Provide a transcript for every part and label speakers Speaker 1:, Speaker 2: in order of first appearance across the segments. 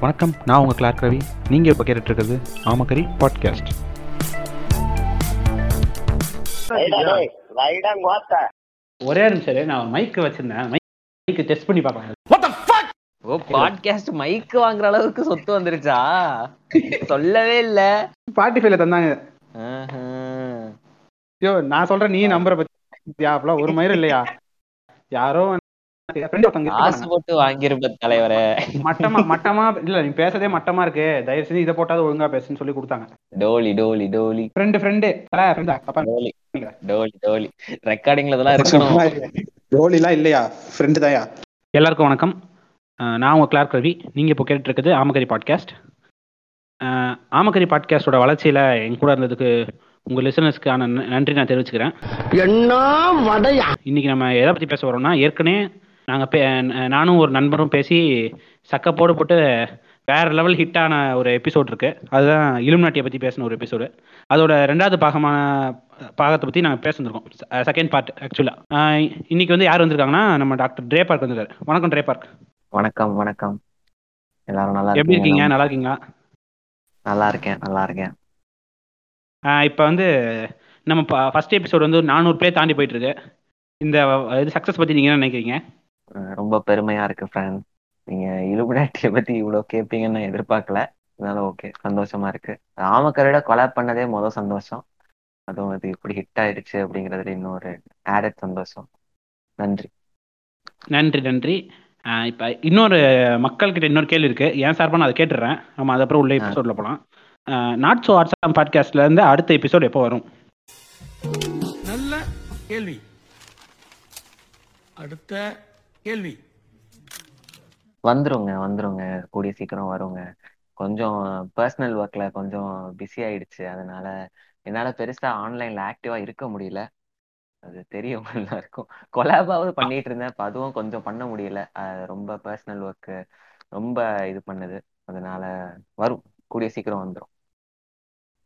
Speaker 1: வணக்கம் நான் உங்கள் கிளார்க் ரவி நீங்கள் இப்போ கேட்டுட்டு இருக்கிறது ஆமக்கரி பாட்காஸ்ட்
Speaker 2: ஒரே நிமிஷம் நான் மைக் வச்சிருந்தேன். மைக் டெஸ்ட் பண்ணி பார்க்கலாம்
Speaker 3: ஓ பாட்காஸ்ட் மைக் வாங்குற அளவுக்கு சொத்து வந்துருச்சா? சொல்லவே இல்ல.
Speaker 2: ஸ்பாட்டிஃபைல தந்தாங்க.
Speaker 3: ஆஹா.
Speaker 2: ஐயோ நான் சொல்றேன் நீ நம்பரை பத்தி. ஒரு மயிரும் இல்லையா? யாரோ
Speaker 3: போட்டு வாங்கியிருப்ப தலைவரே.
Speaker 2: மட்டமா மட்டமா இல்ல நீ பேசதே மட்டமா இருக்கு. தயவு செஞ்சு இதை போட்டாவது ஒழுங்கா பேசுன்னு சொல்லி கொடுத்தாங்க.
Speaker 3: Dolly Dolly Dolly.
Speaker 2: Friend friend
Speaker 3: Dolly. Dolly Dolly. ரெக்கார்டிங்ல இதெல்லாம் இருக்கணும்.
Speaker 2: ஜோலிலாம் இல்லையா? ஃப்ரெண்டு தாயா? எல்லாருக்கும் வணக்கம். நான் உங்கள் கிளார்க் ரவி நீங்கள் இப்போ கேட்டுட்டு இருக்குது ஆமக்கரி பாட்காஸ்ட் அஹ் ஆமக்கரி பாட்காஸ்டோட வளர்ச்சியில் என் கூட இருந்ததுக்கு உங்கள் லிசனர்ஸ்க்கான ந- நன்றி நான் தெரிவிச்சுக்கிறேன்.
Speaker 4: என்ன வடையா?
Speaker 2: இன்னைக்கு நம்ம எதை பற்றி பேச வரோம்னா ஏற்கனவே நாங்கள் பே நானும் ஒரு நண்பரும் பேசி சக்கப்போடு போட்டு வேற லெவல் ஹிட்டான ஒரு எபிசோட் இருக்கு. அதுதான் இலுமினாட்டியை பற்றி பேசின ஒரு எபிசோடு அதோட ரெண்டாவது பாகமான பாகத்தை பற்றி நாங்கள் பேசியிருக்கோம் செகண்ட் பார்ட் ஆக்சுவலாக இன்னைக்கு வந்து யார் வந்திருக்காங்கன்னா நம்ம டாக்டர் ட்ரே பார்க் வந்திருக்காரு. வணக்கம் ட்ரே பார்க்.
Speaker 3: வணக்கம் வணக்கம். எல்லாரும் நல்லா
Speaker 2: எப்படி இருக்கீங்க? நல்லா இருக்கீங்களா?
Speaker 3: நல்லா இருக்கேன் நல்லா இருக்கேன்.
Speaker 2: இப்போ வந்து நம்ம ஃபர்ஸ்ட் எபிசோட் வந்து நானூறு பேர் தாண்டி போயிட்டு இருக்கு. இந்த இது சக்ஸஸ் பற்றி நீங்கள் என்ன நினைக்கிறீங்க?
Speaker 3: ரொம்ப பெருமையா இருக்கு ஃப்ரெண்ட் நீங்க இலுமினாட்டிய பத்தி இவ்வளவு கேட்பீங்கன்னு நான் எதிர்பார்க்கல. அதனால ஓகே சந்தோஷமா இருக்கு. ஆமக்கரோட கொலாப் பண்ணதே முதல் சந்தோஷம். அதுவும் அது இப்படி ஹிட் ஆயிடுச்சு அப்படிங்கறதுல இன்னொரு ஆடட் சந்தோஷம். நன்றி.
Speaker 2: நன்றி நன்றி. இப்போ இன்னொரு மக்கள்கிட்ட இன்னொரு கேள்வி இருக்கு. என் சார்பாக நான் அதை கேட்டுடுறேன் நம்ம அதுக்கப்புறம் உள்ள எபிசோடில் போகலாம் நாட் ஸோ வாட்ஸ்அப் பாட்காஸ்ட்ல இருந்து அடுத்த எபிசோட் எப்போ வரும்?
Speaker 4: நல்ல கேள்வி. அடுத்த கேள்வி.
Speaker 3: வந்துருங்க வந்துருங்க. கூடிய சீக்கிரம் வருங்க. கொஞ்சம் பர்சனல் ஒர்க்ல கொஞ்சம் பிஸி ஆயிடுச்சு. அதனால என்னால பெருசா ஆன்லைன்ல ஆக்டிவா இருக்க முடியல. அது தெரியும் எல்லாருக்கும். கொலாபாவது பண்ணிட்டு இருந்தேன். இப்ப அதுவும் கொஞ்சம் பண்ண முடியல. ரொம்ப பர்சனல் ஒர்க் ரொம்ப இது பண்ணுது. அதனால வரும். கூடிய சீக்கிரம் வந்துரும்.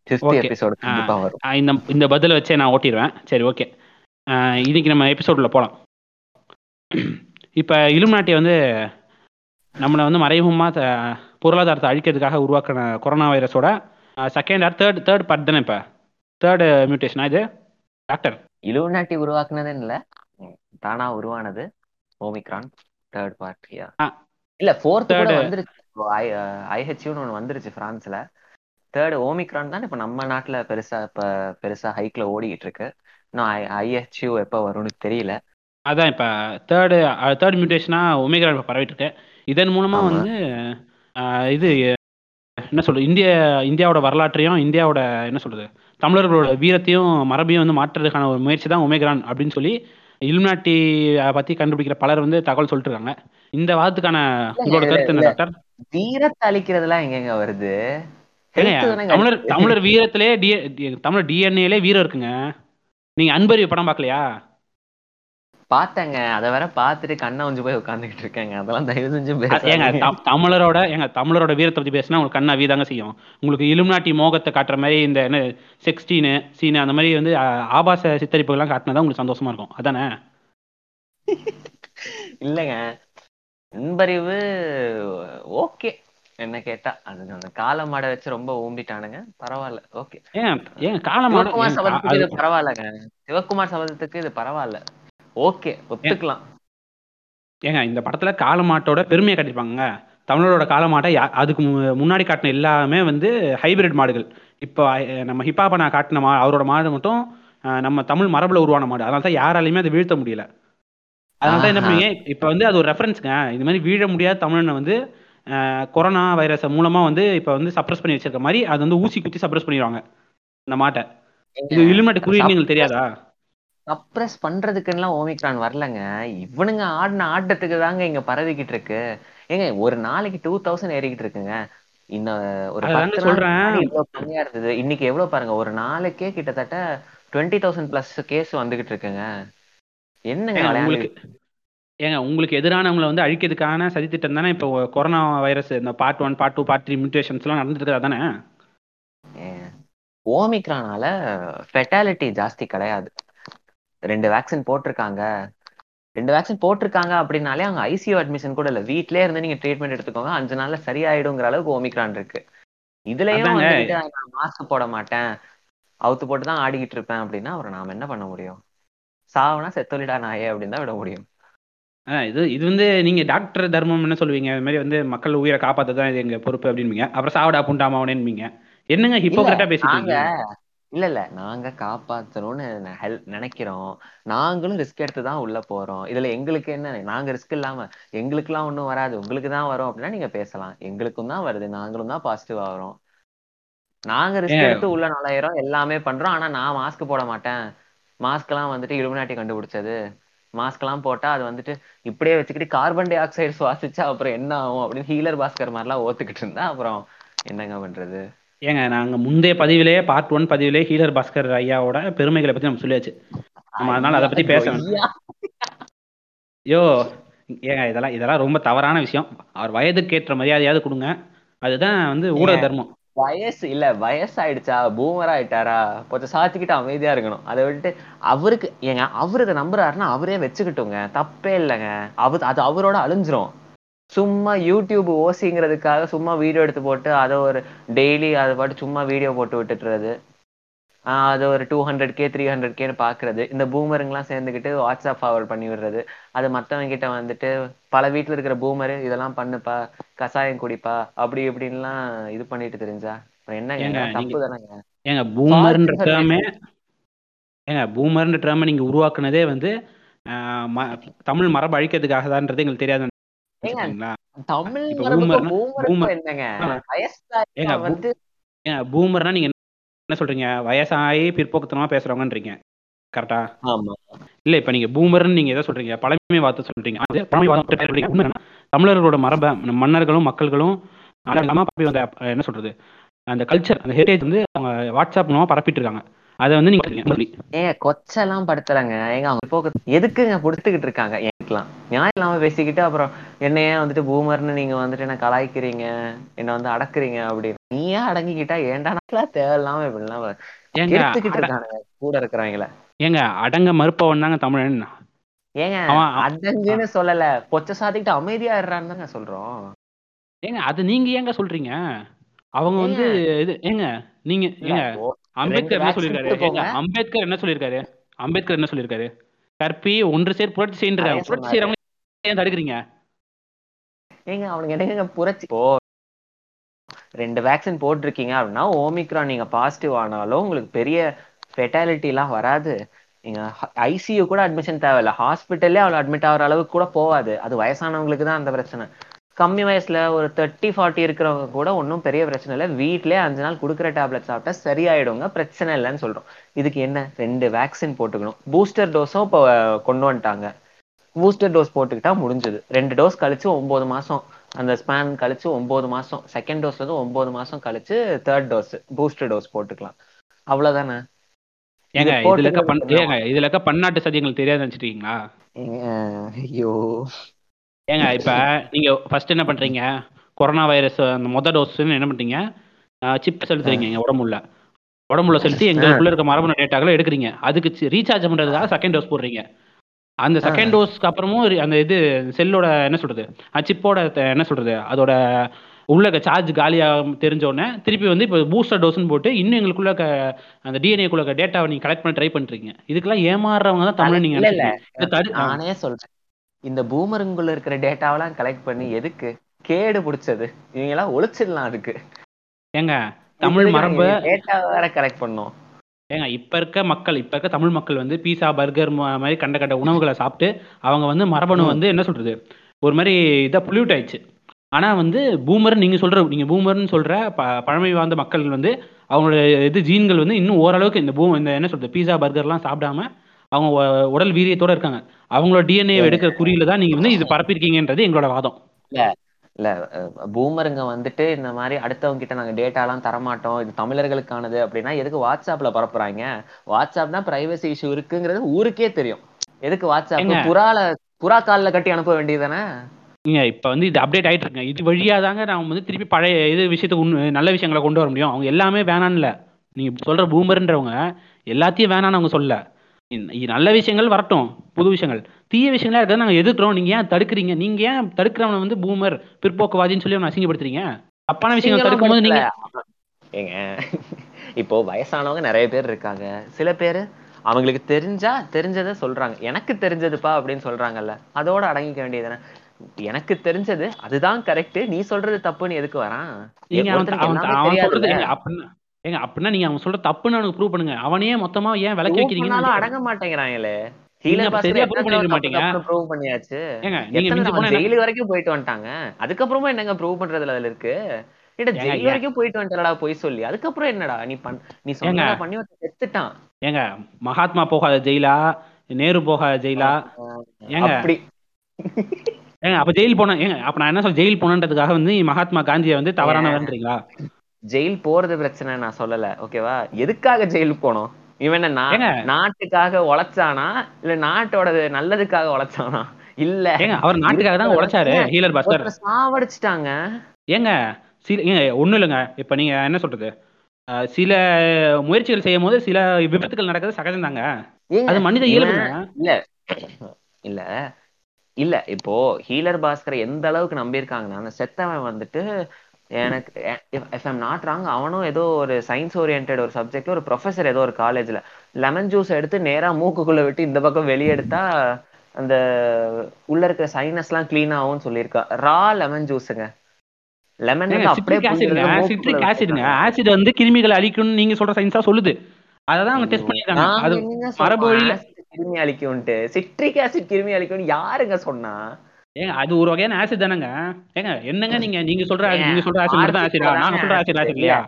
Speaker 3: Fifth
Speaker 2: Okay.
Speaker 3: எபிசோடு கண்டிப்பா வரும்.
Speaker 2: ஆஹ் இந்த இந்த பதிலை வச்சே நான் ஓட்டிடுவேன். சரி ஓகே இன்னைக்கு நம்ம எபிசோடில் போகலாம் இப்போ இலுமினாட்டி வந்து நம்மளை வந்து மறைமுகமாக பொருளாதாரத்தை அழிக்கிறதுக்காக உருவாக்கின corona வைரஸோட second or third third part தானே இப்போ? தேர்டு மியூட்டேஷனா இது? டாக்டர்
Speaker 3: இலுமினாட்டி உருவாக்குனதே இல்ல. தானா உருவானது ஓமிக்ரான் தேர்ட் பார்ட்டியா
Speaker 2: ஆ.
Speaker 3: இல்ல ஃபோர்த் கூட
Speaker 2: Third.
Speaker 3: வந்துருச்சு. ஐஹெச்யூன்னு ஒன்று வந்துருச்சு பிரான்ஸ்ல. தேர்ட் ஓமிக்ரான் தான் இப்ப நம்ம நாட்டுல பெருசா இப்ப பெருசா ஹைக்ல ஓடிக்கிட்டு இருக்கு. இன்னும் ஐஹெச்யூ எப்ப வரும்னு தெரியல.
Speaker 2: அதான் இப்போ தேர்டு தேர்ட் மியூட்டேஷனாக ஒமேகா இப்போ பரவிட்டு இருக்கு இதன் மூலமாக
Speaker 3: ஆமா.
Speaker 2: வந்து இது என்ன சொல்றது இந்திய இந்தியாவோட வரலாற்றையும் இந்தியாவோட என்ன சொல்றது தமிழர்களோட வீரத்தையும் மரபையும் வந்து மாற்றுறதுக்கான ஒரு முயற்சி தான் ஒமேக்ரான் அப்படின்னு சொல்லி இலுமினாட்டி பற்றி கண்டுபிடிக்கிற பலர் வந்து தகவல் சொல்லிட்டு இருக்காங்க இந்த வாதத்துக்கான உங்களோட கருத்து என்ன. டாக்டர்
Speaker 3: வீரத்தை அழிக்கிறதுலாம் எங்கெங்க வருது
Speaker 2: தமிழர். தமிழர் வீரத்திலே தமிழர் டிஎன்ஏலே வீரம் இருக்குங்க நீங்க அன்பறிவு படம் பார்க்கலையா
Speaker 3: பார்த்தேங்க. அதை வேற பார்த்துட்டு கண்ணை கொஞ்சு போய் உட்காந்துக்கிட்டு இருக்கேங்க. அதெல்லாம் தயவு செஞ்சு
Speaker 2: ஏங்க தமிழரோட ஏங்க தமிழரோட வீரத்தை பத்தி பேசினா உங்களுக்கு கண்ணா வீதாங்க செய்யும். உங்களுக்கு இலுமினாட்டி மோகத்தை காட்டுற மாதிரி இந்த என்ன செக்ஸ்டீனு சீனு அந்த மாதிரி வந்து ஆபாச சித்தரிப்புகள்லாம் காட்டினா தான் உங்களுக்கு சந்தோஷமா இருக்கும். அதானே?
Speaker 3: இல்லைங்க. அன்பறிவு ஓகே. என்ன கேட்டா அது அந்த கால மாடை வச்சு ரொம்ப ஊம்பிட்டானுங்க. பரவாயில்ல ஓகே.
Speaker 2: ஏன் ஏன் காலமாட
Speaker 3: பரவாயில்லங்க. சிவகுமார் சபதத்துக்கு இது பரவாயில்ல. ஓகே ஒத்துக்கலாம்.
Speaker 2: ஏங்க இந்த படத்துல காலமாட்டோட பெருமையை காட்டியிருப்பாங்க தமிழரோட காலமாட்டை அதுக்கு முன்னாடி காட்டின எல்லாமே வந்து ஹைபிரிட் மாடுகள். இப்போ நம்ம ஹிப்பாப்பனா காட்டின மா அவரோட மாடு மட்டும் நம்ம தமிழ் மரபுல உருவான மாடு. அதனால தான் யாராலையுமே அதை வீழ்த்த முடியல. அதனால தான் என்ன. பண்ணீங்க இப்போ வந்து அது ஒரு ரெஃபரன்ஸுங்க இது மாதிரி வீழ முடியாத தமிழனை வந்து கொரோனா வைரஸ் மூலமா வந்து இப்போ வந்து சப்ரஸ் பண்ணி வச்சிருக்க மாதிரி அது வந்து ஊசி குத்தி சப்ரஸ் பண்ணிடுவாங்க அந்த மாட்டை. இது இலுமினாட்டி குறியீடு தெரியாதா?
Speaker 3: சப்ரஸ் பண்றதுக்குலாம் ஓமிக்ரான் வரலங்க. இவனுங்க ஆடின ஆட்டத்துக்கு தாங்க இங்க பரவிக்கிட்டு இருக்கு. ஏங்க ஒரு நாளைக்கு டூ தௌசண்ட் ஏறிக்கிட்டு இருக்குங்க. இன்னும் ஒரு பத்து நாள் எவ்வளவு கம்மியா இருந்தது? இன்னைக்கு எவ்வளவு பாருங்க ஒரு நாளைக்கே கிட்டத்தட்ட டுவெண்ட்டி தௌசண்ட் பிளஸ் கேஸ் வந்துகிட்டு இருக்குங்க. என்னங்க
Speaker 2: ஏங்க, உங்களுக்கு ஏங்க உங்களுக்கு எதிரானவங்களை வந்து அழிக்கிறதுக்கான சதித்திட்டம் தானே? இப்போ கொரோனா வைரஸ் இந்த part one part two part three மியூட்டேஷன்ஸ்லாம் நடந்துட்டு அதானே
Speaker 3: ஓமிக்ரானால ஃபெட்டாலிட்டி ஜாஸ்தி கிடையாது. ரெண்டு வேக்சின் போட்டிருக்காங்க. ரெண்டு வேக்சின் போட்டிருக்காங்க அப்படின்னாலே அவங்க ஐசியூ அட்மிஷன் கூட இல்ல. வீட்லயே இருந்து நீங்க ட்ரீட்மெண்ட் எடுத்துக்கோங்க. அஞ்சு நாள்ல சரியாயிடுங்கிற அளவுக்கு ஒமிக்ரான் இருக்கு. இதுலயும் நான் மாஸ்க் போட மாட்டேன். அவுத்து போட்டு தான் ஆடிக்கிட்டு இருப்பேன் அப்படின்னா அப்புறம் நாம என்ன பண்ண முடியும்? சாவனா செத்தொலிடா நாயே அப்படின்னு தான் விட முடியும்.
Speaker 2: இது இது வந்து நீங்க டாக்டர் தர்மம் என்ன சொல்லுவீங்க? இது மாதிரி வந்து மக்கள் உயிரை காப்பாத்த தான் இது எங்க பொறுப்பு அப்படின்பீங்க. அப்புறம் சாவடா புண்டாமாவனேன்பீங்க. என்னங்க ஹிப்போக்ரட்டா பேசிட்டு
Speaker 3: நாங்க
Speaker 2: இருக்கீங்க?
Speaker 3: இல்ல இல்ல. நாங்க காப்பாத்தணும்னு நினைக்கிறோம். நாங்களும் ரிஸ்க் எடுத்து தான் உள்ள போறோம். இதுல எங்களுக்கு என்ன நாங்க ரிஸ்க் இல்லாம எங்களுக்குலாம் ஒண்ணும் வராது. உங்களுக்கு தான் வரும் அப்படின்னா நீங்க பேசலாம். எங்களுக்கும் தான் வருது. நாங்களும் தான் பாசிட்டிவா வரோம். நாங்க ரிஸ்க்? எடுத்து உள்ள நுழையிறோம். எல்லாமே பண்றோம். ஆனா நான் மாஸ்க் போட மாட்டேன். மாஸ்க் எல்லாம் வந்துட்டு இலுமினாட்டி கண்டுபிடிச்சது. மாஸ்க் எல்லாம் போட்டா அது வந்துட்டு இப்படியே வச்சுக்கிட்டு கார்பன் டை ஆக்சைடு சுவாசிச்சா அப்புறம் என்ன ஆகும் அப்படின்னு ஹீலர் பாஸ்கர் மாதிரிலாம் ஓத்துக்கிட்டு இருந்தா அப்புறம் என்னங்க பண்றது?
Speaker 2: ஏங்க நாங்க முந்தைய பதிவிலே பார்ட் ஒன் பதிவிலே ஹீலர் பாஸ்கர் ஐயாவோட பெருமைகளை பத்தி நம்ம சொல்லியாச்சு. நம்ம அதனால அதை பத்தி பேச.
Speaker 3: ஐயா.
Speaker 2: ஏங்க இதெல்லாம் இதெல்லாம் ரொம்ப தவறான விஷயம். அவர் வயதுக்கு ஏற்ற மரியாதையாவது கொடுங்க. அதுதான் வந்து ஊடக. தர்மம்.
Speaker 3: வயசு இல்ல வயசாயிடுச்சா பூமர் ஆயிட்டாரா கொஞ்சம் சாத்திக்கிட்டு அமைதியா இருக்கணும். அதை விட்டு அவருக்கு ஏங்க அவரு இதை நம்புறாருன்னா அவரே வச்சுக்கிட்டோங்க. தப்பே இல்லைங்க. அவ அது அவரோட அழிஞ்சிரும். சும்மா யூடியூப் ஓசிங்கிறதுக்காக சும்மா வீடியோ எடுத்து போட்டு அதை ஒரு டெய்லி அதை பாட்டு சும்மா வீடியோ போட்டு விட்டுட்டுறது. அது ஒரு two hundred K three hundred கேன்னு பாக்குறது. இந்த பூமருங்கெல்லாம் சேர்ந்துக்கிட்டு வாட்ஸ்அப் ஃபார்வர்ட் பண்ணி விடுறது. அது மத்தவங்க கிட்ட வந்துட்டு பல வீட்டுல இருக்கிற பூமரு இதெல்லாம் பண்ணுப்பா கசாயம் குடிப்பா அப்படி இப்படின்லாம் இது பண்ணிட்டு தெரிஞ்சா? இதெல்லாம் தப்பு தானேங்க?
Speaker 2: ஏங்க பூமர்ன்ற டேர்மே ஏங்க பூமர்ன்ற டேர்மை நீங்க உருவாக்குனதே வந்து தமிழ் மரபு அழிக்கிறதுக்காக தான்ன்றது எங்களுக்கு தெரியாது
Speaker 3: தமிழ் என்னங்க? வந்து
Speaker 2: ஏங்க பூமர்னா நீங்க என்ன சொல்றீங்க? வயசாகி பிற்போக்குத்தனமா பேசுறவங்கன்றீங்க. கரெக்டா?
Speaker 3: ஆமா.
Speaker 2: இல்ல இப்ப நீங்க பூமர்னு நீங்க எதை சொல்றீங்க? பழமை வார்த்தை சொல்றீங்க. அது பழமை வார்த்தை தமிழர்களோட மரபை மன்னர்களும் மக்கள்களும் என்ன சொல்றது? அந்த கல்ச்சர் அந்த ஹெரிட்டேஜ் வந்து அவங்க வாட்ஸ்அப் மூலமா பரப்பிட்டு இருக்காங்க. அதை வந்து நீங்க
Speaker 3: ஏங்க கொச்செல்லாம் படுத்துறாங்க ஏங்க அவங்க எதுக்குங்க கொடுத்துக்கிட்டு இருக்காங்க? எனக்குலாம் நியாயம் இல்லாம பேசிக்கிட்டு அப்புறம் என்னையே வந்துட்டு பூமர்னு நீங்க வந்துட்டு என்ன கலாய்க்கிறீங்க. என்ன வந்து அடக்குறீங்க அப்படின்னு. நீயே அடங்கிக்கிட்டா ஏன்டா தேவையில்லாம இப்படிலாம் எடுத்துக்கிட்டு இருக்கானுங்க. கூட இருக்கிறவங்கள.
Speaker 2: ஏங்க அடங்க மறுப்பவன் தாங்க தமிழன்.
Speaker 3: ஏங்க அடங்குன்னு சொல்லல. பொச்ச சாத்திக்கிட்டு அமைதியா இருறான்னு தாங்க சொல்றோம்.
Speaker 2: ஏங்க அது நீங்க ஏங்க சொல்றீங்க? அவங்க வந்து இது ஏங்க நீங்க ஏங்க அம்பேத்கர் என்ன. ஏங்க, அம்பேத்கர் என்ன சொல்லியிருக்காரு அம்பேத்கர் என்ன சொல்லியிருக்காரு கற்பி ஒன்று சேர் புரட்சி செய்யறாங்க புரட்சி. செய்யறவங்க ஏன் தடுக்கிறீங்க?
Speaker 3: ஏங்க அவனுங்க என்னங்க புரட்சி? இப்போ ரெண்டு வேக்சின் போட்டிருக்கீங்க அப்படின்னா ஓமிக்ரான் நீங்க பாசிட்டிவ் ஆனாலும் உங்களுக்கு பெரிய ஃபெட்டாலிட்டி எல்லாம் வராது. நீங்க ஐசியூ கூட அட்மிஷன் தேவையில்ல. ஹாஸ்பிட்டல்லே அவ்வளோ அட்மிட் ஆகிற அளவுக்கு கூட போகாது. அது வயசானவங்களுக்கு தான் அந்த பிரச்சனை. கம்மி வயசுல ஒரு தேர்ட்டி ஃபார்ட்டி இருக்கிறவங்க கூட ஒன்றும் பெரிய பிரச்சனை இல்லை. வீட்லயே அஞ்சு நாள் கொடுக்குற டேப்லெட் சாப்பிட்டா சரியாயிடுங்க பிரச்சனை இல்லைன்னு சொல்றோம். இதுக்கு என்ன? ரெண்டு வேக்சின் போட்டுக்கணும். பூஸ்டர் டோஸும் இப்போ கொண்டு வந்துட்டாங்க. பூஸ்டர் டோஸ் போட்டுக்கிட்டா முடிஞ்சது. ரெண்டு டோஸ் கழிச்சு ஒன்பது மாசம். அந்த ஸ்பேன் கழிச்சு ஒன்பது மாசம். செகண்ட் டோஸ்ல இருந்து ஒன்பது மாசம் கழிச்சு தேர்ட் டோஸ் பூஸ்டர் டோஸ் போட்டுக்கலாம். அவ்வளவுதானே?
Speaker 2: ஏங்க
Speaker 3: இது
Speaker 2: இதுல இருக்க பன்னாட்டு சதி எங்களுக்கு தெரியாது நினைச்சிட்டீங்களா
Speaker 3: ஐயோ.
Speaker 2: ஏங்க இப்ப நீங்க ஃபர்ஸ்ட் என்ன பண்றீங்க? கொரோனா வைரஸ் அந்த மொத டோஸ்ன்னு என்ன பண்றீங்க? சிப் செலுத்துறீங்க உடம்புல. உடம்புல செலுத்தி எங்களுக்குள்ள இருக்க மரபணு டேட்டாக்களை எடுக்கிறீங்க. அதுக்கு ரீசார்ஜ் பண்றதுக்காக செகண்ட் டோஸ் போடுறீங்க. அந்த செகண்ட் டோஸ்க்கு அப்புறமும் அந்த இது செல்லோட என்ன சொல்றது? சிப்போட என்ன சொல்றது? அதோட உள்ள சார்ஜ் காலியா தெரிஞ்ச உடனே திருப்பி வந்து இப்போ பூஸ்டர் டோஸ்னு போட்டு இன்னும் எங்களுக்குள்ள அந்த டிஎன்ஏக்குள்ள டேட்டாவை நீங்க கலெக்ட் பண்ண ட்ரை பண்றீங்க. இதுக்கெல்லாம் ஏமாறுறவங்க தான் தமிழ் நீங்க
Speaker 3: இல்ல, இல்ல.
Speaker 2: நினைச்சிருக்கீங்க. இதை தடு- ஆ.
Speaker 3: நானே சொல்றேன். இந்த பூமருங்குள்ள இருக்கிற டேட்டாவெல்லாம் கலெக்ட் பண்ணி எதுக்கு? கேடு பிடிச்சது. இவங்க எல்லாம் ஒழிச்சிடலாம் அதுக்கு.
Speaker 2: ஏங்க தமிழ் மரபு
Speaker 3: டேட்டா வேற கலெக்ட் பண்ணோம்
Speaker 2: ஏங்க இப்ப இருக்க மக்கள் இப்ப இருக்க தமிழ் மக்கள் வந்து பீஸா பர்கர் மாதிரி கண்ட கண்ட உணவுகளை சாப்பிட்டு அவங்க வந்து மரபணு. வந்து என்ன சொல்றது? ஒரு மாதிரி இதா புல்யூட் ஆயிடுச்சு. ஆனா வந்து பூமர் நீங்க சொல்ற நீங்க பூமர்னு சொல்ற ப- பழமை வாய்ந்த மக்கள் வந்து அவங்களோட இது ஜீன்கள் வந்து இன்னும் ஓரளவுக்கு இந்த பூ இந்த என்ன சொல்றது பீஸா பர்கர்லாம் சாப்பிடாம அவங்க உடல் வீரியத்தோட இருக்காங்க. அவங்களோட டிஎன்ஏ எடுக்கிற குறியில தான் நீங்க வந்து இது பரப்பிருக்கீங்கன்றது எங்களோட வாதம்.
Speaker 3: இல்ல பூமருங்க வந்துட்டு இந்த மாதிரி அடுத்தவங்க கிட்ட நாங்க டேட்டா எல்லாம் தரமாட்டோம். இது தமிழர்களுக்கானது அப்படின்னா எதுக்கு வாட்ஸ்அப்ல பரப்புறாங்க? வாட்ஸ்அப் தான் பிரைவசி இஷ்யூ இருக்குங்கிறது ஊருக்கே தெரியும். எதுக்கு வாட்ஸ்அப். புறால புறா கால்ல கட்டி அனுப்ப வேண்டியதானே
Speaker 2: நீங்க இப்ப வந்து இது அப்டேட் ஆயிட்டு இருக்குங்க இது வழியா தாங்க நான் வந்து திருப்பி பழைய இது விஷயத்துக்கு நல்ல விஷயங்களை கொண்டு வர முடியும். அவங்க எல்லாமே வேணான்ல நீங்க சொல்ற பூமர்ன்றவங்க எல்லாத்தையும் வேணான்னு அவங்க சொல்ல இ- நல்ல விஷயங்கள் வரட்டும் புது விஷயங்கள். தீய விஷயங்களா இருக்கிறத நாங்க எதிர்க்கிறோம். நீங்க ஏன் தடுக்கிறீங்க? நீங்க ஏன் தடுக்கிறவனை வந்து பூமர் பிற்போக்குவாதின்னு சொல்லி அவனை அசிங்கப்படுத்துறீங்க? தப்பான விஷயங்கள் தடுக்கும் போது நீங்க
Speaker 3: ஏங்க இப்போ வயசானவங்க நிறைய பேர் இருக்காங்க. சில பேர் அவங்களுக்கு தெரிஞ்சா தெரிஞ்சதை சொல்றாங்க. எனக்கு தெரிஞ்சதுப்பா அப்படின்னு சொல்றாங்கல்ல. அதோட அடங்கிக்க வேண்டியதுதானே. எனக்கு தெரிஞ்சது அதுதான் கரெக்ட் நீ சொல்றது தப்புன்னு எதுக்கு வரான்?
Speaker 2: அவன் அவன் அவன். ஏங்க அப்படின்னா நீங்க அவன் சொல்ற தப்புன்னு அவனுக்கு ப்ரூவ் பண்ணுங்க. அவனையே மொத்தமா ஏன்
Speaker 3: பண்ணாலும்
Speaker 2: நான்
Speaker 3: அடங்க மாட்டேங்கிறாங்களே ஜெயிலு வரைக்கும் போயிட்டு வந்துட்டாங்க? அதுக்கப்புறமா என்னங்க ப்ரூவ் பண்றதுல அதுல இருக்கு? ஜெயில்? வரைக்கும் போயிட்டு வந்துட்டடா போய் சொல்லி. அதுக்கப்புறம் என்னடா நீ நீ சொன்னதா பண்ணி செத்துட்டான்.
Speaker 2: ஏங்க மகாத்மா போகாத ஜெயிலா? நேரு போகாத ஜெயிலா? ஏங்க?
Speaker 3: அப்படி.
Speaker 2: ஏங்க அப்ப ஜெயில் போன ஏங்க அப்ப நான் என்ன சொல்ல ஜெயில் போனன்றதுக்காக வந்து மகாத்மா காந்தியை வந்து தவறானவன்றீங்களா
Speaker 3: ஜெயில் போறது பிரச்சனை நான் சொல்லல ஓகேவா எதுக்காக ஜெயில் போனோம்? இவன் என்ன. நாட்டுக்காக உழைச்சானா? இல்ல நாட்டோட நல்லதுக்காக உழைச்ானா இல்ல.
Speaker 2: அவர் நாட்டுக்காக தான் உழைச்சாரு ஹீலர் பாஸ்கர்
Speaker 3: ஒருத்தரை சாவடிச்சிட்டாங்க.
Speaker 2: ஏங்க சில ஏங்க ஒண்ணும் இல்லைங்க. இப்ப நீங்க என்ன சொல்றது? சில முயற்சிகள் செய்யும் போது சில விபத்துகள் நடக்கிறது சகஜம் தாங்க அது மனித இயல்புங்க
Speaker 3: இல்ல. இல்ல. இல்ல இப்போ ஹீலர் பாஸ்கரை எந்த அளவுக்கு நம்பியிருக்காங்கன்னா அந்த செத்தவன் வந்துட்டு எனக்கு இஃப் ஐம் நாட் ராங் அவனும் ஏதோ ஒரு சயின்ஸ் ஓரியன்ட் ஒரு சப்ஜெக்ட் ஒரு ப்ரொஃபசர் ஏதோ ஒரு காலேஜ்ல லெமன் ஜூஸ் எடுத்து நேரா மூக்குக்குள்ள விட்டு இந்த பக்கம் வெளியே எடுத்தா அந்த உள்ள இருக்க சைனஸ் எல்லாம் கிளீன் ஆகும்னு சொல்லியிருக்கா. ரா லெமன் ஜூஸுங்க லெமன்
Speaker 2: ஆசிடுங்க ஆசிட் வந்து கிருமிகளை அழிக்கும்னு நீங்க சொல்ற சயின்ஸா சொல்லுது. அததான் அவங்க டெஸ்ட் பண்ணிருக்காங்க அது மரபு
Speaker 3: கிருமி அழிக்கும்ட்டு சிட்ரிக் ஆசிட் கிருமி அழிக்கும்னு யாருங்க சொன்னா?
Speaker 2: ஏங்க அது ஒரு வகையான ஆசிட் தானங்க. ஏங்க என்னங்க நீங்க நீங்க சொல்ற நீங்க சொல்ற ஆசிட் மட்டும் தான் ஆசிடா நாங்க சொல்ற ஆசிட் ஆசிட் இல்லையா?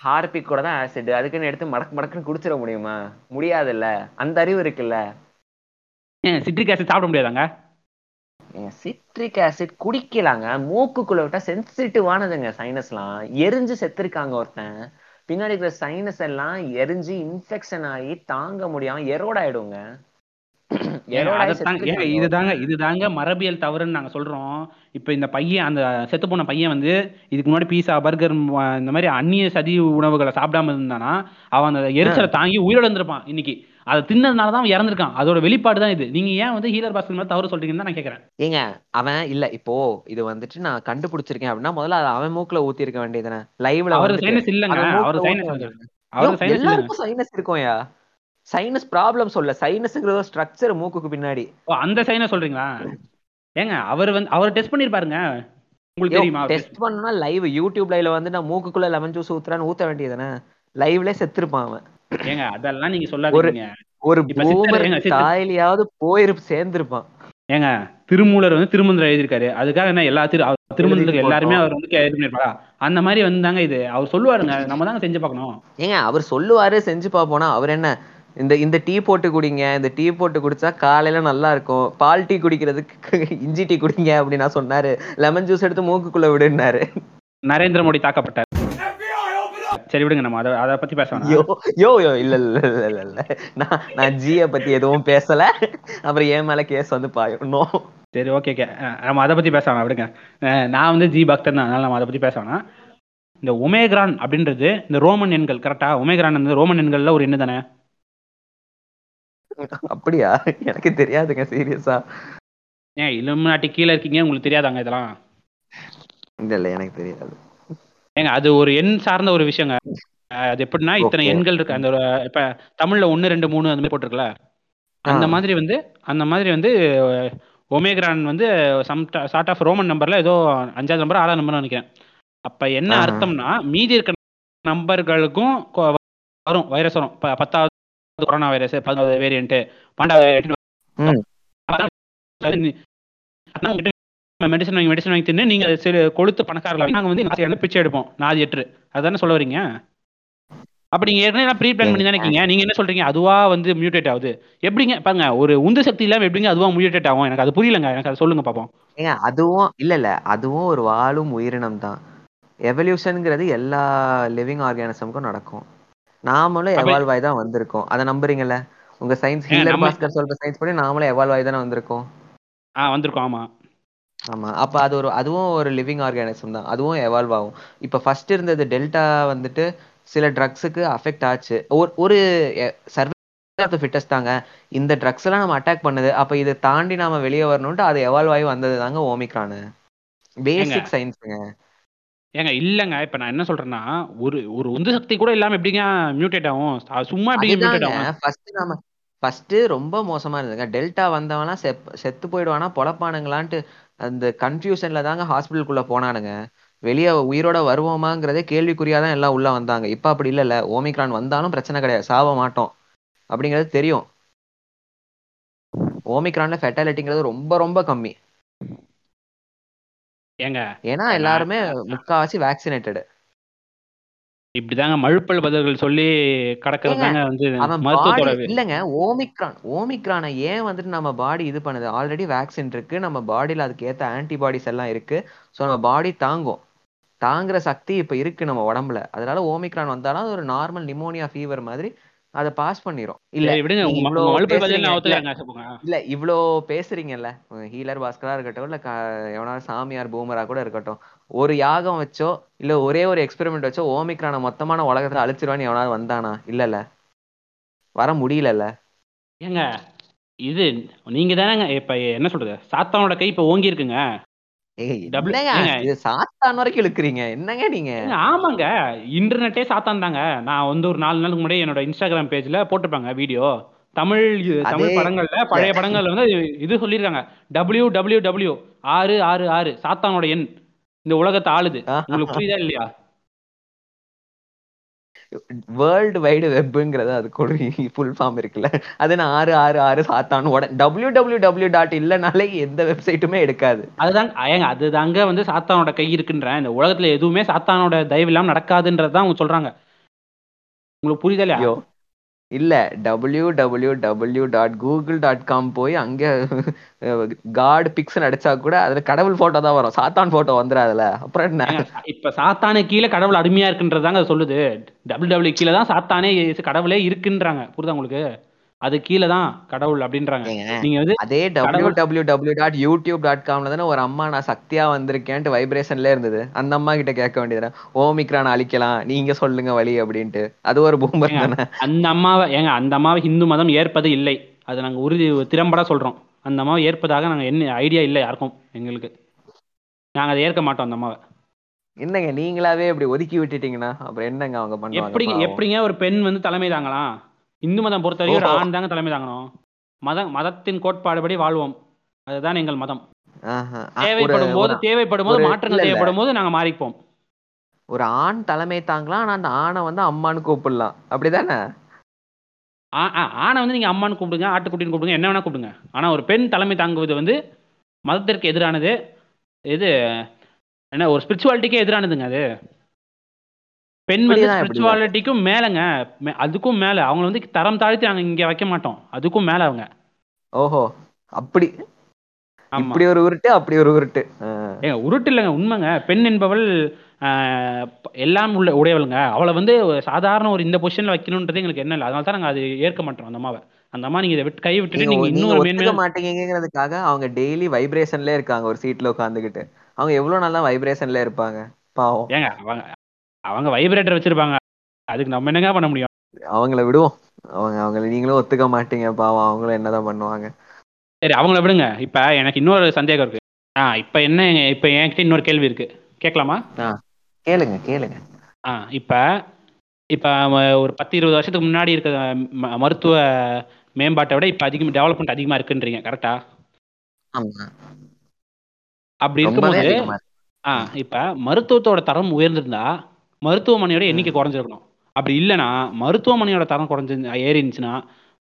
Speaker 3: ஹார்பிக் கூட தான் ஆசிட் அதுக்குன்னு எடுத்து மடக்கு மடக்குன்னு குடிச்சிட முடியுமா? முடியாதுல்ல. அந்த அறிவு இருக்குல்ல.
Speaker 2: ஏன் சிட்ரிக் ஆசிட் சாப்பிட முடியாதாங்க?
Speaker 3: Citric acid குடிக்கலாங்க. மூக்குக்குள்ள விட்டா சென்சிட்டிவானதுங்க சைனஸ்லாம் எரிஞ்சு செத்துருக்காங்க ஒருத்தன். பின்னாடி இருக்கிற சைனஸ் எல்லாம் எரிஞ்சு இன்ஃபெக்ஷன் ஆகி தாங்க முடியாம எரோட்
Speaker 2: இதுதாங்க இதுதாங்க மரபியல் தவறுன்னு நாங்க சொல்றோம். இப்ப இந்த பையன் அந்த செத்து போன பையன் வந்து இதுக்கு முன்னாடி பீஸா பர்கர் இந்த மாதிரி அந்நிய சதி உணவுகளை சாப்பிடாம இருந்தானா அவன் அந்த எரிச்சலை தாங்கி உயிரோட இருந்திருப்பான் இன்னைக்கு. அதை தின்னதுனால தான் இறந்திருக்கான். அதோட வெளிப்பாடு தான் இது. நீங்க ஏன் வந்து ஹீலர் பாஸ்கர் மேல தவறு சொல்றீங்கன்னு தான் நான் கேக்குறேன்.
Speaker 3: ஏங்க அவன் இல்ல இப்போ இது வந்துட்டு நான் கண்டுபிடிச்சிருக்கேன் அப்படின்னா முதல்ல அதை அவன் மூக்குல ஊத்தி இருக்க வேண்டியதுதானே லைவ்ல
Speaker 2: அவருக்கு சைனஸ் இல்லங்க அவருக்கு சைனஸ் அவருக்கு சைனஸ்
Speaker 3: எல்லாருக்கும் சைனஸ் இருக்கும்யா. சைனஸ் ப்ராப்ளம் சொல்ல சைனஸ்ங்கிறது ஸ்ட்ரக்சர் மூக்குக்கு பின்னாடி.
Speaker 2: அந்த சைனஸ் சொல்றீங்களா? ஏங்க அவர் வந்து அவர் டெஸ்ட் பண்ணிருப்பாருங்க. உங்களுக்கு தெரியுமா?
Speaker 3: டெஸ்ட் பண்ணா லைவ் யூடியூப் லைவ்ல வந்து நான் மூக்குக்குள்ள லெமன் ஜூஸ் ஊத்துறான்னு ஊத்த வேண்டியதுதானே? லைவ்ல செத்துருப்பான் அவன்.
Speaker 2: ஏங்க அதெல்லாம் நீங்க சொல்லாதீங்க.
Speaker 3: ஒரு பூமர். தாயிலையாவது போயிரு சேர்ந்திருப்பான்.
Speaker 2: ஏங்க திருமூலர் வந்து திருமந்திரம் எழுதியிருக்காரு. அதுக்காக என்ன எல்லா திரு திருமந்திரத்துக்கு எல்லாருமே. அவர் வந்து இது பண்ணிருப்பாரா? அந்த மாதிரி வந்தாங்க இது. அவர் சொல்லுவாருங்க. நம்ம தாங்க செஞ்சு பார்க்கணும்.
Speaker 3: ஏங்க அவர் சொல்லுவாரு செஞ்சு பாப்போனா அவர் என்ன இந்த இந்த டீ போட்டு குடிங்க. இந்த டீ போட்டு குடிச்சா காலையில நல்லா இருக்கும் பால் டீ குடிக்கிறதுக்கு இஞ்சி டீ குடிங்க அப்படின்னு நான் சொன்னாரு. லெமன் ஜூஸ் எடுத்து மூக்குக்குள்ள விடுனாரு
Speaker 2: நரேந்திர மோடி தாக்கப்பட்டார். சரி விடுங்க நம்ம. அதை அதை பத்தி பேச வேணாம்.
Speaker 3: யோ யோ யோ இல்ல இல்ல இல்ல இல்ல இல்ல. நான் நான் ஜிய பத்தி எதுவும் பேசல. அப்புறம் என் மேல கேஸ் வந்து பாயணும்
Speaker 2: சரி ஓகே ஓகே நம்ம அதை பத்தி பேச வேணாம். விடுங்க. நான் வந்து ஜி பக்தன் தான். அதனால நம்ம அதை பத்தி பேச வேணாம். இந்த ஒமேக்ரான் அப்படின்றது இந்த ரோமன் எண்கள் கரெக்டா ஒமேக்ரான் வந்து ரோமன் எண்கள்ல ஒரு எண்ணு தானே?
Speaker 3: அப்படியா? எனக்கு தெரியாதுங்க சீரியஸா.
Speaker 2: ஏன் இலுமினாட்டி கீழே இருக்கீங்க உங்களுக்கு தெரியாதாங்க இதெல்லாம்?
Speaker 3: இல்ல இல்ல எனக்கு தெரியாது.
Speaker 2: ஏங்க அது ஒரு எண் சார்ந்த ஒரு விஷயங்க. அது எப்படின்னா இத்தனை. எண்கள் இருக்கு அந்த இப்ப தமிழ்ல ஒன்னு ரெண்டு மூணு அந்த மாதிரி போட்டிருக்கல அந்த. மாதிரி வந்து அந்த மாதிரி வந்து ஒமேக்ரான் வந்து சம் சார்ட் ஆஃப் ரோமன் நம்பர்ல ஏதோ அஞ்சாவது நம்பர் ஆறாவது நம்பர் நினைக்கிறேன். அப்ப என்ன. அர்த்தம்னா மீதி இருக்க நம்பர்களுக்கும் வரும் வைரஸ் வரும். பத்தாவது கொரோனா வைரஸ் பதினோரு வேரியன்ட் பன்னெண்டாவது. மெடிசன் வாங்கி மெடிசன் வாங்கி தின்னு நீங்க கொளுத்து பணக்காரர்கள் நாங்க வந்து நாசி பிச்சை எடுப்போம். நாதி எட்டு அதானே சொல்ல வரீங்க? அப்ப நீங்க ஏற்கனவே ப்ரீ பிளான் பண்ணி தானே இருக்கீங்க. நீங்க என்ன சொல்றீங்க? அதுவா வந்து மியூட்டேட் ஆகுது. எப்படிங்க? பாருங்க ஒரு உந்து சக்தி இல்லாம எப்படிங்க அதுவா மியூட்டேட் ஆகும்? எனக்கு அது புரியலங்க. எனக்கு அதை சொல்லுங்க பாப்போம்.
Speaker 3: ஏங்க அதுவும் இல்ல இல்ல. அதுவும் ஒரு வாழும் உயிரினம் தான். எவல்யூஷன்ங்கிறது எல்லா லிவிங் ஆர்கானிசமுக்கும் நடக்கும். நாமளும் எவால்வ் ஆகி தான் வந்திருக்கோம். அதை நம்புறீங்கல்ல? உங்க சயின்ஸ் ஹீலர் பாஸ்கர் சொல்ற சயின்ஸ் படி நாமளும் எவால்வ் ஆகி தானே வந்திருக்கோம்.
Speaker 2: ஆ வந்திருக்கோம் ஆமா.
Speaker 3: ஆமா. அப்ப அது ஒரு அதுவும் ஒரு லிவிங் ஆர்கானிசம் தான். அதுவும் எவால்வ் ஆகும். இப்ப ஃபர்ஸ்ட் இருந்தது டெல்டா வந்துட்டு சில ட்ரக்ஸுக்கு அஃபெக்ட் ஆச்சு. ஒரு ஒரு சர்வே ஆஃப் த ஃபிட்டஸ்ட் தாங்க. இந்த ட்ரக்ஸ் எல்லாம் நம்ம அட்டாக் பண்ணுது. அப்ப இதை தாண்டி நாம வெளியே வரணும்ட்டு அது எவால்வ் ஆகி வந்தது தாங்க ஓமிக்ரானு பேசிக் சயின்ஸுங்க
Speaker 2: ஏங்க இல்லைங்க. இப்போ நான் என்ன சொல்றேன்னா ஒரு ஒரு உந்து சக்தி கூட இல்லாம எப்படிங்க மியூட்டேட் ஆகும் சும்மா எப்படிங்க மியூட்டேட் ஆகும்
Speaker 3: ஃபர்ஸ்ட் நாம ஃபர்ஸ்ட் ரொம்ப மோசமா இருந்ததுங்க. டெல்டா வந்தவன்லாம் செப் செத்து போயிடுவானா பொழப்பானுங்களான்ட்டு அந்த கன்ஃபியூஷன்ல தாங்க ஹாஸ்பிட்டலுக்குள்ள போனானுங்க. வெளியே உயிரோட வருவோமாங்கிறதே கேள்விக்குறியாதான் எல்லாம் உள்ள வந்தாங்க. இப்ப அப்படி இல்லைல்ல. ஓமிக்ரான் வந்தாலும் பிரச்சனை கிடையாது. சாவ மாட்டோம். அப்படிங்கிறது தெரியும். ஓமிக்ரான்ல ஃபெட்டாலிட்டிங்கிறது ரொம்ப ரொம்ப கம்மி.
Speaker 2: ஏங்க
Speaker 3: ஏன்னா எல்லாருமே முக்காவாசி வேக்சினேட்டடு
Speaker 2: இப்படிதாங்க மழுப்பல் பதில்கள் சொல்லி கடக்கிறது
Speaker 3: ஏங்க,
Speaker 2: தாங்க வந்து மருத்துவத்தோட
Speaker 3: இல்லைங்க ஓமிக்ரான் ஓமிக்ரானை ஏன் வந்துட்டு நம்ம பாடி இது பண்ணுது? ஆல்ரெடி வேக்சின் இருக்கு நம்ம பாடியில அதுக்கு ஏத்த ஆன்டிபாடிஸ் எல்லாம் இருக்கு ஸோ நம்ம பாடி தாங்கும். தாங்குற சக்தி இப்ப இருக்கு நம்ம உடம்புல. அதனால ஓமிக்ரான் வந்தாலும் ஒரு நார்மல் நிமோனியா ஃபீவர் மாதிரி அதை பாஸ் பண்ணிரும். இல்ல
Speaker 2: விடுங்க.
Speaker 3: இல்ல, இவ்ளோ பேசுறீங்கல்ல. ஹீலர் பாஸ்கரா இருக்கட்டும் இல்ல எவனாவது சாமியார் பூமரா கூட இருக்கட்டும். ஒரு யாகம் வச்சோ இல்ல ஒரே ஒரு எக்ஸ்பெரிமெண்ட் வச்சோ ஓமிக்ரான மொத்தமான உலகத்துல அழிச்சிருவான்னு எவனாவது வந்தானா? இல்லல்ல. வர முடியலல்ல.
Speaker 2: ஏங்க இது நீங்க தானேங்க இப்ப என்ன சொல்றது? சாத்தானோட கை இப்ப ஓங்கி இருக்குங்க
Speaker 3: சாத்தான் வரைக்கும் இழுக்கிறீங்க. என்னங்க நீங்க?
Speaker 2: ஏங்க, ஆமாங்க. இன்டர்நெட்டே சாத்தான் தாங்க. நான் வந்து ஒரு நாலு நாளுக்கு முன்னாடி என்னோட இன்ஸ்டாகிராம் பேஜ்ல போட்டிருப்பாங்க வீடியோ. தமிழ் தமிழ் படங்கள்ல பழைய படங்கள்ல வந்து இது சொல்லியிருக்காங்க டபிள்யூ டபிள்யூ டபிள்யூ ஆறு ஆறு ஆறு சாத்தானோட எண். இந்த உலகத்தை ஆளுது. உங்களுக்கு புரியுதா இல்லையா?
Speaker 3: வேர்ல்டு வைடு வெப்ங்கிறது அதுக்கு ஒரு ஃபுல் ஃபார்ம் இருக்குல்ல. அது நான் ஆறு ஆறு ஆறு சாத்தான்னு உடனே டபிள்யூ டபிள்யூ டபிள்யூ டாட் இல்லைனாலே எந்த வெப்சைட்டுமே எடுக்காது.
Speaker 2: அதுதான் ஏங்க அதுதாங்க வந்து சாத்தானோட கை இருக்குன்றேன். இந்த உலகத்துல எதுவுமே சாத்தானோட தயவு இல்லாம நடக்காதுன்றது தான் அவங்க சொல்றாங்க. உங்களுக்கு புரியுதா இல்லையா?
Speaker 3: இல்லை W W W dot Google dot com போய் அங்கே காட் பிக்ஸ் அடிச்சா கூட அதில் கடவுள் ஃபோட்டோ தான் வரும். சாத்தான் ஃபோட்டோ வந்துடாதுல அப்புறம் என்ன?
Speaker 2: இப்போ இப்ப சாத்தானு கீழே கடவுள் அடிமையாக இருக்குன்றதாங்க அது சொல்லுது. டபுள் டபுள்யூ கீழே தான் சாத்தானே கடவுளே இருக்குன்றாங்க. புரியுதா உங்களுக்கு? அது கீழே தான் கடவுள் அப்படின்றாங்க. நீங்க வந்து
Speaker 3: அதே W W W dot YouTube dot காம்ல தானே ஒரு அம்மா நான் சக்தியா வந்திருக்கேன்ட்டு வைப்ரேஷன்ல இருந்தது. அந்த அம்மா கிட்ட கேட்க வேண்டியது ஓமிக்ரான் அழிக்கலாம் நீங்க சொல்லுங்க வழி அப்படின்ட்டு. அது ஒரு பூமர் தானே.
Speaker 2: அந்த அம்மாவை ஏங்க அந்த அம்மாவை ஹிந்து மதம் ஏற்பது இல்லை. அது நாங்க உறுதி திறம்பட சொல்றோம். அந்த அம்மாவை ஏற்பதாக நாங்க என்ன ஐடியா இல்லை யாருக்கும் எங்களுக்கு. நாங்க அதை ஏற்க மாட்டோம் அந்த அம்மாவை.
Speaker 3: என்னங்க நீங்களாவே இப்படி ஒதுக்கி விட்டுட்டீங்கன்னா அப்புறம் என்னங்க அவங்க பண்ணுவாங்க?
Speaker 2: எப்படிங்க. எப்படிங்க ஒரு பெண் வந்து தலைமை தாங்கலாம்? இந்து மதம் பொறுத்த வரைக்கும் ஒரு. ஆண் தாங்க தலைமை தாங்கணும். மதம் மதத்தின் கோட்பாடுபடி வாழ்வோம். அதுதான் எங்கள் மதம். தேவைப்படும் போது தேவைப்படும் போது மாற்றங்கள். தேவைப்படும் போது நாங்க மாறிப்போம்.
Speaker 3: ஒரு ஆண் தலைமை தாங்கலாம் ஆனா அந்த ஆணை வந்து அம்மான்னு கூப்பிடலாம். அப்படிதானே?
Speaker 2: ஆணை வந்து நீங்க அம்மான்னு கூப்பிடுங்க ஆட்டுக்குட்டின்னு கூப்பிடுங்க என்ன வேணா கூப்பிடுங்க. ஆனா ஒரு பெண் தலைமை தாங்குவது வந்து மதத்திற்கு எதிரானது. இது என்ன ஒரு ஸ்பிரிச்சுவாலிட்டிக்கே எதிரானதுங்க அது. பெண் வந்து. ஸ்பிரிச்சுவாலிட்டிக்கும் மேலங்க. அதுக்கும் மேல. அவங்க வந்து தரம் தாழ்த்தி நாங்க இங்க வைக்க மாட்டோம். அதுக்கும் மேல அவங்க.
Speaker 3: ஓஹோ. அப்படி. இப்படி ஒரு உருட்டு அப்படி ஒரு உருட்டு.
Speaker 2: ஏங்க உருட்டு இல்லைங்க உண்மைங்க. பெண் என்பவள் எல்லாம் உள்ள உடையவளுங்க. அவளை வந்து சாதாரண ஒரு இந்த பொசிஷன்ல வைக்கணுன்றது எங்களுக்கு என்ன இல்லை. அதனால தான் நாங்க அது ஏற்க மாட்டோம் அந்த அம்மாவை. அந்த அம்மா நீங்க இதை விட்டு கை விட்டுட்டு
Speaker 3: நீங்க
Speaker 2: இன்னொரு மேன்மையா
Speaker 3: மாட்டீங்கிறதுக்காக அவங்க டெய்லி வைப்ரேஷன்ல இருக்காங்க ஒரு சீட்ல உட்காந்துக்கிட்டு அவங்க எவ்வளவு நல்லா வைப்ரேஷன்ல இருப்பாங்க? பாவம்.
Speaker 2: ஏங்க அவங்க வைப்ரேட்டர் வச்சிருப்பாங்க. அதுக்கு நம்ம என்னங்க பண்ண முடியும்?
Speaker 3: அவங்கள விடுவோம். அவங்க அவங்கள நீங்களும் ஒத்துக்க மாட்டீங்க. பாவம் அவங்களும் என்னதான் பண்ணுவாங்க.
Speaker 2: சரி அவங்கள விடுங்க. இப்ப எனக்கு இன்னொரு சந்தேகம் இருக்கு. ஆ இப்ப என்ன இப்ப என்கிட்ட இன்னொரு கேள்வி இருக்கு. கேட்கலாமா?
Speaker 3: கேளுங்க கேளுங்க.
Speaker 2: ஆ இப்ப இப்ப ஒரு பத்து இருபது வருஷத்துக்கு முன்னாடி இருக்க மருத்துவ மேம்பாட்டை விட இப்ப அதிகம் டெவலப்மெண்ட் அதிகமா இருக்குன்றீங்க கரெக்டா அப்படி இருக்கும்போது. ஆ இப்ப மருத்துவத்தோட தரம் உயர்ந்திருந்தா மருத்துவமனையோட எண்ணிக்கை குறைஞ்சிருக்கணும். அப்படி இல்லைன்னா மருத்துவமனையோட தரம் குறைஞ்சி ஏறி இருந்துச்சுன்னா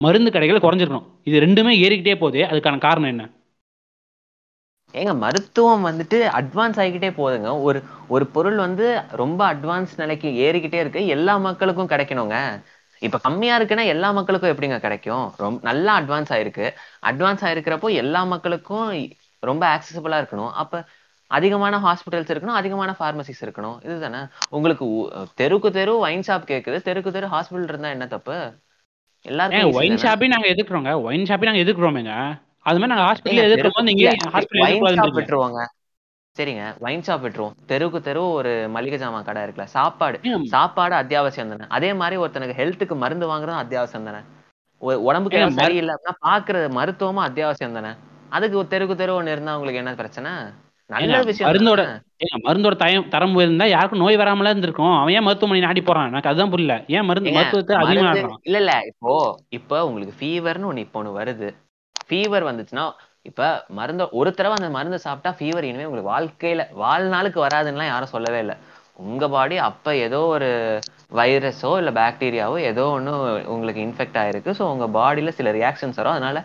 Speaker 2: மருந்து கடைகள் குறைஞ்சிருக்கணும். இது ரெண்டுமே ஏறிக்கிட்டே போகுது அதுக்கான காரணம் என்ன?
Speaker 3: ஏங்க மருத்துவம் வந்துட்டு அட்வான்ஸ் ஆகிக்கிட்டே போகுதுங்க. ஒரு ஒரு பொருள் வந்து ரொம்ப அட்வான்ஸ் நிலைக்கு ஏறிக்கிட்டே இருக்கு. எல்லா மக்களுக்கும் கிடைக்கணுங்க. இப்ப கம்மியா இருக்குன்னா எல்லா மக்களுக்கும் எப்படிங்க கிடைக்கும்? ரொம்ப நல்லா அட்வான்ஸ் ஆயிருக்கு. அட்வான்ஸ் ஆயிருக்கிறப்போ எல்லா மக்களுக்கும் ரொம்ப ஆக்சசபிளா இருக்கணும். அப்ப அதிகமான ஹாஸ்பிட்டல்ஸ் இருக்கணும் அதிகமான ஃபார்மசிஸ் இருக்கணும். இதுதானே? உங்களுக்கு தெருக்கு தெரு ஒயின் ஷாப் கேக்குது. தெருக்கு தெரு ஹாஸ்பிட்டல் இருந்தா என்ன தப்பு?
Speaker 2: ஏங்க
Speaker 3: எல்லாருக்கும்
Speaker 2: ஒயின் ஷாப்பே நாங்க எதிர்க்கிறோங்க ஒயின் ஷாப்பே நாங்க எதிர்க்கிறோமேங்க அது மாதிரி நாங்க ஹாஸ்பிட்டல் எதிர்க்கும் போது நீங்க ஹாஸ்பிட்டல்
Speaker 3: விட்டுருவாங்க. சரிங்க ஒயின் ஷாப் விட்டுருவோம். தெருவுக்கு தெரு ஒரு மளிகை ஜாமான் கடை இருக்குல்ல சாப்பாடு. சாப்பாடு அத்தியாவசியம் தானே? அதே மாதிரி ஒருத்தனுக்கு ஹெல்த்துக்கு மருந்து வாங்குறதும் அத்தியாவசியம் தானே? உடம்புக்கு சரியில்லை அப்படின்னா பாக்குற மருத்துவமும் அத்தியாவசியம் தானே? அதுக்கு ஒரு தெருக்கு தெரு ஒண்ணு இருந்தா உங்களுக்கு என்ன பிரச்சனை? நல்ல விஷயம்
Speaker 2: மருந்தோட மருந்தோட தயம் தரம் உயர்ந்தா யாருக்கும் நோய் வராமல இருந்திருக்கும். அவன் ஏன் மருத்துவமனை நாடி போறான்? எனக்கு அதுதான் புரியல. ஏன் மருந்து மருத்துவத்தை அதிகமா
Speaker 3: இல்ல இல்ல. இப்போ இப்போ உங்களுக்கு ஃபீவர்னு ஒண்ணு இப்போ ஒண்ணு வருது. ஃபீவர் வந்துச்சுன்னா இப்ப மருந்து ஒரு தடவை அந்த மருந்து சாப்பிட்டா ஃபீவர் இனிமே உங்களுக்கு வாழ்க்கையில வாழ்நாளுக்கு வராதுன்னுலாம் யாரும் சொல்லவே இல்லை. உங்க பாடி அப்ப ஏதோ ஒரு வைரஸோ இல்ல பாக்டீரியாவோ ஏதோ ஒண்ணு உங்களுக்கு இன்ஃபெக்ட் ஆயிருக்கு. ஸோ உங்க பாடியில சில ரியாக்ஷன்ஸ் வரும். அதனால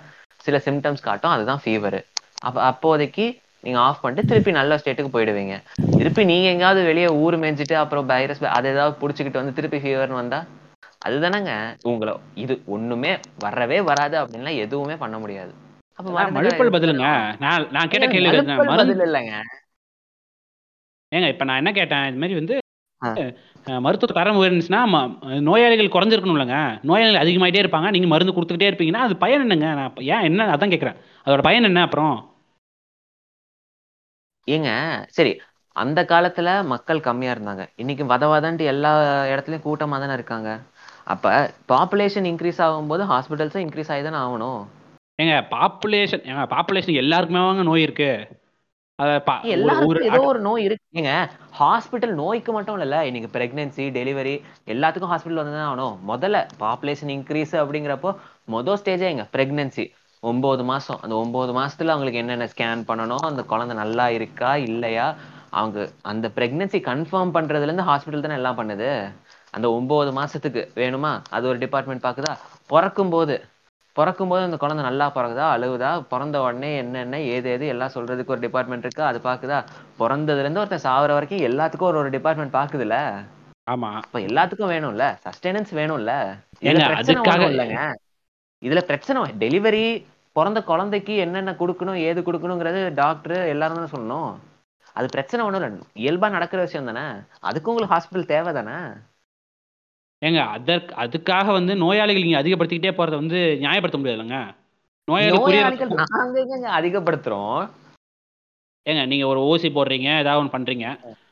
Speaker 3: சில சிம்டம்ஸ் காட்டும். அதுதான் ஃபீவர் அப்ப அப்போதைக்கு நீங்க ஆஃப் பண்ணிட்டு திருப்பி நல்ல ஸ்டேட்டுக்கு போயிடுவீங்க. திருப்பி நீங்க எங்கேயாவது வெளியே ஊர் மேய்ஞ்சிட்டு அப்புறம் வைரஸ் அது ஏதாவது புடிச்சுக்கிட்டு வந்து திருப்பி ஃபீவர்னு வந்தா அதுதானங்க. உங்களை இது ஒண்ணுமே வரவே வராது அப்படின்லாம் எதுவுமே பண்ண முடியாது. அப்ப
Speaker 2: மழுப்பல் பதிலுங்க. நான் நான் கேட்ட கேள்வி
Speaker 3: பதில் இல்லைங்க.
Speaker 2: ஏங்க இப்ப நான் என்ன கேட்டேன்? இது மாதிரி வந்து மருத்துவ தரம் உயர்ந்துச்சுன்னா நோயாளிகள் குறைஞ்சிருக்கணும்லங்க. நோயாளிகள் அதிகமாயிட்டே இருப்பாங்க. நீங்க மருந்து கொடுத்துக்கிட்டே இருப்பீங்கன்னா அது பயன் என்னங்க? நான் ஏன் என்ன அதான் கேக்குறேன். அதோட பயன் என்ன அப்புறம்?
Speaker 3: ஏங்க சரி அந்த காலத்துல மக்கள் கம்மியா இருந்தாங்க. இன்னைக்கு வத வதன்ட்டு எல்லா இடத்துலயும் கூட்டமா தானே இருக்காங்க. அப்ப பாப்புலேஷன் இன்க்ரீஸ் ஆகும்போது ஹாஸ்பிட்டல்ஸும் இன்க்ரீஸ் ஆகி தானே ஆகணும்.
Speaker 2: ஏங்க பாப்புலேஷன் ஏங்க பாப்புலேஷன் எல்லாருக்குமே வாங்க நோய் இருக்கு.
Speaker 3: எல்லாருக்கும் ஏதோ ஒரு நோய் இருக்குங்க ஹாஸ்பிட்டல் நோய்க்கு மட்டும் இல்ல இன்னைக்கு பிரெக்னன்சி டெலிவரி எல்லாத்துக்கும் ஹாஸ்பிட்டல் வந்து தான் ஆகணும். முதல்ல பாப்புலேஷன் இன்க்ரீஸ் அப்படிங்கிறப்போ மொதல் ஸ்டேஜே எங்க பிரெக்னன்சி ஒன்பது மாசம் அந்த ஒன்பது மாசத்துல அவங்களுக்கு என்னென்ன ஸ்கேன் பண்ணணும் அந்த குழந்தை நல்லா இருக்கா இல்லையா? அவங்க அந்த பிரெக்னன்சி கன்ஃபார்ம் பண்றதுல இருந்து ஹாஸ்பிட்டல் தானே எல்லாம் பண்ணுது? அந்த ஒன்பது மாசத்துக்கு வேணுமா? அது ஒரு டிபார்ட்மெண்ட் பாக்குதா? பிறக்கும் போது பிறக்கும் போது அந்த குழந்தை நல்லா பிறகுதா அழுகுதா பிறந்த உடனே என்னென்ன ஏது ஏது எல்லாம் சொல்றதுக்கு ஒரு டிபார்ட்மெண்ட் இருக்கு அது பாக்குதா? பிறந்ததுல இருந்து ஒருத்தன் சாவர வரைக்கும் எல்லாத்துக்கும் ஒரு ஒரு டிபார்ட்மெண்ட் பாக்குதுல்ல
Speaker 2: ஆமா.
Speaker 3: அப்ப எல்லாத்துக்கும் வேணும்ல? சஸ்டெனன்ஸ் வேணும்ல? இதுல பிரச்சனை இல்லைங்க. இதுல பிரச்சனை டெலிவரி பிறந்த குழந்தைக்கு என்னென்ன கொடுக்கணும் ஏது கொடுக்கணுங்கிறது டாக்டர் எல்லாரும் தானே சொல்லணும். அது பிரச்சனை ஒண்ணும் இல்லை. இயல்பா நடக்கிற விஷயம் தானே. அதுக்கு உங்களுக்கு ஹாஸ்பிட்டல் தேவை தானே?
Speaker 2: ஏங்க அதற்கு அதுக்காக வந்து நோயாளிகள் நீங்க அதிகப்படுத்திக்கிட்டே போறத வந்து நியாயப்படுத்த முடியாதுல்லங்க. நோயாளிகள்
Speaker 3: அதிகப்படுத்துறோம்?
Speaker 2: ஏங்க நீங்க ஒரு ஊசி போடுறீங்க ஏதாவது ஒன்று பண்றீங்க.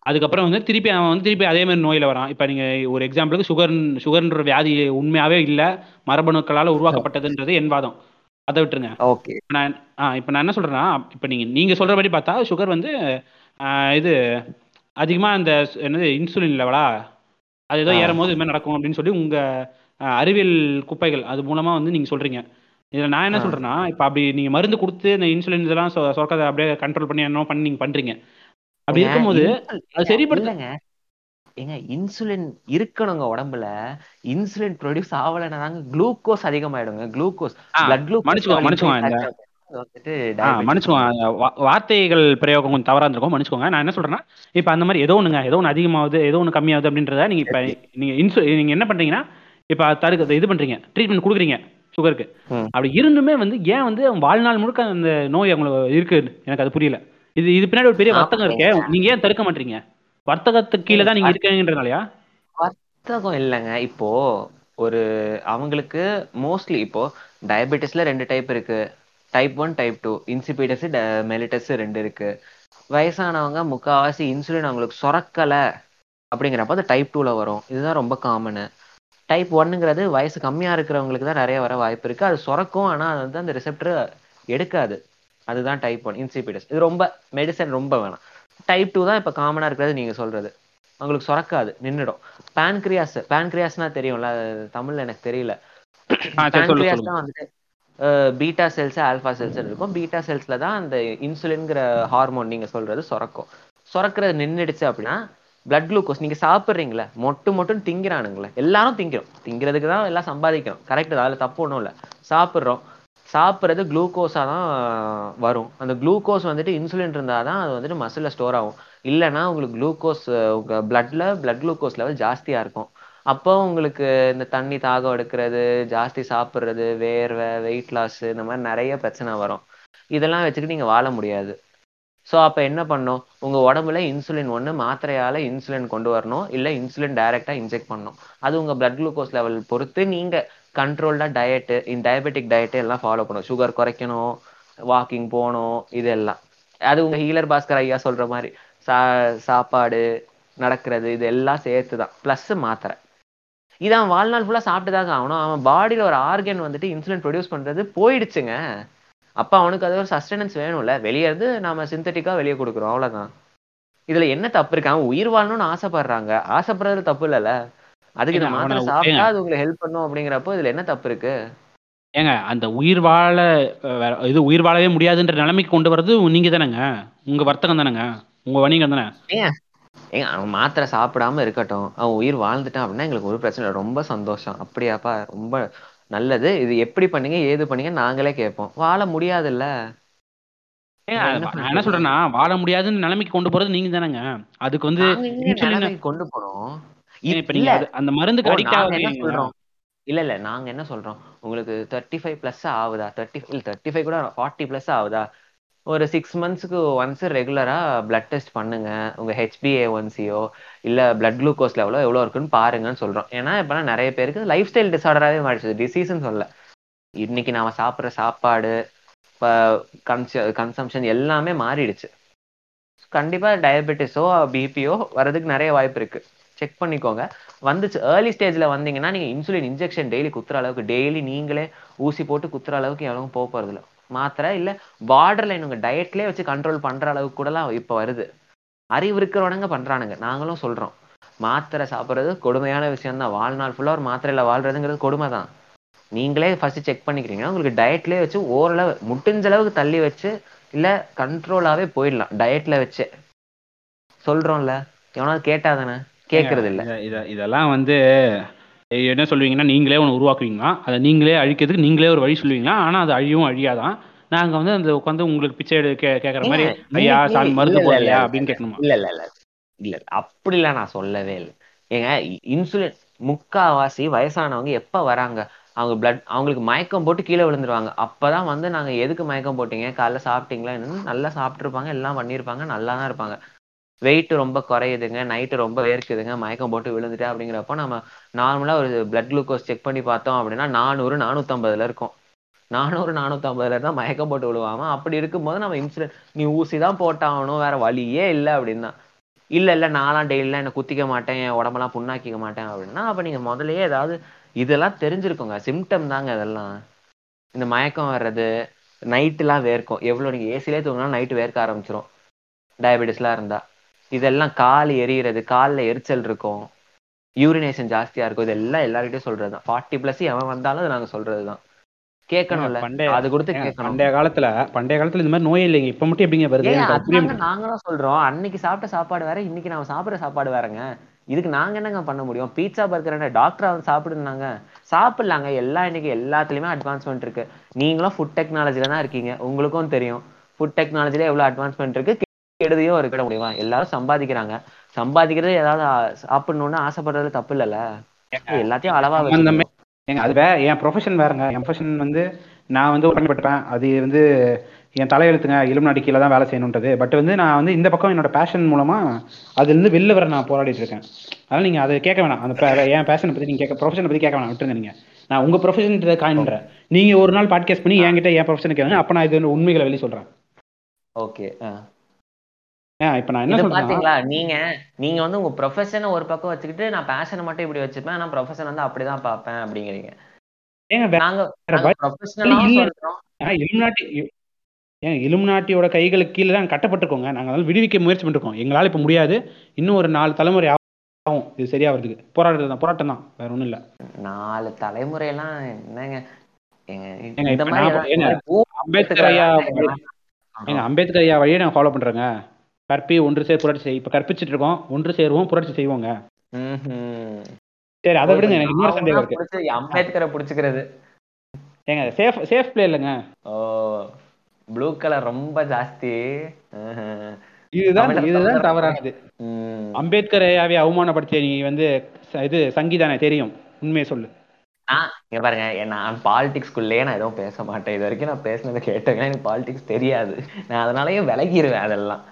Speaker 2: அதுக்கப்புறம் வந்து திருப்பி அவன் வந்து திருப்பி அதே மாதிரி நோயில வரான். இப்போ நீங்க ஒரு எக்ஸாம்பிளுக்கு சுகர் சுகர்ன்ற வியாதி உண்மையாவே இல்ல. மரபணுக்களால உருவாக்கப்பட்டதுன்றது என் வாதம். அதை விட்டுருங்க.
Speaker 3: ஓகே.
Speaker 2: இப்ப நான் ஆ இப்போ நான் என்ன சொல்றேன்னா இப்போ நீங்க நீங்க சொல்றபடி பார்த்தா சுகர் வந்து இது அதிகமா அந்த என்னது இன்சுலின் லெவலா அது ஏதோ
Speaker 3: ஆ.
Speaker 2: ஏறும்போது இது மாதிரி நடக்கும் அப்படின்னு சொல்லி உங்க ஆ, அறிவியல் குப்பைகள் அது மூலமா வந்து நீங்க சொல்றீங்க. இதுல நான் என்ன
Speaker 3: ஆ.
Speaker 2: சொல்றேன்னா இப்போ அப்படி நீங்க மருந்து கொடுத்து இந்த இன்சுலின் இதெல்லாம் சொ- சுரக்கதை அப்படியே கண்ட்ரோல் பண்ணி என்ன பண்ணி நீங்க பண்றீங்க. அப்படி இருக்கும்போது அது சரிப்படுத்த-
Speaker 3: இல்லைங்க. ஏங்க இன்சுலின் இருக்கணுங்க உடம்புல. இன்சுலின் ப்ரொடியூஸ் ஆகலைன்னா தாங்க குளுக்கோஸ் அதிகமாயிடுங்க குளுக்கோஸ் பிளட் குளுக்கோஸ்
Speaker 2: வார்த்தைகள் பிரயோகம் கொஞ்சம் தவறா இருந்திருக்கும் மன்னிச்சுக்கோங்க. நான் என்ன சொல்றேன்னா இப்போ அந்த மாதிரி ஏதோ ஒண்ணுங்க ஏதோ ஒன்று அதிகமாகுது ஏதோ ஒன்று கம்மியாகுது அப்படின்றத நீங்க இப்போ நீங்க இன்சு நீங்க என்ன பண்றீங்கன்னா இப்போ தடுக்க இது பண்றீங்க ட்ரீட்மெண்ட் கொடுக்குறீங்க சுகருக்கு. அப்படி இருந்துமே வந்து ஏன் வந்து வாழ்நாள் முழுக்க அந்த நோய் அவங்களுக்கு இருக்கு? எனக்கு அது புரியல. இது இது பின்னாடி ஒரு பெரிய வர்த்தகம் இருக்கே. நீங்க ஏன் தடுக்க மாட்டீங்க? வர்த்தகத்துக்கு கீழே தான் நீங்க இருக்கீங்கன்றனாலயா?
Speaker 3: வர்த்தகம் இல்லைங்க. இப்போ ஒரு அவங்களுக்கு மோஸ்ட்லி இப்போ டயபெட்டிஸ்ல ரெண்டு டைப் இருக்கு. Type one type two insipidus mellitus ரெண்டு இருக்கு. வயசானவங்க முக்காவாசி இன்சுலின் அவங்களுக்கு சுரக்கல அப்படிங்கிறப்ப அது டைப் டூல வரும். இதுதான் ரொம்ப காமனு டைப் ஒன்னுங்கிறது வயசு கம்மியா இருக்கிறவங்களுக்கு தான் நிறைய வர வாய்ப்பு இருக்கு. அது சுரக்கும் ஆனா அது வந்து அந்த ரிசெப்டர் எடுக்காது. அதுதான் டைப் ஒன் இன்சிபிடஸ் இது ரொம்ப மெடிசன் ரொம்ப வேணாம். டைப் டூ தான் இப்ப காமனா இருக்கிறது நீங்க சொல்றது. அவங்களுக்கு சுரக்காது நின்னுடும். பான்கிரியாஸ் பான்கிரியாஸ்னா தெரியும்ல தமிழ்ல எனக்கு தெரியல. பான்கிரியாஸ். தான் வந்துட்டு பீட்டா செல்ஸ் ஆல்ஃபா செல்ஸ் இருக்கும். பீட்டா செல்ஸ்ல தான் அந்த இன்சுலின்ங்கிற ஹார்மோன் நீங்க சொல்றது சுரக்கும். சுரக்கிறது நின்னுடுச்சு அப்படின்னா பிளட் குளுக்கோஸ் நீங்க சாப்பிடுறீங்களே மொட்டு மொட்டுன்னு திங்கிறானுங்களே. எல்லாரும் திங்கிறோம். திங்கிறதுக்கு தான் எல்லாம் சம்பாதிக்கிறோம். கரெக்ட் அதுல தப்பு ஒன்றும் இல்லை. சாப்பிட்றோம். சாப்பிட்றது குளுக்கோஸாக தான் வரும். அந்த குளுக்கோஸ் வந்துட்டு இன்சுலின் இருந்தால் தான் அது வந்துட்டு மசிலில் ஸ்டோர் ஆகும். இல்லைன்னா உங்களுக்கு குளுக்கோஸ் உங்கள் பிளட்டில் பிளட் குளுக்கோஸ் லெவல் ஜாஸ்தியாக இருக்கும். அப்போ உங்களுக்கு இந்த தண்ணி தாகம் எடுக்கிறது ஜாஸ்தி சாப்பிட்றது வேர்வை வெயிட் லாஸ் இந்த மாதிரி நிறைய பிரச்சனை வரும். இதெல்லாம் வச்சுக்கிட்டு நீங்கள் வாழ முடியாது. ஸோ அப்போ என்ன பண்ணும் உங்கள் உடம்புல இன்சுலின் ஒன்று மாத்திரையால் இன்சுலின் கொண்டு வரணும். இல்லை இன்சுலின் டைரெக்டாக இன்ஜெக்ட் பண்ணணும். அது உங்கள் பிளட் குளுக்கோஸ் லெவல் பொறுத்து நீங்கள் கண்ட்ரோல்டாக டயட்டு இன் டயபெட்டிக் டயட்டு எல்லாம் ஃபாலோ பண்ணணும். சுகர் குறைக்கணும் வாக்கிங் போகணும் இதெல்லாம். அது உங்கள் ஹீலர் பாஸ்கர் ஐயா சொல்கிற மாதிரி சா சாப்பாடு நடக்கிறது இது எல்லாம் சேர்த்து தான் ப்ளஸ் மாத்திரை. இதான் வாழ்நாள் ஃபுல்லா சாப்பிட்டுதாங்க ஆகணும். அவன் பாடியில ஒரு ஆர்கன் வந்துட்டு இன்சுலின் ப்ரொடியூஸ் பண்றது போயிடுச்சுங்க. அப்போ அவனுக்கு அது ஒரு சஸ்டெனன்ஸ் வேணும்ல. வெளியே இருந்து நாம சிந்தட்டிக்கா வெளியே கொடுக்குறோம். அவ்வளோதான் இதுல என்ன தப்பு இருக்கு? அவன் உயிர் வாழணும்னு ஆசைப்படுறாங்க. ஆசைப்படுறது தப்பு இல்லைல்ல. அதுக்கு இந்த மாத்திரை சாப்பிட்டா. அது உங்களுக்கு ஹெல்ப் பண்ணும் அப்படிங்கிறப்போ இதுல என்ன தப்பு இருக்கு?
Speaker 2: ஏங்க அந்த உயிர் வாழ இது உயிர் வாழவே முடியாதுன்ற நிலைமைக்கு கொண்டு வர்றது நீங்க தானேங்க. உங்க வர்த்தகம் தானேங்க. உங்க வணிகம் தானே.
Speaker 3: ஏங்க அவன் மாத்திரை சாப்பிடாம இருக்கட்டும். அவன் உயிர் வாழ்ந்துட்டான் அப்படின்னா எங்களுக்கு ஒரு பிரச்சனை ரொம்ப சந்தோஷம். அப்படியாப்பா ரொம்ப நல்லது. இது எப்படி பண்ணீங்க ஏது பண்ணீங்க நாங்களே கேட்போம். வாழ முடியாதுல்ல.
Speaker 2: ஏங்க,
Speaker 3: நான் என்ன?
Speaker 2: சொல்றேன்னா வாழ முடியாதுன்னு நிலைமைக்கு கொண்டு போறது நீங்க தானேங்க. அதுக்கு வந்து
Speaker 3: கொண்டு போனோம்?
Speaker 2: இப்ப நீங்க அந்த மருந்துக்கு அடிக்ட் ஆகுறீங்க.
Speaker 3: சொல்றோம்? இல்ல இல்ல நாங்க என்ன சொல்றோம்? உங்களுக்கு தேர்ட்டி ஃபைவ் பிளஸ் ஆகுதா? தேர்ட்டி இல்ல தேர்ட்டி ஃபைவ் கூட ஃபார்ட்டி பிளஸ் ஆகுதா? ஒரு சிக்ஸ் மந்த்ஸ்க்கு ஒன்ஸ் ரெகுலரா பிளட் டெஸ்ட் பண்ணுங்க. உங்க ஹெச்பிஏ ஒன்சியோ இல்ல பிளட் குளுக்கோஸ் லெவலோ எவ்வளவு இருக்குன்னு பாருங்கன்னு சொல்றோம். ஏன்னா இப்பெல்லாம் நிறைய பேருக்கு லைஃப் ஸ்டைல் டிசார்டராகவே மாறிடுச்சு. டிசீஸ்ன்னு சொல்ல இன்னைக்கு நாம சாப்பிடுற சாப்பாடு கன்சம்ஷன் எல்லாமே மாறிடுச்சு. கண்டிப்பா டயபெட்டிஸோ பிபியோ வர்றதுக்கு நிறைய வாய்ப்பு இருக்கு. செக் பண்ணிக்கோங்க. வந்துச்சு ஏர்லி ஸ்டேஜ்ல வந்தீங்கன்னா நீங்க இன்சுலின் இன்ஜெக்ஷன் டெய்லி குத்துற அளவுக்கு டெய்லி நீங்களே ஊசி போட்டு குத்துற அளவுக்கு எவ்வளவு போக போறது இல்ல. மாத்திரை இல்லை பார்டர் லைன் உங்க டயட்லயே வச்சு கண்ட்ரோல் பண்ற அளவுக்கு கூடலாம் இப்ப வருது. அறிவு இருக்கிறவனுங்க பண்றானுங்க. நாங்களும் சொல்றோம். மாத்திரை சாப்பிடுறது கொடுமையான விஷயம் தான் வாழ்நாள் ஃபுல்லா ஒரு மாத்திரையில வாழ்றதுங்கிறது கொடுமை தான் நீங்களே ஃபர்ஸ்ட் செக் பண்ணிக்கிறீங்க உங்களுக்கு டயட்லயே வச்சு ஓரளவு முட்டிஞ்ச அளவுக்கு தள்ளி வச்சு இல்ல கண்ட்ரோலாவே போயிடலாம். டயட்ல வச்சு. சொல்றோம்ல. எவனாவது கேட்டாதானே கேக்குறது இல்ல.
Speaker 2: இத- இத- இதெல்லாம் வந்து என்ன சொல்லுவீங்கன்னா நீங்களே ஒன்று உருவாக்குவீங்களா? அதை நீங்களே அழிக்கிறதுக்கு நீங்களே ஒரு வழி சொல்லுவீங்களா? ஆனா அது அழியும் அழியாதான். நாங்க வந்து அந்த உட்காந்து உங்களுக்கு பிச்சை எடு கே கேட்குற மாதிரி ஐயா சாமி மருந்து போடலையா?
Speaker 3: இல்ல,
Speaker 2: அப்படின்னு கேட்கணுமா?
Speaker 3: இல்ல இல்ல இல்ல. இல்ல அப்படிலாம் நான் சொல்லவே இல்லை. ஏங்க இன்சுலின் முக்காவாசி வயசானவங்க எப்ப வராங்க? அவங்க பிளட் அவங்களுக்கு மயக்கம் போட்டு கீழே விழுந்துருவாங்க. அப்பதான் வந்து நாங்க எதுக்கு மயக்கம் போட்டீங்க? காலைல சாப்பிட்டீங்களா? என்னன்னு நல்லா சாப்பிட்டுருப்பாங்க எல்லாம் பண்ணியிருப்பாங்க நல்லா தான் இருப்பாங்க. வெயிட் ரொம்ப குறையுதுங்க நைட்டு ரொம்ப வேர்க்குதுங்க மயக்கம் போட்டு விழுந்துட்டேன் அப்படிங்கிறப்போ நம்ம நார்மலாக ஒரு பிளட் குளுக்கோஸ் செக் பண்ணி பார்த்தோம் அப்படின்னா நானூறு நானூற்றம்பதுல இருக்கும். நானூறு நானூற்றம்பதுல தான் மயக்கம் போட்டு விழுவாம அப்படி இருக்கும்போது நம்ம இன்சுலின் நீ ஊசி தான் போட்டாகணும் வேற வழியே இல்லை அப்படின்னா. இல்லை இல்லை நாலாம் டெய்லிலாம் என்னை குத்திக்க மாட்டேன் என் உடம்பெல்லாம் புண்ணாக்கிக்க மாட்டேன் அப்படின்னா அப்போ நீங்கள் முதல்லயே ஏதாவது இதெல்லாம் தெரிஞ்சிருக்கோங்க. சிம்டம் தாங்க இதெல்லாம் இந்த மயக்கம் வர்றது நைட்டுலாம் வேர்க்கும். எவ்வளோ நீங்கள் ஏசிலே தூங்கினாலும் நைட்டு வேர்க்க ஆரம்பிச்சிரும். டயபெட்டிஸ்லாம் இருந்தால் இதெல்லாம் கால் எரியறது கால்ல எரிச்சல் இருக்கும். யூரினேஷன் ஜாஸ்தியா இருக்கும். இதெல்லாம் எல்லார்கிட்டயும் சொல்றதுதான் ஃபார்ட்டி பிளஸ் எவன் வந்தாலும் அது நாங்க சொல்றதுதான் கேட்கணும்ல.
Speaker 2: பண்டைய-
Speaker 3: அது கொடுத்து கேட்கணும்.
Speaker 2: பண்டைய காலத்துல பண்டைய காலத்துல இந்த மாதிரி நோயே இல்லைங்க. இப்ப மட்டும் எப்படிங்க வருது.
Speaker 3: நாங்களும் சொல்றோம். அன்னைக்கு சாப்பிட்ட சாப்பாடு வேற இன்னைக்கு நாம சாப்பிடுற சாப்பாடு வேறங்க. இதுக்கு நாங்க என்னங்க பண்ண முடியும்? பீட்சா பர்கர் டாக்டர் வந்து சாப்பிடுனாங்க. சாப்பிடலாங்க. எல்லா இன்னைக்கு எல்லாத்துலயுமே அட்வான்ஸ்மெண்ட் இருக்கு. நீங்களும் ஃபுட் டெக்னாலஜில தான் இருக்கீங்க. உங்களுக்கும் தெரியும். ஃபுட் டெக்னாலஜில எவ்வளவு அட்வான்ஸ்மெண்ட் இருக்கு. கெடுதியும் இருக்க முடியுமா? எல்லாரும் சம்பாதிக்கிறாங்க. சம்பாதிக்கிறது ஏதாவது சாப்பிடணும்னு ஆசைப்படுறது தப்பு இல்லைல்ல? எல்லாத்தையும் அளவா
Speaker 2: ஏங்க அது வே என் ப்ரொஃபஷன் வேறங்க. என் ப்ரொஃபஷன் வந்து நான் வந்து உடன்பட்டுப்பேன் அது வந்து என் தலையெழுத்துங்க இலுமினாட்டி கீழே தான் வேலை செய்யணுன்றது. பட் வந்து நான் வந்து இந்த பக்கம் என்னோட பேஷன் மூலமா அதுலேருந்து வெளில வர நான் போராடிட்டு இருக்கேன். அதனால நீங்க அதை கேட்க வேணாம். அந்த என் பேஷனை பத்தி நீங்க கேட்க ப்ரொஃபஷனை பத்தி கேட்க வேணாம். விட்டுருங்க நீங்க. நான் உங்க ப்ரொஃபஷன் காயின்றேன். நீங்க ஒரு நாள் பாட்காஸ்ட் பண்ணி என்கிட்ட என் ப்ரொஃபஷனை கேளுங்க. அப்ப நான் இது உண்மைகளை வெளியே சொல்றேன்.
Speaker 3: ஓகே
Speaker 2: இப்ப நான் என்ன
Speaker 3: பாத்தீங்களா? நீங்க நீங்க வந்து உங்க ப்ரொஃபஷனை ஒரு பக்கம் வச்சுக்கிட்டு நான் பேஷனை மட்டும் இப்படி வச்சுப்பேன். ஆனா ப்ரொஃபஷன் வந்து அப்படிதான் பார்ப்பேன் அப்படிங்கிறீங்க.
Speaker 2: ஏங்க இலுமினாட்டியோட கைகளுக்கு கீழே தான் கட்டப்பட்டிருக்கோங்க. நாங்கள் அதனால விடுவிக்க முயற்சி பண்ணிருக்கோம். எங்களால் இப்போ முடியாது. இன்னும் ஒரு நாலு தலைமுறை ஆகும். இது சரியாகிறதுக்கு போராட்டம் தான் போராட்டம் தான். வேற ஒன்றும் இல்லை.
Speaker 3: நாலு தலைமுறையெல்லாம் என்னங்க?
Speaker 2: நான் ஏங்க,
Speaker 3: ஒரு பூ
Speaker 2: அம்பேத்கர் ஐயா அம்பேத்கர் ஐயா வழியை நாங்கள் ஃபாலோ பண்றோங்க. கற்பி ஒன்று சேர் புரட்சி செய் இப்போ கற்பிச்சிட்டு இருக்கோம் ஒன்று சேருவோம் புரட்சி செய்வோங்க. சரி அதை விடுங்க எனக்கு இன்னொரு சந்தேகம் இருக்கு.
Speaker 3: அம்பேத்கரை புடிச்சுக்கிறது.
Speaker 2: ஏங்க சேஃப் சேஃப் பிளே இல்லைங்க.
Speaker 3: ஓ ப்ளூ கலர் ரொம்ப ஜாஸ்தி.
Speaker 2: இதுதான் இதுதான் தவறானது.
Speaker 3: ம்.
Speaker 2: அம்பேத்கர் ஐயாவை அவமானப்படுத்திய நீ வந்து இது சங்கீதானே தெரியும். உண்மையை சொல்லு.
Speaker 3: இங்க பாருங்க நான் பாலிடிக்ஸ்குள்ளேயே நான் எதுவும் பேச மாட்டேன். இது வரைக்கும் நான் பேசினதை கேட்டேங்க எனக்கு பாலிடிக்ஸ் தெரியாது. நான் அதனாலயே விலகிருவேன் அதெல்லாம்.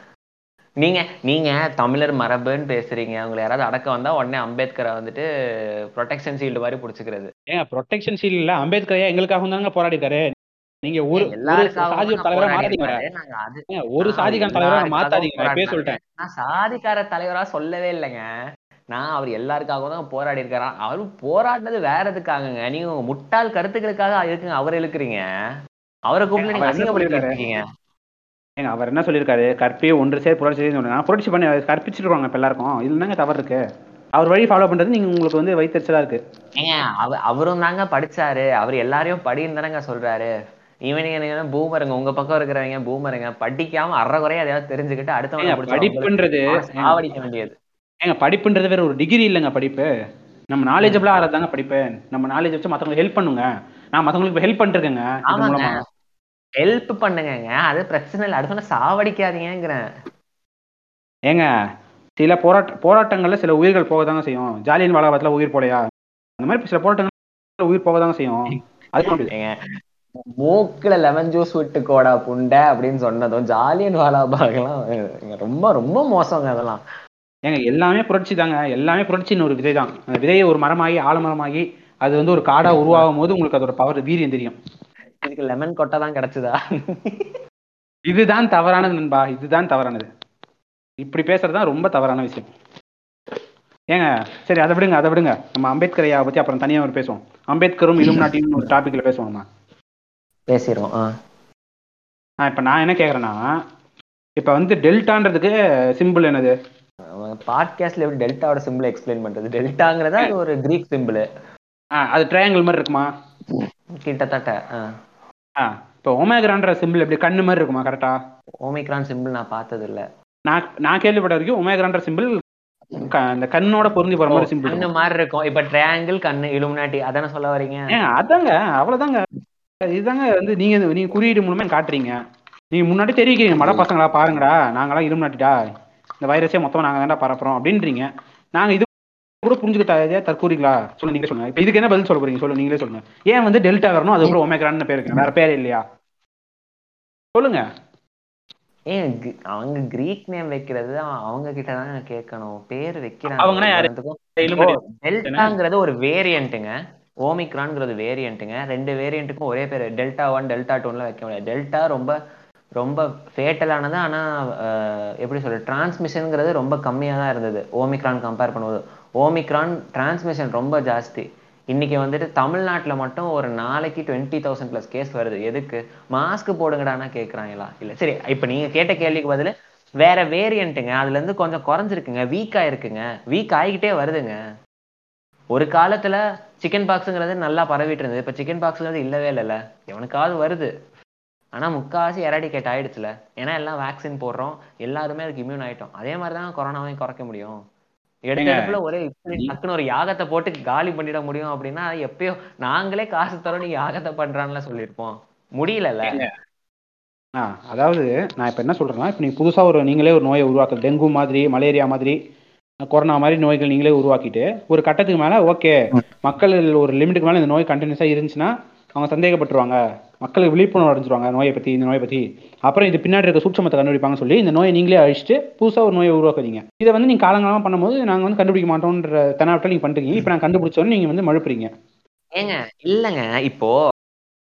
Speaker 3: நீங்க நீங்க தமிழர் மரபுன்னு பேசுறீங்க. உங்களை யாராவது அடக்க வந்தா உடனே அம்பேத்கரை வந்துட்டு ப்ரொடெக்ஷன் ஷீல்டு மாதிரி புடிச்சுக்கிறது.
Speaker 2: ஏங்க ப்ரொடெக்ஷன் ஷீல் இல்ல. அம்பேத்கர் ஐயா எங்களுக்காக தாங்க போராடிட்டாரு நீங்க ஒரு ஒரு
Speaker 3: எல்லாருக்காகவும்
Speaker 2: சாதி ஒரு
Speaker 3: நான்
Speaker 2: தலைவரா மாத்தாதீங்க ஒரு
Speaker 3: நான்
Speaker 2: சாதிக்கான தலைவரா மாத்தாதீங்க
Speaker 3: போராடினேன்.
Speaker 2: சொல்லிட்டேன்.
Speaker 3: நான் சாதிக்கார தலைவரா சொல்லவே இல்லைங்க. நான் அவர் எல்லாருக்காகவும் தான் போராடி இருக்காரா அவர் போராடினது வேற எதுக்காகங்க? நீங்க உங்க முட்டாள் கருத்துக்களுக்காக இருக்குங்க. அவர் இழுக்கிறீங்க. அவரை கூப்பிட்டு நீங்க
Speaker 2: சொல்லியிருக்காரு?
Speaker 3: இருக்கீங்க.
Speaker 2: ஏங்க அவர் என்ன சொல்லியிருக்காரு? கற்பியே ஒன்று சேர் புரட்சி செய்யுன்னு சொன்னா புரட்சி பண்ணி கற்பிச்சிருக்காங்க இப்போ எல்லாருக்கும். இதுல என்னங்க தவறு இருக்கு? அவர் வழி ஃபாலோ பண்றது நீங்க உங்களுக்கு வந்து வைத்தறிச்சலா இருக்கு.
Speaker 3: ஏங்க அவ அவரும் தாங்க படிச்சாரு. அவர் எல்லாரையும் படின்னு தானங்க சொல்றாரு. இவனுங்க பூமருங்க. உங்க பக்கம் இருக்கிறவங்க பூமருங்க. படிக்காம அரை குறைய எதையாவது தெரிஞ்சுக்கிட்டு அடுத்தவங்க
Speaker 2: படிப்புன்றது
Speaker 3: சாவடிக்க வேண்டியது.
Speaker 2: ஏங்க படிப்புன்றது வேற ஒரு டிகிரி இல்லைங்க படிப்பு. நம்ம நாலேஜபிளா ஆறதாங்க படிப்பு. நம்ம நாலேஜ் வச்சு மத்தவங்களுக்கு ஹெல்ப் பண்ணுங்க. நான் மத்தவங்களுக்கு ஹெல்ப் பண்ணிருக்கேங்க
Speaker 3: ஹெல்ப் பண்ணுங்கங்க. அது பிரச்சனை இல்லை. அடுத்த சாவடிக்காதீங்கிறேன்
Speaker 2: ஏங்க சில போராட்ட போராட்டங்கள்ல சில உயிர்கள் போக தாங்க செய்யும். ஜாலியன் வாலாபாத்துல உயிர் போலையா? அந்த மாதிரி சில போராட்டங்கள்ல உயிர் போக தாங்க செய்யும். அது
Speaker 3: ஏங்க மூக்குல லெமன் ஜூஸ் விட்டு கோடா புண்டை அப்படின்னு சொன்னதும் ஜாலியன் வாலாபாகெல்லாம் ரொம்ப ரொம்ப மோசங்க அதெல்லாம்.
Speaker 2: ஏங்க எல்லாமே புரட்சி தாங்க. எல்லாமே புரட்சின்னு ஒரு விதை தான். அந்த விதையை ஒரு மரமாகி ஆலமரமாகி அது வந்து ஒரு காடா உருவாகும் போது உங்களுக்கு அதோட பவர் வீரியம் தெரியும்.
Speaker 3: இதுக்கு லெமன் கொட்டை தான் கிடைச்சதா?
Speaker 2: இதுதான் தவறானது நண்பா இதுதான் தவறானது. இப்படி பேசுறது தான் ரொம்ப தவறான விஷயம். ஏங்க சரி அதை விடுங்க அதை விடுங்க. நம்ம அம்பேத்கர் ஐயா பத்தி அப்புறம் தனியா ஒரு பேசுவோம். அம்பேத்கரும் இலும் நாட்டியும் ஒரு டாபிக்ல பேசுவோம்? நம்ம
Speaker 3: பேசிடுவோம் ஆ.
Speaker 2: இப்ப நான் என்ன கேக்குறேன்னா இப்ப வந்து டெல்டான்றதுக்கு சிம்பிள் என்னது?
Speaker 3: பாட்காஸ்ட்ல எப்படி டெல்டாவோட சிம்பிள் எக்ஸ்பிளைன் பண்றது? டெல்டாங்கிறது அது ஒரு கிரீக் சிம்பிள்
Speaker 2: அது ட்ரையாங்கிள் மாதிரி இருக்குமா?
Speaker 3: கிட்டத்தட்ட
Speaker 2: இப்போ ஒமேக்ரான்ற சிம்பிள் எப்படி கண்ணு மாதிரி இருக்குமா கரெக்டா
Speaker 3: ஓமிக்ரான் சிம்பிள் நான் பார்த்தது இல்ல
Speaker 2: நான் நான் கேள்விப்பட்ட வரைக்கும் ஒமேக்ரான்ற சிம்பிள் அந்த கண்ணோட பொருந்தி போற மாதிரி சிம்பிள்
Speaker 3: கண்ணு மாதிரி இருக்கும். இப்ப ட்ரையாங்கிள் கண்ணு இலுமினாட்டி அதானே சொல்ல வரீங்க?
Speaker 2: அதாங்க அவ்வளவுதாங்க. இதுதாங்க வந்து நீங்க நீங்க குறியீடு மூலமா காட்டுறீங்க. நீங்க முன்னாடி தெரிவிக்கிறீங்க மட பசங்களா பாருங்கடா. நாங்களாம் இலும் நாட்டிடா இந்த வைரஸே மொத்தமா நாங்க தான்டா பரப்புறோம் அப்படின்றீங்க. நாங்க இது கூட புரிஞ்சுக்கிட்டா தற்கூறீங்களா? சொல்லுங்க நீங்க சொல்லுங்க. இப்ப இதுக்கு என்ன பதில் சொல்ல போறீங்க? சொல்லுங்க நீங்களே சொல்லுங்க. ஏன் வந்து டெல்டா வரணும் அதுக்கப்புறம் ஒமேக்ரான்னு பேர் இருக்கு வேற பேர் இல்லையா? சொல்லுங்க.
Speaker 3: ஏன் அவங்க கிரீக் நேம் வைக்கிறது அவ- அவங்க கிட்ட தான் கேட்கணும். பேர் வைக்கிறாங்க.
Speaker 2: Illuminati.
Speaker 3: டெல்டாங்கிறது ஒரு வேரியண்ட்டுங்க ஓமிக்ரான்ங்கிறது வேரியண்ட்டுங்க ரெண்டு வேரியண்ட்டுக்கும் ஒரே பேர். டெல்டா ஒன் டெல்டா டூன்லாம் வைக்க முடியாது. டெல்டா ரொம்ப ரொம்ப ஃபேட்டலானது ஆனா அஹ், எப்படி சொல்ற டிரான்ஸ்மிஷனுங்கிறது ரொம்ப கம்மியா தான் இருந்தது. ஓமிக்ரான் கம்பேர் பண்ணும்போது. ஓமிக்ரான் டிரான்ஸ்மிஷன் ரொம்ப ஜாஸ்தி. இன்னைக்கு வந்துட்டு தமிழ்நாட்டில் மட்டும் ஒரு நாளைக்கு டுவெண்ட்டி தௌசண்ட் ப்ளஸ் கேஸ் வருது. எதுக்கு? மாஸ்க் போடுங்கடானா கேட்குறாங்களா இல்லை சரி இப்போ நீங்கள் கேட்ட கேள்விக்கு பதில் வேற வேரியண்ட்டுங்க அதுலேருந்து கொஞ்சம் குறைஞ்சிருக்குங்க. வீக்காக இருக்குங்க வீக் ஆகிக்கிட்டே வருதுங்க. ஒரு காலத்தில் சிக்கன் பாக்ஸுங்கிறது நல்லா பரவிட்டு இருந்தது. இப்போ சிக்கன் பாக்ஸுங்கிறது இல்லவே இல்லைல்ல. எவனுக்காவது வருது. ஆனால் முக்காவாசி எராடிகேட் ஆகிடுச்சுல ஏன்னா எல்லாம் வேக்சின் போடுறோம். எல்லாருமே அதுக்கு இம்யூன் ஆகிட்டோம் அதே மாதிரி தான் கொரோனாவையும் குறைக்க முடியும். இடத்துல ஒரே டக்குன்னு ஒரு யாகத்தை போட்டு காலி பண்ணிட முடியும் அப்படின்னா எப்பயோ நாங்களே காசு தரோம் நீ யாகத்தை பண்றான்ல சொல்லியிருப்போம். முடியலல்ல.
Speaker 2: அதாவது நான் இப்போ என்ன சொல்றேன்னா இப்போ நீங்கள் புதுசாக ஒரு நீங்களே ஒரு நோயை உருவாக்க டெங்கு மாதிரி மலேரியா மாதிரி கொரோனா மாதிரி நோய்கள் நீங்களே உருவாக்கிட்டு ஒரு கட்டத்துக்கு மேலே ஓகே மக்கள் ஒரு லிமிட்டுக்கு மேலே இந்த நோய் கண்டினியூஸாக இருந்துச்சுன்னா அவங்க சந்தேகப்பட்டுருவாங்க. மக்களுக்கு விழிப்புணர்வு அடைஞ்சிருவாங்க நோயை பற்றி இந்த நோயை பற்றி அப்புறம் இது பின்னாடி இருக்க சூட்சமத்தை கண்டுபிடிப்பாங்கன்னு சொல்லி இந்த நோயை நீங்களே அழிச்சிட்டு புதுசாக ஒரு நோயை உருவாக்குறீங்க இதை வந்து நீங்கள் காலங்காலமாக பண்ணும்போது நாங்கள் வந்து கண்டுபிடிக்க மாட்டோம்ன்ற தெனாவட்டம் நீங்கள் பண்ணுறீங்க இப்போ நான் கண்டுபிடிச்சோன்னு நீங்கள் வந்து மழுப்புறீங்க.
Speaker 3: ஏங்க இல்லைங்க. இப்போ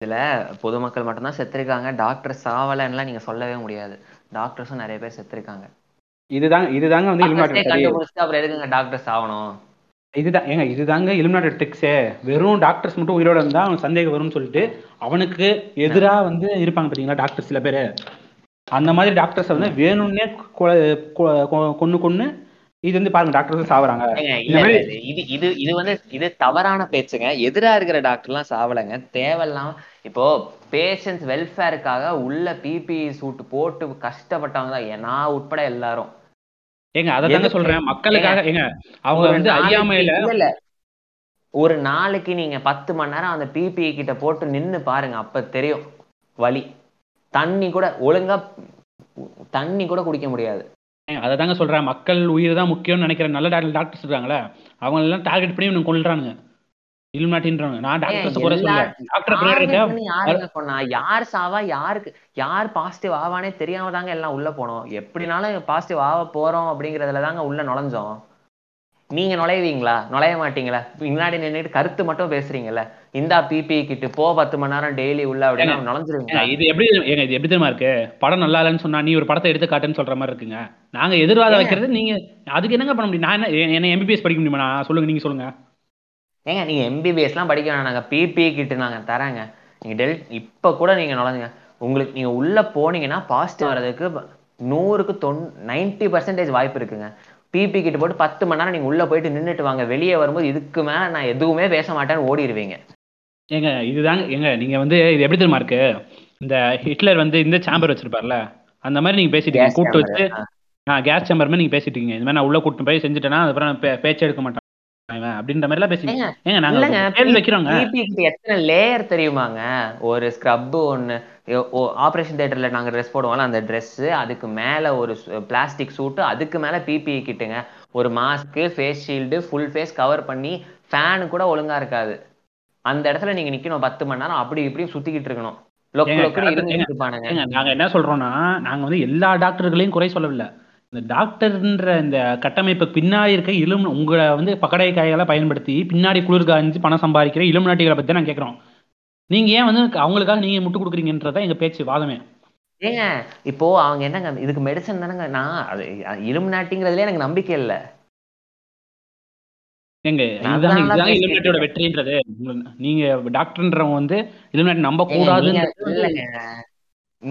Speaker 3: இதுல பொதுமக்கள் மட்டும்தான் செத்துருக்காங்க. டாக்டர் சாவலன்னுலாம் நீங்க சொல்லவே முடியாது. டாக்டர்ஸும் நிறைய பேர் செத்துருக்காங்க.
Speaker 2: இதுதாங்க இதுதாங்க வந்து
Speaker 3: அப்புறம் எதுக்குங்க டாக்டர்ஸ் ஆகணும்
Speaker 2: இதுதான் ஏங்க இதுதாங்க இலுமினாட்டி ட்ரிக்ஸே வெறும் டாக்டர்ஸ் மட்டும் உயிரோட இருந்தா அவன் சந்தேகம் வரும்னு சொல்லிட்டு அவனுக்கு எதிரா வந்து இருப்பாங்க பாத்தீங்களா டாக்டர் சில பேர்? அந்த மாதிரி டாக்டர்ஸ் வந்து வேணும்னே கொன்னு கொன்னு இது வந்து பாருங்க டாக்டர்ஸ் சாவறாங்க.
Speaker 3: இது இது இது வந்து இது தவறான பேச்சுங்க. எதிரா இருக்கிற டாக்டர்லாம் சாவலைங்க. தேவையில்லாம இப்போ பேஷண்ட்ஸ் வெல்ஃபேருக்காக உள்ள பிபிஇ சூட் போட்டு கஷ்டப்பட்டவங்க தான். நான் உட்பட எல்லாரும்.
Speaker 2: ஏங்க அதை தாங்க? சொல்றேன். மக்களுக்காக ஏங்க அவங்க வந்து அறியாமையில
Speaker 3: இல்ல. ஒரு நாளைக்கு நீங்க பத்து மணி நேரம் அந்த பிபிஇ கிட்ட போட்டு நின்னு பாருங்க அப்ப தெரியும். வலி. தண்ணி கூட ஒழுங்கா தண்ணி கூட குடிக்க முடியாது.
Speaker 2: அதை தாங்க சொல்றேன். மக்கள் உயிர் தான் முக்கியம்னு நினைக்கிற நல்ல டாக்டர் டாக்டர்ஸ் இருக்காங்களே அவங்க எல்லாம் டார்கெட் பண்ணி கொள்றானுங்க இலுமினாட்டின்றாங்க நான் டாக்டர்ஸ் குறை சொல்ல. டாக்டர் பின்னாடி இருக்க
Speaker 3: யாருங்க கொன்னா யார் சாவா யாருக்கு? யார் பாசிட்டிவ் ஆவானே தெரியாம தாங்க எல்லாம் உள்ள போனோம். எப்படினாலும் பாசிட்டிவ் ஆக போறோம் அப்படிங்கறதுல தாங்க உள்ள நுழைஞ்சோம். நீங்க நுழைவீங்களா? நுழைய மாட்டீங்களா? முன்னாடி நின்னுட்டு கருத்து மட்டும் பேசுறீங்கல்ல? இந்தா பிபி கிட்டு போ பத்து மணி நேரம் டெய்லி உள்ள அப்படின்னு
Speaker 2: ஏங்க,
Speaker 3: நுழைஞ்சிருவீங்களா?
Speaker 2: இது எப்படி ஏங்க இது எப்படி தெரியுமா இருக்கு? படம் நல்லா இல்லைன்னு சொன்னா நீ ஒரு படத்தை எடுத்து காட்டுன்னு சொல்ற மாதிரி இருக்குங்க. நாங்க எதிர்வாதம் வைக்கிறது நீங்க அதுக்கு என்னங்க பண்ண முடியும்? நான் என்ன எம்பிபிஎஸ் படிக்க முடியுமா? நான் சொல்லுங்க நீங்க சொல்லுங்க.
Speaker 3: ஏங்க நீங்க எம்பிபிஎஸ் எல்லாம் படிக்க வேணாம் நாங்க பிபி கிட்டு நாங்க தரேங்க. நீங்க டெல் இப்ப கூட நீங்க நுழைஞ்சுங்க. உங்களுக்கு நீங்க உள்ள போனீங்கன்னா பாசிட்டிவ் வர்றதுக்கு நூறுக்கு தொன் நைன்டி பர்சன்டேஜ் வாய்ப்பு இருக்குங்க. பிபி கிட்ட போட்டு பத்து மணி நேரம் நீங்க உள்ள போயிட்டு நின்னுட்டு வாங்க. வெளியே வரும்போது இதுக்கு மேல நான் எதுவுமே பேச மாட்டேன்னு ஓடிடுவீங்க
Speaker 2: ஏங்க இதுதாங்க ஏங்க நீங்க வந்து இது எப்படி தெரியுமா இருக்கு? இந்த ஹிட்லர் வந்து இந்த சாம்பர் வச்சிருப்பார்ல அந்த மாதிரி நீங்க பேசிட்டு
Speaker 3: Gas
Speaker 2: இருக்கீங்க கூப்பிட்டு. வச்சு ஆ. கேஸ் சேம்பர் மாதிரி நீங்க பேசிட்டு இருக்கீங்க. இந்த மாதிரி நான் உள்ள கூட்டு போய் செஞ்சுட்டேன்னா அதுக்கப்புறம் பேச்சே எடுக்க மாட்டேன். அப்படின்ற மாதிரி எல்லாம் பேசி
Speaker 3: ஏங்க,
Speaker 2: ஏங்க நாங்க
Speaker 3: இல்லங்க
Speaker 2: கேள்வி வைக்கிறோங்க.
Speaker 3: பிபி கிட்ட எத்தனை லேயர் தெரியுமாங்க? ஒரு ஸ்க்ரப் ஒன்னு ஆபரேஷன் தியேட்டர்ல நாங்க ட்ரெஸ் போடுவோம்ல அந்த Dress அதுக்கு மேல ஒரு பிளாஸ்டிக் சூட்டு அதுக்கு மேல பிபி கிட்டுங்க. ஒரு mask face shield full face cover பண்ணி ஃபேனு கூட ஒழுங்கா இருக்காது. அந்த இடத்துல நீங்க நிக்கணும் பத்து மணி நேரம் அப்படி இப்படி சுத்திக்கிட்டு இருக்கணும்.
Speaker 2: நாங்க என்ன சொல்றோம்னா நாங்க வந்து எல்லா டாக்டர்களையும் குறை சொல்லவில்லை. இந்த டாக்டர்ன்ற இந்த கட்டமைப்பு பின்னாடி இருக்க இலும் உங்களை வந்து பக்கடை காய்களை பயன்படுத்தி பின்னாடி குளிர் காய்ஞ்சு பணம் சம்பாதிக்கிற இளம் நாட்டிகளை பத்தி நான் கேட்குறோம். நீங்க ஏன் வந்து அவங்களுக்காக நீங்க முட்டு கொடுக்குறீங்கன்றதான் எங்க பேச்சு வாதமே.
Speaker 3: ஏங்க இப்போ அவங்க என்னங்க இதுக்கு மெடிசன் தானங்க? நான் அது இலும் நாட்டிங்கிறதுல எனக்கு நம்பிக்கை இல்லை.
Speaker 2: எங்க இலுமினாட்டியோட வெற்றின்றது. நீங்க டாக்டர்ன்றவங்க வந்து இலுமினாட்டி நம்ப கூடாது
Speaker 3: ஏங்க, நீங்க இல்லைங்க.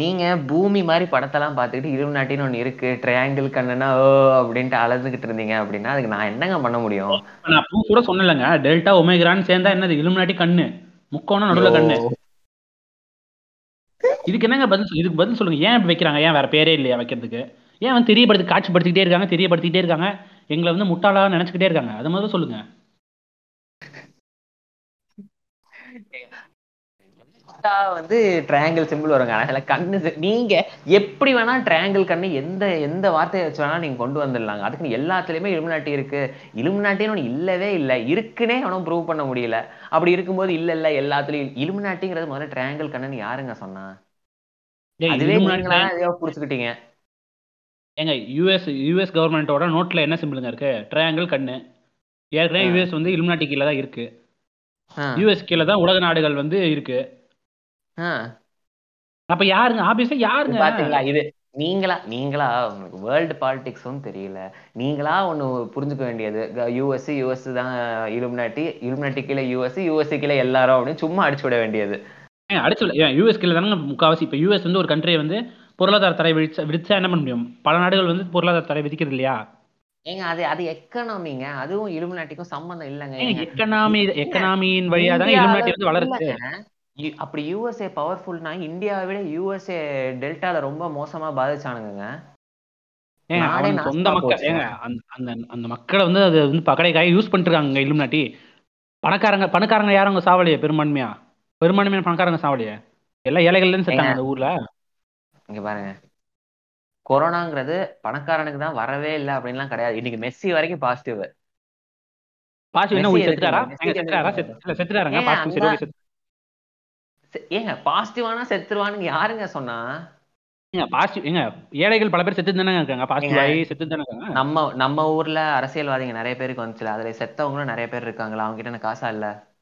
Speaker 3: நீங்க பூமி மாதிரி படத்தெல்லாம் பார்த்துக்கிட்டு இலும் நாட்டின்னு ஒண்ணு இருக்கு ட்ரையாங்கிள் கண்ணுனா ஓ அப்படின்ட்டு அலந்துகிட்டு இருந்தீங்க அப்படின்னா அதுக்கு நான் என்னங்க பண்ண முடியும்?
Speaker 2: நான் அப்போ கூட சொன்னேன்லங்க டெல்டா ஒமேகிரான்னு சேர்ந்தா என்னது இலுமினாட்டி கண்ணு முக்கோணம் நடுவுல கண்ணு. இதுக்கு என்னங்க பதில் இதுக்கு பதில் சொல்லுங்க ஏன் இப்படி வைக்கிறாங்க ஏன் வேற பேரே இல்லையா வைக்கிறதுக்கு? ஏன் வந்து தெரியப்படுத்தி காட்சிப்படுத்திக்கிட்டே இருக்காங்க தெரியப்படுத்திக்கிட்டே இருக்காங்க எங்களை வந்து முட்டாளா நினைச்சுக்கிட்டே இருக்காங்க அது மாதிரி சொல்லுங்க.
Speaker 3: வந்து ட்ரையாங்கிள் சிம்பிள் வருங்க. அதுல கண்ணு நீங்க எப்படி வேணா ட்ரையாங்கிள் கண்ணு எந்த எந்த வார்த்தையை வச்சு வேணா நீங்க கொண்டு வந்துடலாங்க. அதுக்கு எல்லாத்துலயுமே இலுமினாட்டி இருக்கு. இலுமினாட்டின்னு ஒண்ணு இல்லவே இல்லை. இருக்குன்னே அவனும் ப்ரூவ் பண்ண முடியல. அப்படி இருக்கும்போது இல்ல இல்ல எல்லாத்துலயும் இலுமினாட்டிங்கிறது முதல்ல ட்ரையாங்கிள் கண்ணுன்னு யாருங்க சொன்னா? அதுவே புடிச்சுக்கிட்டீங்க.
Speaker 2: ஏங்க யூஎஸ் யூஎஸ் கவர்மெண்ட்டோட நோட்ல என்ன சிம்பிளுங்க இருக்கு? ட்ரையாங்கிள் கண்ணு. ஏற்கனவே. யூஎஸ் வந்து இலுமினாட்டி கீழே தான் இருக்கு யூஎஸ் கீழே தான் உலக நாடுகள் வந்து இருக்கு. அப்ப யாருங்க? ஆபீஸா
Speaker 3: இது
Speaker 2: யாருங்க
Speaker 3: பாத்தீங்களா? இது நீங்களா நீங்களா? உங்களுக்கு வேர்ல்டு பாலிடிக்ஸும் தெரியல. நீங்களா ஒண்ணு புரிஞ்சுக்க வேண்டியது. யூஎஸ் யூஎஸ் தான் இலுமினாட்டி இலுமினாட்டி கீழே யூஎஸ் யூஎஸ் கீழே எல்லாரும் அப்படின்னு சும்மா அடிச்சு விட வேண்டியது.
Speaker 2: அடிச்சு யூஎஸ் கீழே தானே முக்காவாசி? இப்போ யூஎஸ் வந்து ஒரு கண்ட்ரியை வந்து பொருளாதார தடை விதிச்சா விதிச்சா என்ன பண்ண முடியும்? பல நாடுகள் வந்து பொருளாதார தடை விதிக்கிறது இல்லையா?
Speaker 3: ஏங்க அது அது எக்கனாமிங்க அதுவும் இலுமினாட்டிக்கும் சம்பந்தம் இல்லைங்க.
Speaker 2: எக்கனாமி எக்கனாமியின் வழியா தானே இலுமினாட்டி வந்து வளருது
Speaker 3: அப்படி யூஎஸ்ஏ பவர்ஃபுல்னா இந்தியாவை விட யூஎஸ்ஏ டெல்டால ரொம்ப மோசமா பாதிச்சானுங்க
Speaker 2: சொந்த மக்கள். ஏங்க அந்த அந்த மக்களை வந்து அது வந்து பகடைக்காக யூஸ் பண்ணிட்டு இருக்காங்க இலுமினாட்டி. பணக்காரங்க பணக்காரங்க யாரும் அங்க சாவலையே பெரும்பான்மையா? பெரும்பான்மையான பணக்காரங்க சாவலையே எல்லாம் ஏழைகள்ல செத்தாங்க. அந்த ஊர்ல.
Speaker 3: இங்க பாருங்க. கொரோனாங்கிறது பணக்காரனுக்கு தான் வரவே இல்லை அப்படின்லாம் கிடையாது. இன்னைக்கு மெஸ்ஸி வரைக்கும் பாசிட்டிவ்
Speaker 2: பாசிட்டிவ் என்ன செத்துட்டாரா? செத்துட்டாரா? செத்துட்டாருங்க? பாசிட்டிவ் சரி
Speaker 3: அங்க-
Speaker 2: ஓகே செத்து
Speaker 3: ஏங்க பாசிட்டிவானா செத்துருவானுங்க யாருங்க சொன்னா?
Speaker 2: ஏங்க பாசிட்டிவ் ஏங்க ஏழைகள் பல பேர் செத்து தானே இருக்காங்க. பாசிட்டிவ். ஆகி செத்து தானே இருக்காங்க.
Speaker 3: நம்ம நம்ம ஊர்ல அரசியல்வாதிங்க நிறைய பேருக்கு வந்துச்சுல அதுல செத்தவங்களும் நிறைய பேர் இருக்காங்களா? அவங்க கிட்ட காசா இல்ல.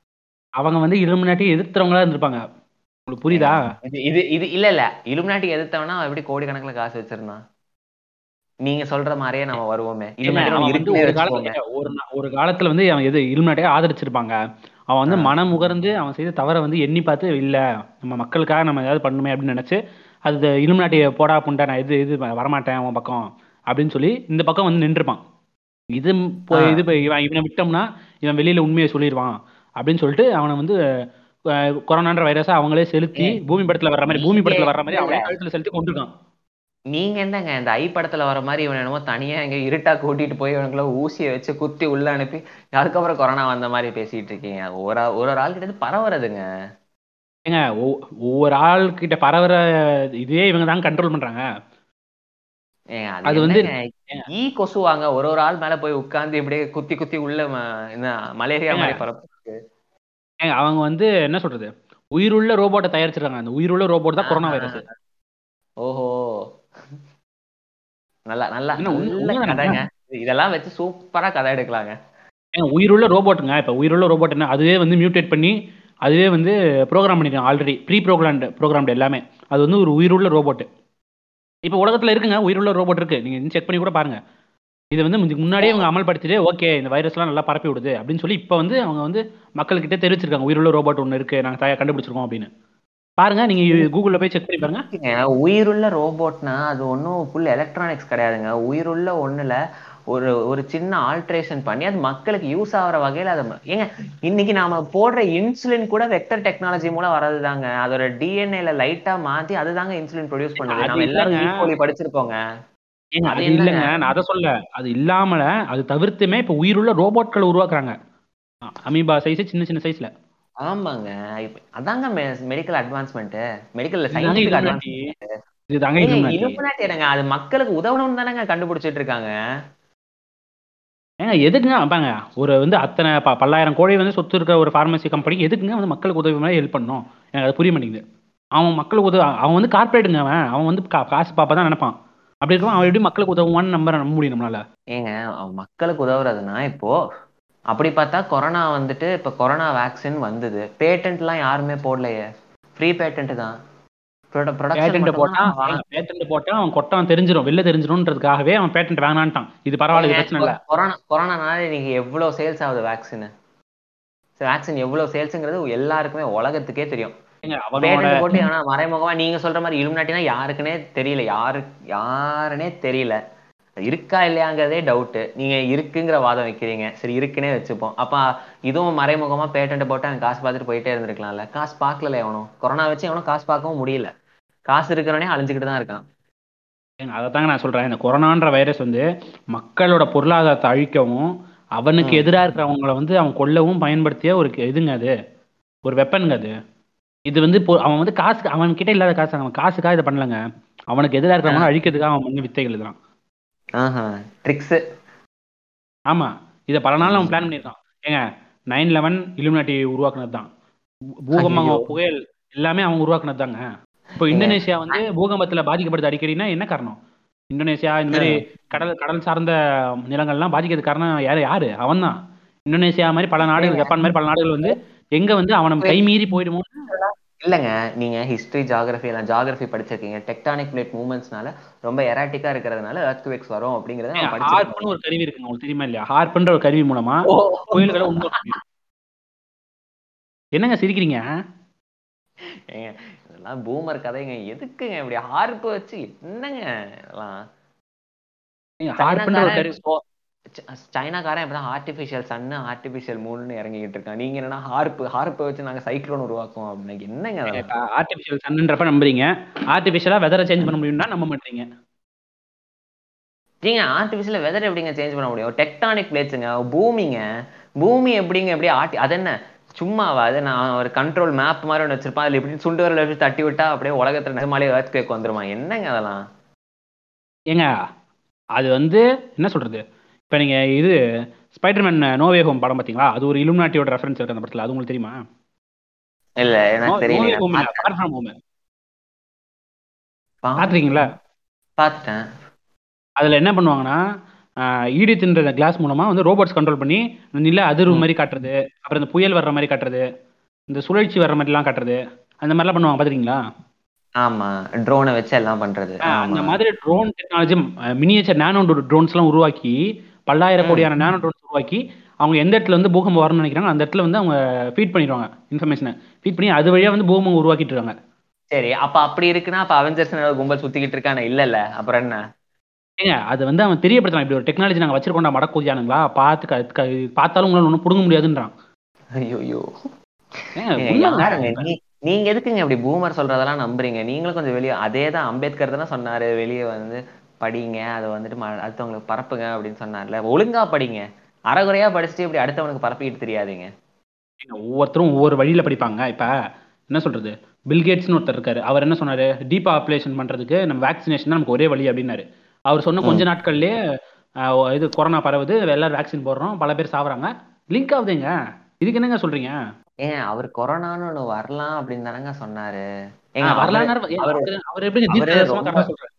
Speaker 2: அவங்க வந்து இலுமினாட்டி எதிர்த்தவங்களா இருந்திருப்பாங்க. உங்களுக்கு புரியுதா?
Speaker 3: இது இது இல்ல இல்ல. இலுமினாட்டி எதிர்த்தவனா எப்படி கோடிக்கணக்குல காசு வச்சிருந்தான்? நீங்க சொல்ற மாதிரியே நம்ம வருவோமே.
Speaker 2: ஒரு காலத்துல ஒரு காலத்துல வந்து அவன் எது இலுமினாட்டியை ஆதரிச்சிருப்பாங்க? அவன் வந்து. மனம் உகர்ந்து அவன் செய்த தவறை வந்து எண்ணி பார்த்து இல்ல நம்ம மக்களுக்காக நம்ம ஏதாவது பண்ணுமே அப்படின்னு நினைச்சு அது இலுமினாட்டியை போடா புண்டா நான் இது இது வரமாட்டேன் அவன் பக்கம் அப்படின்னு சொல்லி இந்த பக்கம் வந்து நின்றுப்பான் இது
Speaker 3: ஆ.
Speaker 2: இது இப்போ இவன் இவனை விட்டோம்னா இவன் வெளியில உண்மையை சொல்லிடுவான் அப்படின்னு சொல்லிட்டு அவனை வந்து கொரோனான்ற வைரஸை அவங்களே செலுத்தி பூமி படத்துல வர்ற மாதிரி பூமி படத்துல வர்ற மாதிரி. அவனே கழுத்துல செலுத்தி கொண்டிருக்கான்
Speaker 3: நீங்க என்னங்க இந்த ஐ படத்துல வர மாதிரி இவன் என்னமோ தனியா எங்க இருட்டா கூட்டிட்டு போய் இவனுக்குள்ள ஊசியை வச்சு குத்தி உள்ள அனுப்பி அதுக்கப்புறம் கொரோனா வந்த மாதிரி பேசிட்டு இருக்கீங்க. ஒரு ஒரு ஒரு ஆள் கிட்ட பரவுறதுங்க.
Speaker 2: ஏங்க ஒவ்- ஒவ்வொரு ஆள் கிட்ட பரவுற இதே இவங்க தான் கண்ட்ரோல் பண்றாங்க. அது வந்து-
Speaker 3: ஈ கொசுவாங்க. ஒரு ஒரு ஆள் மேல போய் உட்கார்ந்து இப்படியே குத்தி குத்தி உள்ள மலேரியா மாதிரி பரப்பு
Speaker 2: அவங்க வந்து என்ன சொல்றது? உயிருள்ள ரோபோட்டை தயாரிச்சிருக்காங்க. அந்த உயிருள்ள ரோபோட் தான் கொரோனா வைரஸ்
Speaker 3: ஓஹோ. நல்லா நல்லா? கதைங்க. இதெல்லாம் வச்சு சூப்பரா கதை எடுக்கலாங்க.
Speaker 2: உயிருள்ள ரோபோட்டுங்க இப்போ உயிருள்ள ரோபோட் என்ன அதுவே வந்து மியூட்டேட் பண்ணி அதுவே வந்து ப்ரோக்ராம் பண்ணிருக்காங்க ஆல்ரெடி ப்ரீ ப்ரோக்ராம்டு ப்ரோக்ராம்டு எல்லாமே. அது வந்து ஒரு உயிருள்ள ரோபோட் இப்போ உலகத்தில் இருக்குங்க உயிருள்ள ரோபோட் இருக்கு. நீங்கள் செக் பண்ணி கூட பாருங்க. இது வந்து முன்னாடியே அவங்க அமல்படுத்திட்டு ஓகே இந்த வைரஸ்லாம் நல்லா பரப்பி விடுது. அப்படின்னு சொல்லி இப்போ வந்து அவங்க வந்து மக்கள்கிட்ட தெரிவிச்சிருக்காங்க உயிருள்ள ரோபோட் ஒன்று இருக்கு நாங்கள் தயா கண்டுபிடிச்சிருக்கோம் அப்படின்னு. பாருங்க நீங்க கூகுளில் போய் செக் பண்ணி பாருங்க.
Speaker 3: உயிருள்ள ரோபோட்னா அது ஒன்றும் ஃபுல் எலக்ட்ரானிக்ஸ் கிடையாதுங்க. உயிருள்ள ஒண்ணுல ஒரு ஒரு சின்ன ஆல்ட்ரேஷன் பண்ணி அது மக்களுக்கு யூஸ் ஆகுற வகையில அதை ஏங்க இன்னைக்கு நாம போடுற இன்சுலின் கூட வெக்டர் டெக்னாலஜி மூலம் வர்றதுதாங்க. அதோட டிஎன்ஏல லைட்டா மாத்தி அதுதாங்க இன்சுலின் ப்ரொடியூஸ் பண்ணுது. நம்ம எல்லாரும். ஈக்குவலி படிச்சிருப்போங்க.
Speaker 2: ஏங்க
Speaker 3: அது?
Speaker 2: இல்லைங்க. நான் அதை சொல்ல அது இல்லாமல அது தவிர்த்துமே இப்போ உயிருள்ள ரோபோட்களை உருவாக்குறாங்க. அமீபா சைஸ் சின்ன சின்ன சைஸ்ல
Speaker 3: ஆமாங்க. அதாங்க மெடிக்கல் அட்வான்ஸ்மெண்ட் மெடிக்கல்
Speaker 2: இதுதாங்க
Speaker 3: சயின்டிபிக்
Speaker 2: Illuminati.
Speaker 3: அட்வான்ஸ்மெண்ட் என்னங்க? அது மக்களுக்கு உதவணும்னு தானங்க கண்டுபிடிச்சிட்டு இருக்காங்க.
Speaker 2: ஏங்க எதுக்குங்க? பாங்க ஒரு வந்து அத்தனை ப பல்லாயிரம் கோழி வந்து சொத்து இருக்கிற ஒரு ஃபார்மசி கம்பெனிக்கு எதுக்குங்க வந்து மக்களுக்கு உதவி மாதிரி ஹெல்ப் பண்ணணும்? எனக்கு அது புரிய மாட்டேங்குது. அவன் மக்களுக்கு உதவ அவன் வந்து கார்பரேட்டுங்க அவன். அவன் வந்து காசு பாப்பா தான் நினைப்பான். அப்படி இருக்கும் அவன் எப்படி மக்களுக்கு உதவுவான்னு நம்ப நம்ப முடியும் நம்மளால.
Speaker 3: ஏங்க மக்களுக்கு உதவுறதுன்னா இப்போ அப்படி பார்த்தா கொரோனா வந்துட்டு இப்போ கொரோனா வேக்சின் வந்தது. பேட்டன்ட்லாம் யாருமே போடலையே. ஃப்ரீ பேட்டன்ட் தான்.
Speaker 2: பேட்டன்ட் போட்டா பேட்டன்ட் போட்டா அவன் கொட்டான் தெரிஞ்சிரும். வெளில தெரிஞ்சிரும்ன்றதுக்காகவே அவன் பேட்டன்ட் வேணான்ட்டான் இது பரவாயில்ல இது பிரச்சனை இல்ல.
Speaker 3: கொரோனா கொரோனானால இன்னைக்கு எவ்வளவு சேல்ஸ் ஆகுது வேக்சின் வேக்சின் எவ்வளவு சேல்ஸ்ங்கிறது எல்லாருக்குமே உலகத்துக்கே தெரியும். பேட்டன்ட் போட்டு ஆனா மறைமுகமா நீங்க சொல்ற மாதிரி இலுமினாட்டினா யாருக்குன்னே தெரியல. யாரு யாருன்னே தெரியல. இருக்கா இல்லையாங்கிறதே டவுட் நீங்க இருக்குங்கிற வாதம் வைக்கிறீங்க. சரி இருக்குன்னே வச்சுப்போம். அப்ப இதுவும் மறைமுகமா பேட்டன்ட் போட்டு அவன் காசு பார்த்துட்டு போயிட்டே இருந்திருக்கலாம்ல. காசு பார்க்கல எவனும் கொரோனா வச்சு எவனும் காசு பார்க்கவும் முடியல. காசு இருக்கிறவனே அழிஞ்சுக்கிட்டு தான் இருக்கான்.
Speaker 2: ஏங்க, அதைத்தாங்க நான் சொல்றேன். இந்த கொரோனான்ற வைரஸ் வந்து மக்களோட பொருளாதாரத்தை அழிக்கவும் அவனுக்கு. எதிராக இருக்கிறவங்கள வந்து அவன் கொல்லவும் பயன்படுத்திய ஒரு இதுங்க அது. ஒரு வெப்பனுங்க அது. இது வந்து இப்போ அவன் வந்து காசு அவன் கிட்ட இல்லாத காசு அவன் காசுக்காக இதை பண்ணலங்க. அவனுக்கு எதிராக இருக்கிறவங்க அழிக்கிறதுக்காக அவன் பண்ண வித்தைகள்
Speaker 3: ஆஹா ட்ரிக்ஸ்
Speaker 2: ஆமா இதை பல நாள் அவன் பிளான் பண்ணியிருக்கான் ஏங்க நைன் லெவன் இலுமினாட்டி உருவாக்குனது தான் பூகம்பம். புயல் எல்லாமே அவங்க உருவாக்குனது தாங்க இப்போ இந்தோனேஷியா வந்து பூகம்பத்துல பாதிக்கப்படுது அடிக்கடினா என்ன காரணம்? இந்தோனேஷியா இந்த மாதிரி கடல் கடல் சார்ந்த நிலங்கள்லாம் பாதிக்கிறது காரணம் யாரு? யாரு? அவன் தான் இந்தோனேஷியா மாதிரி பல நாடுகள் ஜப்பான் மாதிரி பல நாடுகள் வந்து எங்க வந்து அவனை கை மீறி போயிடுமோ
Speaker 3: இல்லைங்க நீங்க ஹிஸ்டரி ஜாகிரபி எல்லாம் ஜாகிரபி படிச்சிருக்கீங்க. டெக்டானிக் பிளேட் மூவ்மெண்ட்ஸ்னால ரொம்ப எராட்டிக்கா இருக்கிறதுனால earthquakes வரும் அப்படிங்கறத
Speaker 2: ஹார்ப்னு ஒரு கருவி இருக்குங்க உங்களுக்கு தெரியுமா இல்லையா? ஹார்ப்ன்ற ஒரு கருவி மூலமா உருவாக்க முடியும். என்னங்க சிரிக்கிறீங்க?
Speaker 3: ஏங்க, இதெல்லாம் பூமர் கதைங்க. எதுக்குங்க இப்படி ஹார்ப்பு வச்சு? என்னங்க இதெல்லாம்?
Speaker 2: ஹார்ப்ன்ற ஒரு கருவி
Speaker 3: சைனாக்காரன் சைனாக்காரன் இப்பதான் ஆர்டிபிஷியல் சன்னு ஆர்டிபிஷியல் மூணுன்னு இறங்கிட்டு இருக்கான். நீங்க என்னன்னா ஹார்ப்பு ஹார்ப்பை வச்சு நாங்க சைக்ளோன் உருவாக்குவோம் அப்படின்னு. என்னங்க?
Speaker 2: ஆர்டிபிஷியல் சன்ன்றப்ப நம்புறீங்க. ஆர்டிபிஷியலா வெதரை சேஞ்ச் பண்ண முடியும்னா நம்ப மாட்டீங்க.
Speaker 3: ஏங்க ஆர்டிபிஷியல் வெதர் எப்படிங்க சேஞ்ச் பண்ண முடியும்? டெக்டானிக் பிளேட்ஸுங்க பூமிங்க. பூமி எப்படிங்க எப்படி ஆர்டி அது என்ன? சும்மாவா அது நான் ஒரு கண்ட்ரோல் மேப் மாதிரி ஒன்று வச்சிருப்பேன். அதுல எப்படி சுண்டு வரல வச்சு தட்டி விட்டா அப்படியே உலகத்துல நிஜமாலே எர்த் கேக் வந்துருமா என்னங்க அதெல்லாம்?
Speaker 2: ஏங்க அது வந்து என்ன சொல்றது? இப்போ நீங்க இது ஸ்பைடர்மேன் நோவே ஹோம் படம் பார்த்தீங்களா அது ஒரு இலுமினாட்டியோட ரெஃபரன்ஸ் இருக்கு அந்த படத்துல. அது உங்களுக்கு தெரியுமா?
Speaker 3: இல்ல எனக்கு
Speaker 2: நோவே
Speaker 3: தெரியல.
Speaker 2: ஹோம்
Speaker 3: நான்
Speaker 2: ஃபார் ஃப்ரம் ஹோம்
Speaker 3: பா-
Speaker 2: பார்த்துருக்கீங்களா
Speaker 3: பார்த்துட்டேன்
Speaker 2: அதுல என்ன பண்ணுவாங்கன்னா ஈடித்துன்ற கிளாஸ் மூலமா வந்து ரோபோட்ஸ் கண்ட்ரோல் பண்ணி நில அதிர்வு மாதிரி காட்டுறது அப்புறம் இந்த புயல் வர்ற மாதிரி காட்டுறது இந்த சுழற்சி வர்ற மாதிரிலாம் காட்டுறது அந்த மாதிரிலாம் பண்ணுவாங்க. பார்த்துருக்கீங்களா
Speaker 3: ஆமா. ட்ரோனை வச்சு எல்லாம் பண்றது.
Speaker 2: அந்த மாதிரி ட்ரோன் டெக்னாலஜி மினியேச்சர் நேனோ ட்ரோன்ஸ்லாம் உருவாக்கி பல்லாயிரம். கோடியான நேனோ ட்ரோன்ஸ் உருவாக்கி அவங்க எந்த இடத்துல வந்து பூகம்பம் வரும்னு நினைக்கிறாங்க அந்த இடத்துல வந்து அவங்க ஃபீட் பண்ணிடுவாங்க இன்ஃபர்மேஷனை ஃபீட் பண்ணி அது வழியா வந்து பூகம்பம் உருவாக்கிட்டு இருக்காங்க
Speaker 3: சரி அப்ப அப்படி இருக்குன்னா அப்ப அவெஞ்சர்ஸ் கும்பல் சுத்திக்கிட்டு இருக்கானே இல்ல இல்ல அப்புறம் என்ன?
Speaker 2: ஏங்க அது வந்து அவன் தெரியப்படுத்தலாம். இப்படி ஒரு டெக்னாலஜி நாங்கள் வச்சிருக்கோம்டா மடக்கூதியானுங்களா? பார்த்து பார்த்தாலும் உங்களால் ஒன்றும் பிடுங்க முடியாதுன்றான்.
Speaker 3: ஐயோ நீங்க எதுக்குங்க இப்படி பூமர் சொல்றதெல்லாம் நம்புறீங்க? நீங்களும் கொஞ்சம் வெளியே அதே தான் அம்பேத்கர் தானே சொன்னாரு வெளியே வந்து படிங்க அதை வந்துட்டு அடுத்தவங்களுக்கு பரப்புங்க அப்படின்னு சொன்னார்ல. ஒழுங்கா படிங்க. அறகுறையா படிச்சுட்டு இப்படி அடுத்தவனுக்கு பரப்பிக்கிட்டு தெரியாதீங்க.
Speaker 2: ஒவ்வொருத்தரும் ஒவ்வொரு வழியில படிப்பாங்க. இப்ப என்ன சொல்றது? பில்கேட்ஸ்னு ஒருத்தர் இருக்காரு. அவர் என்ன சொன்னாரு? டீபாப்புலேஷன் பண்றதுக்கு நம்ம வேக்சினேஷன் நமக்கு ஒரே வழி அப்படின்னாரு. அவர் சொன்ன கொஞ்ச நாட்கள்லயே இது கொரோனா பரவுது எல்லாரும் வேக்சின் போடுறோம் பல பேர் சாவறாங்க. லிங்க் ஆகுதுங்க. இதுக்கு என்னங்க சொல்றீங்க?
Speaker 3: ஏன் அவர் கொரோனான்னு ஒண்ணு வரலாம் அப்படின்னு தானங்க சொன்னாரு. அவர்
Speaker 2: எப்படி
Speaker 3: அவரு
Speaker 2: தீர்க்கதரிசனமா
Speaker 3: ரொம்ப-
Speaker 2: கரெக்டா சொல்றாரு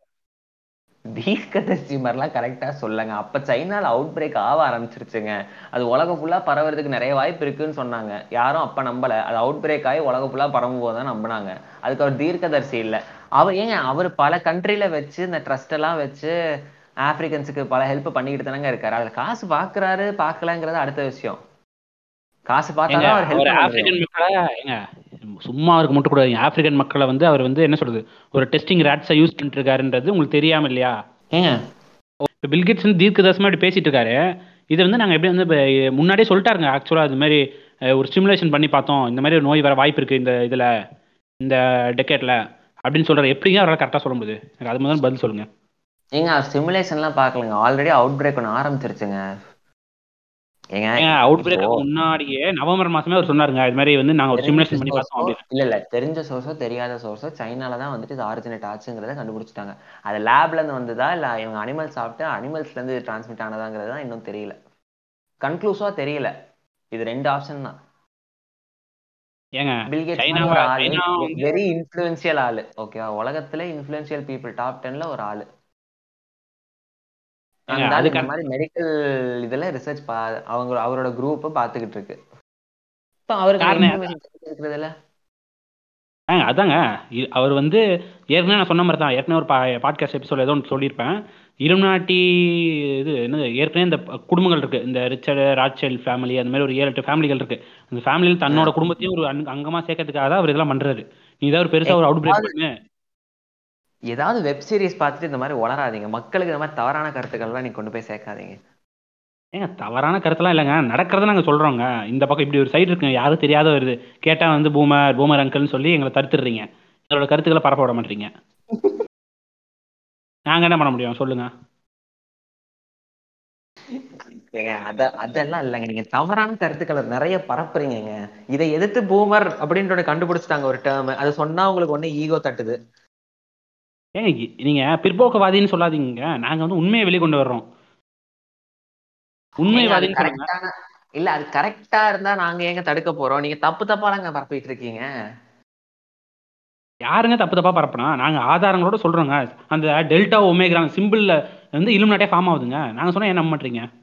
Speaker 3: தீர்க்கதரிசி மாதிரிலாம் கரெக்டா சொல்லுங்க. அப்ப சைனால அவுட் பிரேக் ஆக ஆரம்பிச்சிருச்சுங்க. அது உலகம் ஃபுல்லா பரவறதுக்கு நிறைய வாய்ப்பு இருக்குன்னு சொன்னாங்க. யாரும் அப்ப நம்பல. அது அவுட் பிரேக் ஆகி உலகம் ஃபுல்லா பரவும் போது தான் நம்பினாங்க. அதுக்கு அவர் தீர்க்கதரிசி இல்ல. அவர் ஏங்க அவர் பல கண்ட்ரில வச்சு இந்த ட்ரஸ்ட் எல்லாம் வச்சு ஆப்பிரிக்கன்ஸுக்கு பல ஹெல்ப் பண்ணிக்கிட்டு தானங்க இருக்காரு. அதுல காசு பாக்குறாரு பாக்கலங்கிறது அடுத்த விஷயம். காசு பார்த்தாதான் அவர் ஹெல்ப்
Speaker 2: ஆப்பிரிக்கன் சும்மா அவருக்கு மட்டும் கூடாது ஆப்பிரிக்கன் மக்களை வந்து அவர் வந்து என்ன சொல்றது ஒரு டெஸ்டிங் ரேட்ஸை யூஸ் பண்ணிட்டு இருக்காருன்றது உங்களுக்கு தெரியாம இல்லையா? இப்போ பில்கேட்ஸ் வந்து தீர்க்கதரிசமா இப்படி பேசிட்டு இருக்காரு. இதை வந்து நாங்கள் எப்படி வந்து முன்னாடியே சொல்லிட்டாருங்க ஆக்சுவலாக அது மாதிரி ஒரு ஸ்டிமுலேஷன் பண்ணி பார்த்தோம். இந்த மாதிரி ஒரு நோய் வர வாய்ப்பு இருக்குது இந்த இதில் இந்த டெக்கேட்டில் அப்படின்னு சொல்கிறார் எப்படிங்க அவரால் கரெக்டாக சொல்ல முடியுது? எனக்கு அது முதல்ல பதில் சொல்லுங்கள்
Speaker 3: ஏங்க சிமுலேஷன்லாம் பார்க்கலங்க. ஆல்ரெடி அவுட் பிரேக் ஒன்று ஆரம்பிச்சிருச்சுங்க.
Speaker 2: அவுட் பிரேக்
Speaker 3: இப்போ-
Speaker 2: முன்னாடியே நவம்பர் மாசமே அவர் சொன்னாருங்க. இது மாதிரி வந்து ஒரு பண்ணி பார்த்தோம்
Speaker 3: இல்ல இல்ல தெரிஞ்ச சோர்ஸோ தெரியாத சோர்ஸோ சைனால தான் வந்துட்டு இது ஆரிஜினேட் ஆச்சுங்கிறத கண்டுபிடிச்சிட்டாங்க. அது லேப்ல இருந்து வந்ததா இல்ல இவங்க அனிமல் சாப்பிட்டு அனிமல்ஸ்ல இருந்து டிரான்ஸ்மிட் ஆனதாங்கிறது தான் இன்னும் தெரியல. கன்க்ளூசிவா தெரியல. இது ரெண்டு ஆப்ஷன் தான். வெரி இன்ஃப்ளூயன்ஷியல் ஆளு ஓகேவா உலகத்துல இன்ஃப்ளூயன்ஷியல் பீப்புள் டாப் டென்ல ஒரு ஆளு. இந்த. மாதிரி மெடிக்கல் இதுல ரிசர்ச் பா அவங்க அவரோட குரூப் பாத்துக்கிட்டு இருக்கு. இப்ப அவருக்கு
Speaker 2: அதாங்க இ- அவர் வந்து ஏற்கனவே நான் சொன்ன மாதிரி தான் ஏற்கனவே ஒரு பா பாட்காஸ்ட் எபிசோட் ஏதோ ஒன்று சொல்லியிருப்பேன். இருநாட்டி இது என்னது ஏற்கனவே இந்த குடும்பங்கள் இருக்கு. இந்த ரிச்சர்டு ராட்செல் ஃபேமிலி அந்த மாதிரி ஒரு ஏழு எட்டு ஃபேமிலிகள் இருக்கு. அந்த ஃபேமிலியில் தன்னோட குடும்பத்தையும் ஒரு அங்க- அங்கமா சேர்க்கறதுக்காக தான் அவர் இதெல்லாம் பண்றாரு. நீ ஏதாவது ஒரு பெருசா ஒரு அவுட் பிரேக் பண்ணு.
Speaker 3: ஏதாவது வெப் சீரிஸ் பார்த்துட்டு இந்த மாதிரி உளராதீங்க மக்களுக்கு இந்த மாதிரி தவறான கருத்துக்கள்லாம் நீங்க கொண்டு போய் சேர்க்காதீங்க.
Speaker 2: ஏங்க தவறான கருத்தெல்லாம் இல்லைங்க. நடக்கிறத நாங்கள் சொல்றோங்க. இந்த பக்கம் இப்படி ஒரு சைடு இருக்குங்க. யாரும் தெரியாத வருது கேட்டா வந்து பூமர் பூமர் அங்கிள்னு சொல்லி எங்களை தடுத்துடுறீங்க. எங்களோட கருத்துக்களை பரப்ப விட மாட்டீங்க. நாங்க என்ன பண்ண முடியும்? சொல்லுங்க.
Speaker 3: அதெல்லாம் இல்லைங்க. நீங்க தவறான கருத்துக்களை நிறைய பரப்புறீங்கங்க. இதை எதிர்த்து பூமர் அப்படின்றத கண்டுபிடிச்சிட்டாங்க ஒரு டேர்ம் அது சொன்னா உங்களுக்கு ஒண்ணு ஈகோ தட்டுது.
Speaker 2: ஏங்க இ- நீங்க பிற்போக்குவாதின்னு சொல்லாதீங்க. நாங்க வந்து உண்மையை வெளியே கொண்டு வர்றோம். உண்மைவாதின்னு சொல்லுங்க.
Speaker 3: இல்ல அது கரெக்டா இருந்தா நாங்க ஏங்க தடுக்க போறோம்? நீங்க தப்பு தப்பாலாங்க பரப்பிட்டு இருக்கீங்க.
Speaker 2: யாருங்க தப்பு தப்பா பரப்புனா? நாங்க ஆதாரங்களோட சொல்றோங்க. அந்த டெல்டா ஒமேகிராங் சிம்பிள்ல வந்து இலுமினாட்டே ஃபார்ம் ஆகுதுங்க. நாங்க சொன்னா ஏன் நம்ப மாட்டீங்க?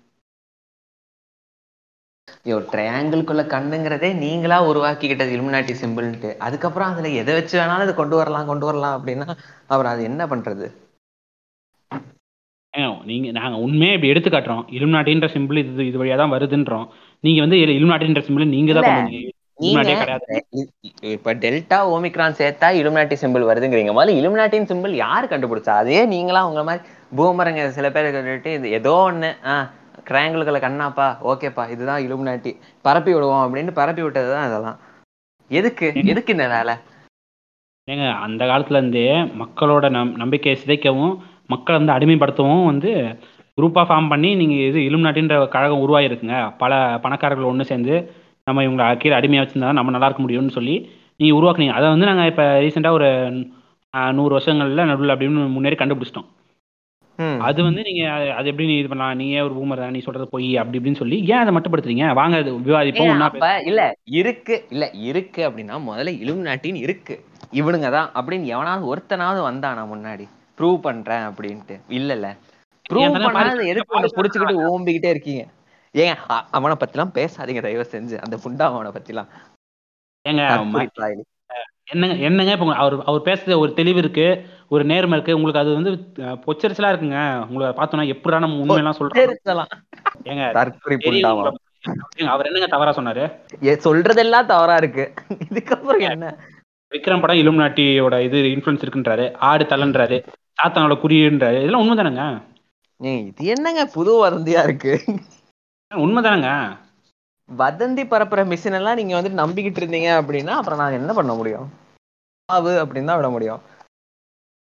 Speaker 3: ஐயோ ட்ரையாங்கிள்குள்ள கண்ணுங்கிறதே நீங்களா உருவாக்கிக்கிட்டது இலுமினாட்டி சிம்பிள்ன்ட்டு அதுக்கப்புறம் அதுல எதை வச்சு வேணாலும் இது கொண்டு வரலாம் கொண்டு வரலாம் அப்படின்னா அப்புறம் அது என்ன பண்றது?
Speaker 2: நீங்க நாங்க உண்மையை இப்படி எடுத்து காட்டுறோம். இலுமினாட்டின்ற சிம்பிள் இது இது வழியா தான் வருதுன்றோம். நீங்க வந்து இலுமினாட்டின்ற சிம்பிள் நீங்க தான்
Speaker 3: இப்ப டெல்டா ஓமிக்ரான் சேர்த்தா இலுமினாட்டி சிம்பிள் வருதுங்கிறீங்க. முதல்ல இலுமினாட்டின் சிம்பிள் யாரு கண்டுபிடிச்சா? அதே நீங்களா உங்க மாதிரி பூமரங்க சில பேர் இது ஏதோ ஒண்ணு ஆஹ் ட்ரையாங்கிள்களை கண்ணாப்பா ஓகேப்பா இதுதான் இலுமினாட்டி பரப்பி விடுவோம் அப்படின்னு பரப்பி விட்டதுதான் இதெல்லாம். எதுக்கு? எதுக்கு இந்த வேலை?
Speaker 2: ஏங்க அந்த காலத்துல இருந்தே மக்களோட நம் நம்பிக்கையை சிதைக்கவும் மக்களை வந்து அடிமைப்படுத்தவும் வந்து குரூப்பாக ஃபார்ம் பண்ணி நீங்கள் இது இலுமினாட்டின்ற கழகம் உருவாகிருக்குங்க பல பணக்காரர்கள் ஒன்று சேர்ந்து நம்ம இவங்களை கீழே அடிமையாக வச்சிருந்தா நம்ம நல்லா இருக்க முடியும்னு சொல்லி நீங்கள் உருவாக்குனீங்க. அதை வந்து நாங்கள் இப்போ ரீசெண்டாக ஒரு நூறு வருஷங்களில் நடுவில் அப்படின்னு முன்னேறி கண்டுபிடிச்சிட்டோம். அது வந்து நீங்கள் அது- எப்படி நீ இது பண்ணலாம்? நீயே ஒரு பூமர் நீ சொல்கிறது பொய் அப்படி இப்படின்னு சொல்லி ஏன் அதை மட்டுப்படுத்துறீங்க? வாங்க அது விவாதிப்போம்
Speaker 3: இல்ல இருக்கு இல்ல இருக்கு அப்படின்னா முதல்ல இலுமினாட்டின்னு இருக்கு. இவனுங்க தான் அப்படின்னு எவனாவது ஒருத்தனாவது வந்தானா முன்னாடி? ப்ரூவ் பண்றேன் அப்படின்ட்டு. இல்ல இல்ல ப்ரூவ் பண்ணாத
Speaker 2: பாரு-
Speaker 3: எதுக்கு புடிச்சுக்கிட்டு ஓம்பிக்கிட்டே இருக்கீங்க? ஏங்க அவனை பத்திலாம் பேசாதீங்க தயவு செஞ்சு. அந்த புண்டா அவனை பத்திலாம்.
Speaker 2: ஏங்க. என்னங்க என்னங்க இப்போ அவர் அவர் பேசுறது ஒரு தெளிவு இருக்கு ஒரு நேர்மை இருக்கு உங்களுக்கு அது வந்து அஹ், பொச்சரிச்சலா இருக்குங்க. உங்களை பார்த்தோன்னா எப்படிடா நம்ம உண்மையெல்லாம் சொல்றோம்?
Speaker 3: தெரிஞ்சலாம்.
Speaker 2: ஏங்க
Speaker 3: தற்குறி
Speaker 2: தெரியும்
Speaker 3: புண்டாவா
Speaker 2: உங்களை- ஏங்க, அவர் என்னங்க தவறா சொன்னாரு?
Speaker 3: ஏ, சொல்றதெல்லாம் தவறா இருக்கு. இதுக்கப்புறம் என்ன?
Speaker 2: விக்ரம் படம் இலுமினாட்டியோட இது இன்ஃபுளுன்ஸ் இருக்குன்றாரு ஆடு தலன்றாரு சாத்தானோட குறின்றாரு இதெல்லாம் உண்மைதானங்க?
Speaker 3: ஏங்க, இது என்னங்க புது வதந்தியா இருக்கு?
Speaker 2: உண்மைதானங்க?
Speaker 3: வதந்தி பரப்புற மிஷின் எல்லாம் நீங்க வந்து நம்பிக்கிட்டு இருந்தீங்க அப்படின்னா அப்புறம் நாங்க என்ன பண்ண முடியும்? ஆவு அப்படின்னு தான் விட முடியும்.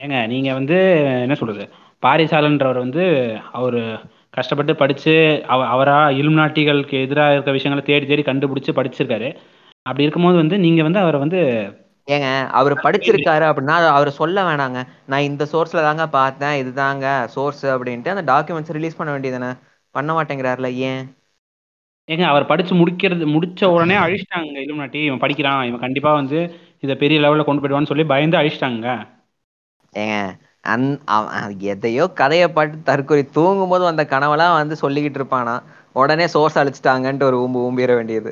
Speaker 2: ஏங்க நீங்க வந்து என்ன சொல்றது? பாரிசாலன்றவர் வந்து அவர் கஷ்டப்பட்டு படிச்சு அவ அவரா இலுமினாட்டிகளுக்கு எதிராக இருக்க விஷயங்களை தேடி தேடி கண்டுபிடிச்சு படிச்சிருக்காரு. அப்படி இருக்கும்போது வந்து நீங்க வந்து அவரை வந்து
Speaker 3: ஏங்க அவர் படிச்சிருக்காரு அப்படின்னா அவர் சொல்ல வேணாங்க. நான் இந்த சோர்ஸ்ல தாங்க பார்த்தேன் இதுதாங்க சோர்ஸ் அப்படின்ட்டு அந்த டாக்குமெண்ட்ஸ் ரிலீஸ் பண்ண வேண்டியதானே பண்ண மாட்டேங்கிறாருல ஏன்?
Speaker 2: ஏங்க அவர் படிச்சு முடிக்கிறது முடிச்ச உடனே அழிச்சிட்டாங்க இலுமினாட்டி இவன் படிக்கிறான். இவன் கண்டிப்பா வந்து இதை பெரிய லெவல்ல கொண்டு போயிடுவான்னு சொல்லி பயந்து அழிச்சிட்டாங்க
Speaker 3: ஏங்க அந் எதையோ கதையை பாட்டு தற்கொலை தூங்கும் போது அந்த கனவெல்லாம் வந்து சொல்லிக்கிட்டு இருப்பானா? உடனே சோர்ஸ் அழிச்சிட்டாங்கன்ட்டு ஒரு ஊம்பு ஊம்பிட வேண்டியது.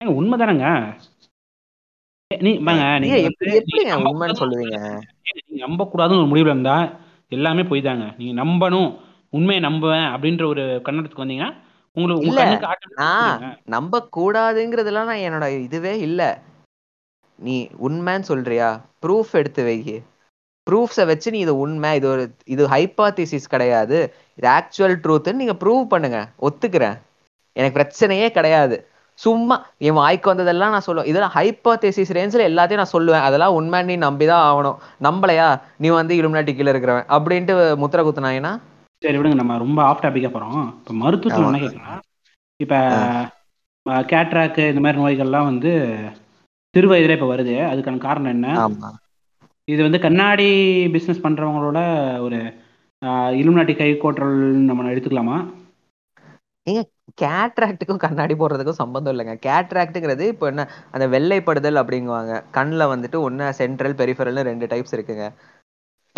Speaker 2: ஏங்க உண்மைதானங்க. நீ
Speaker 3: உண்மைன்னு சொல்லுவீங்க.
Speaker 2: நம்ப கூடாதுன்னு ஒரு முடிவுல இருந்தா எல்லாமே போய் தாங்க நீங்க நம்பணும் உண்மையை நம்புவேன் அப்படின்ற ஒரு கண்ணடத்துக்கு வந்தீங்கன்னா
Speaker 3: நம்ப கூடாதுங்கிறதுலாம் நான் என்னோட இதுவே இல்ல. நீ உண்மைன்னு சொல்றியா? ப்ரூஃப் எடுத்து வை. ப்ரூஃப்ஸை வச்சு நீ இது உண்மை இது ஒரு இது ஹைப்பாத்திசிஸ் கிடையாது. இது ஆக்சுவல் ட்ரூத்னு நீங்க ப்ரூவ் பண்ணுங்க. ஒத்துக்கிறேன். எனக்கு பிரச்சனையே கிடையாது. சும்மா என் வாய்க்கு வந்ததெல்லாம் நான் சொல்லுவேன். இதெல்லாம் ஹைப்பாத்தேசிஸ் ரேஞ்சில் எல்லாத்தையும் நான் சொல்லுவேன். அதெல்லாம் உண்மை நீ நம்பிதான் ஆகணும். நம்பலையா? நீ வந்து இலுமினாட்டி கீழே இருக்கிறவன். அப்படின்ட்டு முத்திர குத்துனாங்கன்னா
Speaker 2: சரி விடுங்க. நம்ம ரொம்ப ஆஃப் டாபிக்கா போறோம். இப்ப மருத்துவத்தில் கேட்கலாம் இப்ப கேட்ராக்கு இந்த மாதிரி நோய்கள்லாம் வந்து சிறு வயதிலே இப்ப வருது. அதுக்கான காரணம் என்ன? இது வந்து கண்ணாடி பிசினஸ் பண்றவங்களோட ஒரு இலுமினாட்டி கை கோட்டல் நம்ம எடுத்துக்கலாமா?
Speaker 3: கேட்ராக்டுக்கும் கண்ணாடி போடுறதுக்கும் சம்பந்தம் இல்லைங்க. கேட்ராக்டுங்கிறது இப்போ என்ன அந்த வெள்ளைப்படுதல் அப்படிங்குவாங்க. கண்ணில் வந்துட்டு ஒன்று சென்ட்ரல் பெரிஃபரல்னு ரெண்டு டைப்ஸ் இருக்குங்க.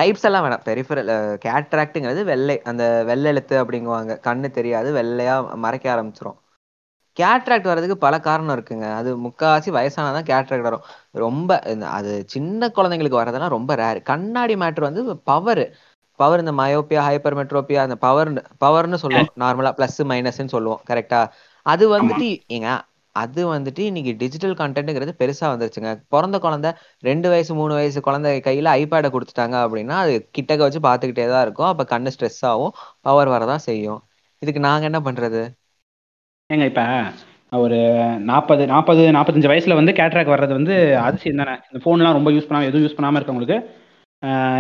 Speaker 3: டைப்ஸ் எல்லாம் வேணாம். பெரிஃபரல் கேட்ராக்டுங்கிறது வெள்ளை. அந்த வெள்ளை எழுத்து அப்படிங்குவாங்க. கண்ணு தெரியாது வெள்ளையா மறைக்க ஆரம்பிச்சிரும். கேட்ராக்ட் வர்றதுக்கு பல காரணம் இருக்குங்க. அது முக்காவாசி வயசானதான் கேட்ராக்ட் வரும். ரொம்ப இந்த- அது சின்ன குழந்தைங்களுக்கு வர்றதெல்லாம் ரொம்ப ரேர் கண்ணாடி மேட்ரு வந்து பவர் பவர் இந்த மயோப்பியா ஹைப்பர் மெட்ரோப்பியா அந்த பவர் பவர்னு சொல்லுவோம். நார்மலா பிளஸ் மைனஸ்ன்னு சொல்லுவோம். கரெக்டா அது வந்துட்டு ஏங்க அது வந்துட்டு இன்னைக்கு டிஜிட்டல் கண்டென்ட்ங்கிறது பெருசா வந்துருச்சுங்க. பிறந்த குழந்தை ரெண்டு வயசு மூணு வயசு குழந்தை கையில ஐபேடை கொடுத்துட்டாங்க அப்படின்னா அது கிட்டக்க வச்சு பார்த்துக்கிட்டே தான் இருக்கும். அப்ப கண்ணு ஸ்ட்ரெஸ் ஆகும் பவர் வரதான் செய்யும். இதுக்கு நாங்க என்ன பண்றது?
Speaker 2: ஏங்க இப்ப ஒரு நாற்பது நாற்பது நாற்பத்தஞ்சு வயசுல வந்து கேட்ராக் வர்றது வந்து அதிசயம் தானே? இந்த ஃபோன்லாம் ரொம்ப யூஸ் பண்ணாம எதுவும் யூஸ் பண்ணாம இருக்கவங்களுக்கு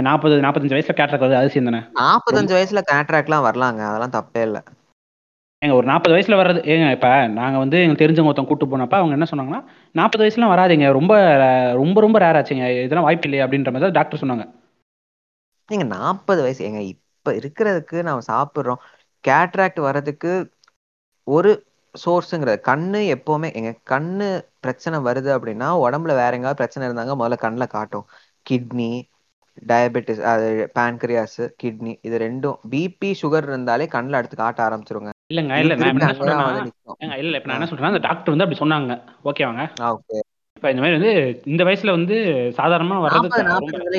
Speaker 2: நாற்பது நாற்பத்தஞ்சு வயசுல கேட்ராக் வருது அதிசயம் தானே?
Speaker 3: நாற்பத்தஞ்சு வயசுல கேட்ராக்ட்லாம் வரலாங்க. அதெல்லாம் தப்பே இல்ல.
Speaker 2: ஏங்க ஒரு நாற்பது வயசில் வர்றது ஏங்க இப்போ நாங்கள் வந்து எங்கள் தெரிஞ்சவங்க ஒருத்தவங்க கூட்டு போனப்போ அவங்க என்ன சொன்னாங்கன்னா நாற்பது வயசுலாம் வராதுங்க ரொம்ப ரொம்ப ரொம்ப ரேர் ஆச்சுங்க இதெல்லாம் வாய்ப்பு இல்லையே அப்படின்ற மாதிரி தான் டாக்டர் சொன்னாங்க.
Speaker 3: நீங்கள் நாற்பது வயசு ஏங்க இப்போ இருக்கிறதுக்கு நம்ம சாப்பிட்றோம் கேட்ராக்ட் வர்றதுக்கு ஒரு சோர்ஸுங்கிறது கண்ணு எப்போவுமே எங்க கண்ணு பிரச்சனை வருது அப்படின்னா உடம்புல வேற எங்கேயாவது பிரச்சனை இருந்தாங்க முதல்ல கண்ணில் காட்டும். கிட்னி டயபெட்டிஸ் அது பேன்க்ரியாஸ் கிட்னி இது ரெண்டும் பிபி சுகர் இருந்தாலே கண்ணில் அடுத்து காட்ட ஆரம்பிச்சிருங்க.
Speaker 2: இல்லங்க இல்ல நான் என்ன சொல்றேன்னா இல்ல இப்ப நான் என்ன சொல்றேன்னா அந்த டாக்டர் வந்து அப்படி சொன்னாங்க. ஓகேவாங்க. இப்ப இந்த மாதிரி வந்து இந்த வயசுல வந்து சாதாரணமா வர்றது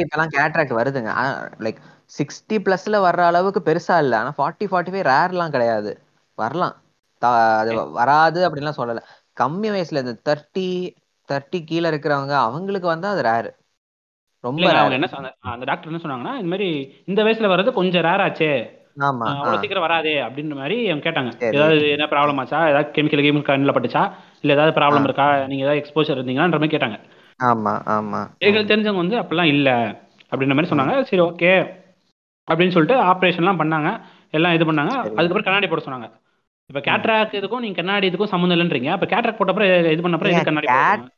Speaker 3: இப்பெல்லாம் கேட்ராக்ட் வருதுங்க. லைக் சிக்ஸ்டி பிளஸ்ல வர்ற அளவுக்கு பெருசா இல்ல. ஆனா ஃபார்ட்டி ஃபார்ட்டி ஃபைவ் ரேர்லாம் கிடையாது. வரலாம். அது வராது அப்படின்லாம் சொல்லல. கம்மி வயசுல இந்த தேர்ட்டி தேர்ட்டி கீழே இருக்கிறவங்க அவங்களுக்கு வந்தா அது ரேர் ரொம்ப
Speaker 2: என்ன அந்த டாக்டர் என்ன சொன்னாங்கன்னா இந்த மாதிரி இந்த வயசுல வர்றது கொஞ்சம் ரேர் ஆச்சே. அவ்வளவு சீக்கிரம் வராதே அப்படின்ற மாதிரி அவங்க கேட்டாங்க. ஏதாவது என்ன ப்ராப்ளம் ஆச்சா? ஏதாவது கெமிக்கல் கெமிக்கல் கண்ணில் பட்டுச்சா? இல்ல ஏதாவது ப்ராப்ளம். இருக்கா? நீங்க ஏதாவது எக்ஸ்போசர் இருந்தீங்களான்ற மாதிரி கேட்டாங்க.
Speaker 3: ஆமா ஆமா.
Speaker 2: எங்களுக்கு தெரிஞ்சவங்க வந்து அப்படிலாம் இல்ல அப்படின்ற மாதிரி சொன்னாங்க. சரி ஓகே அப்படின்னு சொல்லிட்டு ஆப்ரேஷன்லாம் பண்ணாங்க. எல்லாம் இது பண்ணாங்க. அதுக்கப்புறம் கண்ணாடி போட சொன்னாங்க. இப்ப கேட்ராக் இதுக்கும் நீங்க கண்ணாடி இதுக்கும் சம்மந்தம் இல்லைன்றீங்க. அப்ப கேட்ராக் போட்ட அப்புறம் இது பண்ண அப்புறம்
Speaker 3: ஏங்க,
Speaker 2: இது கண்ணாடி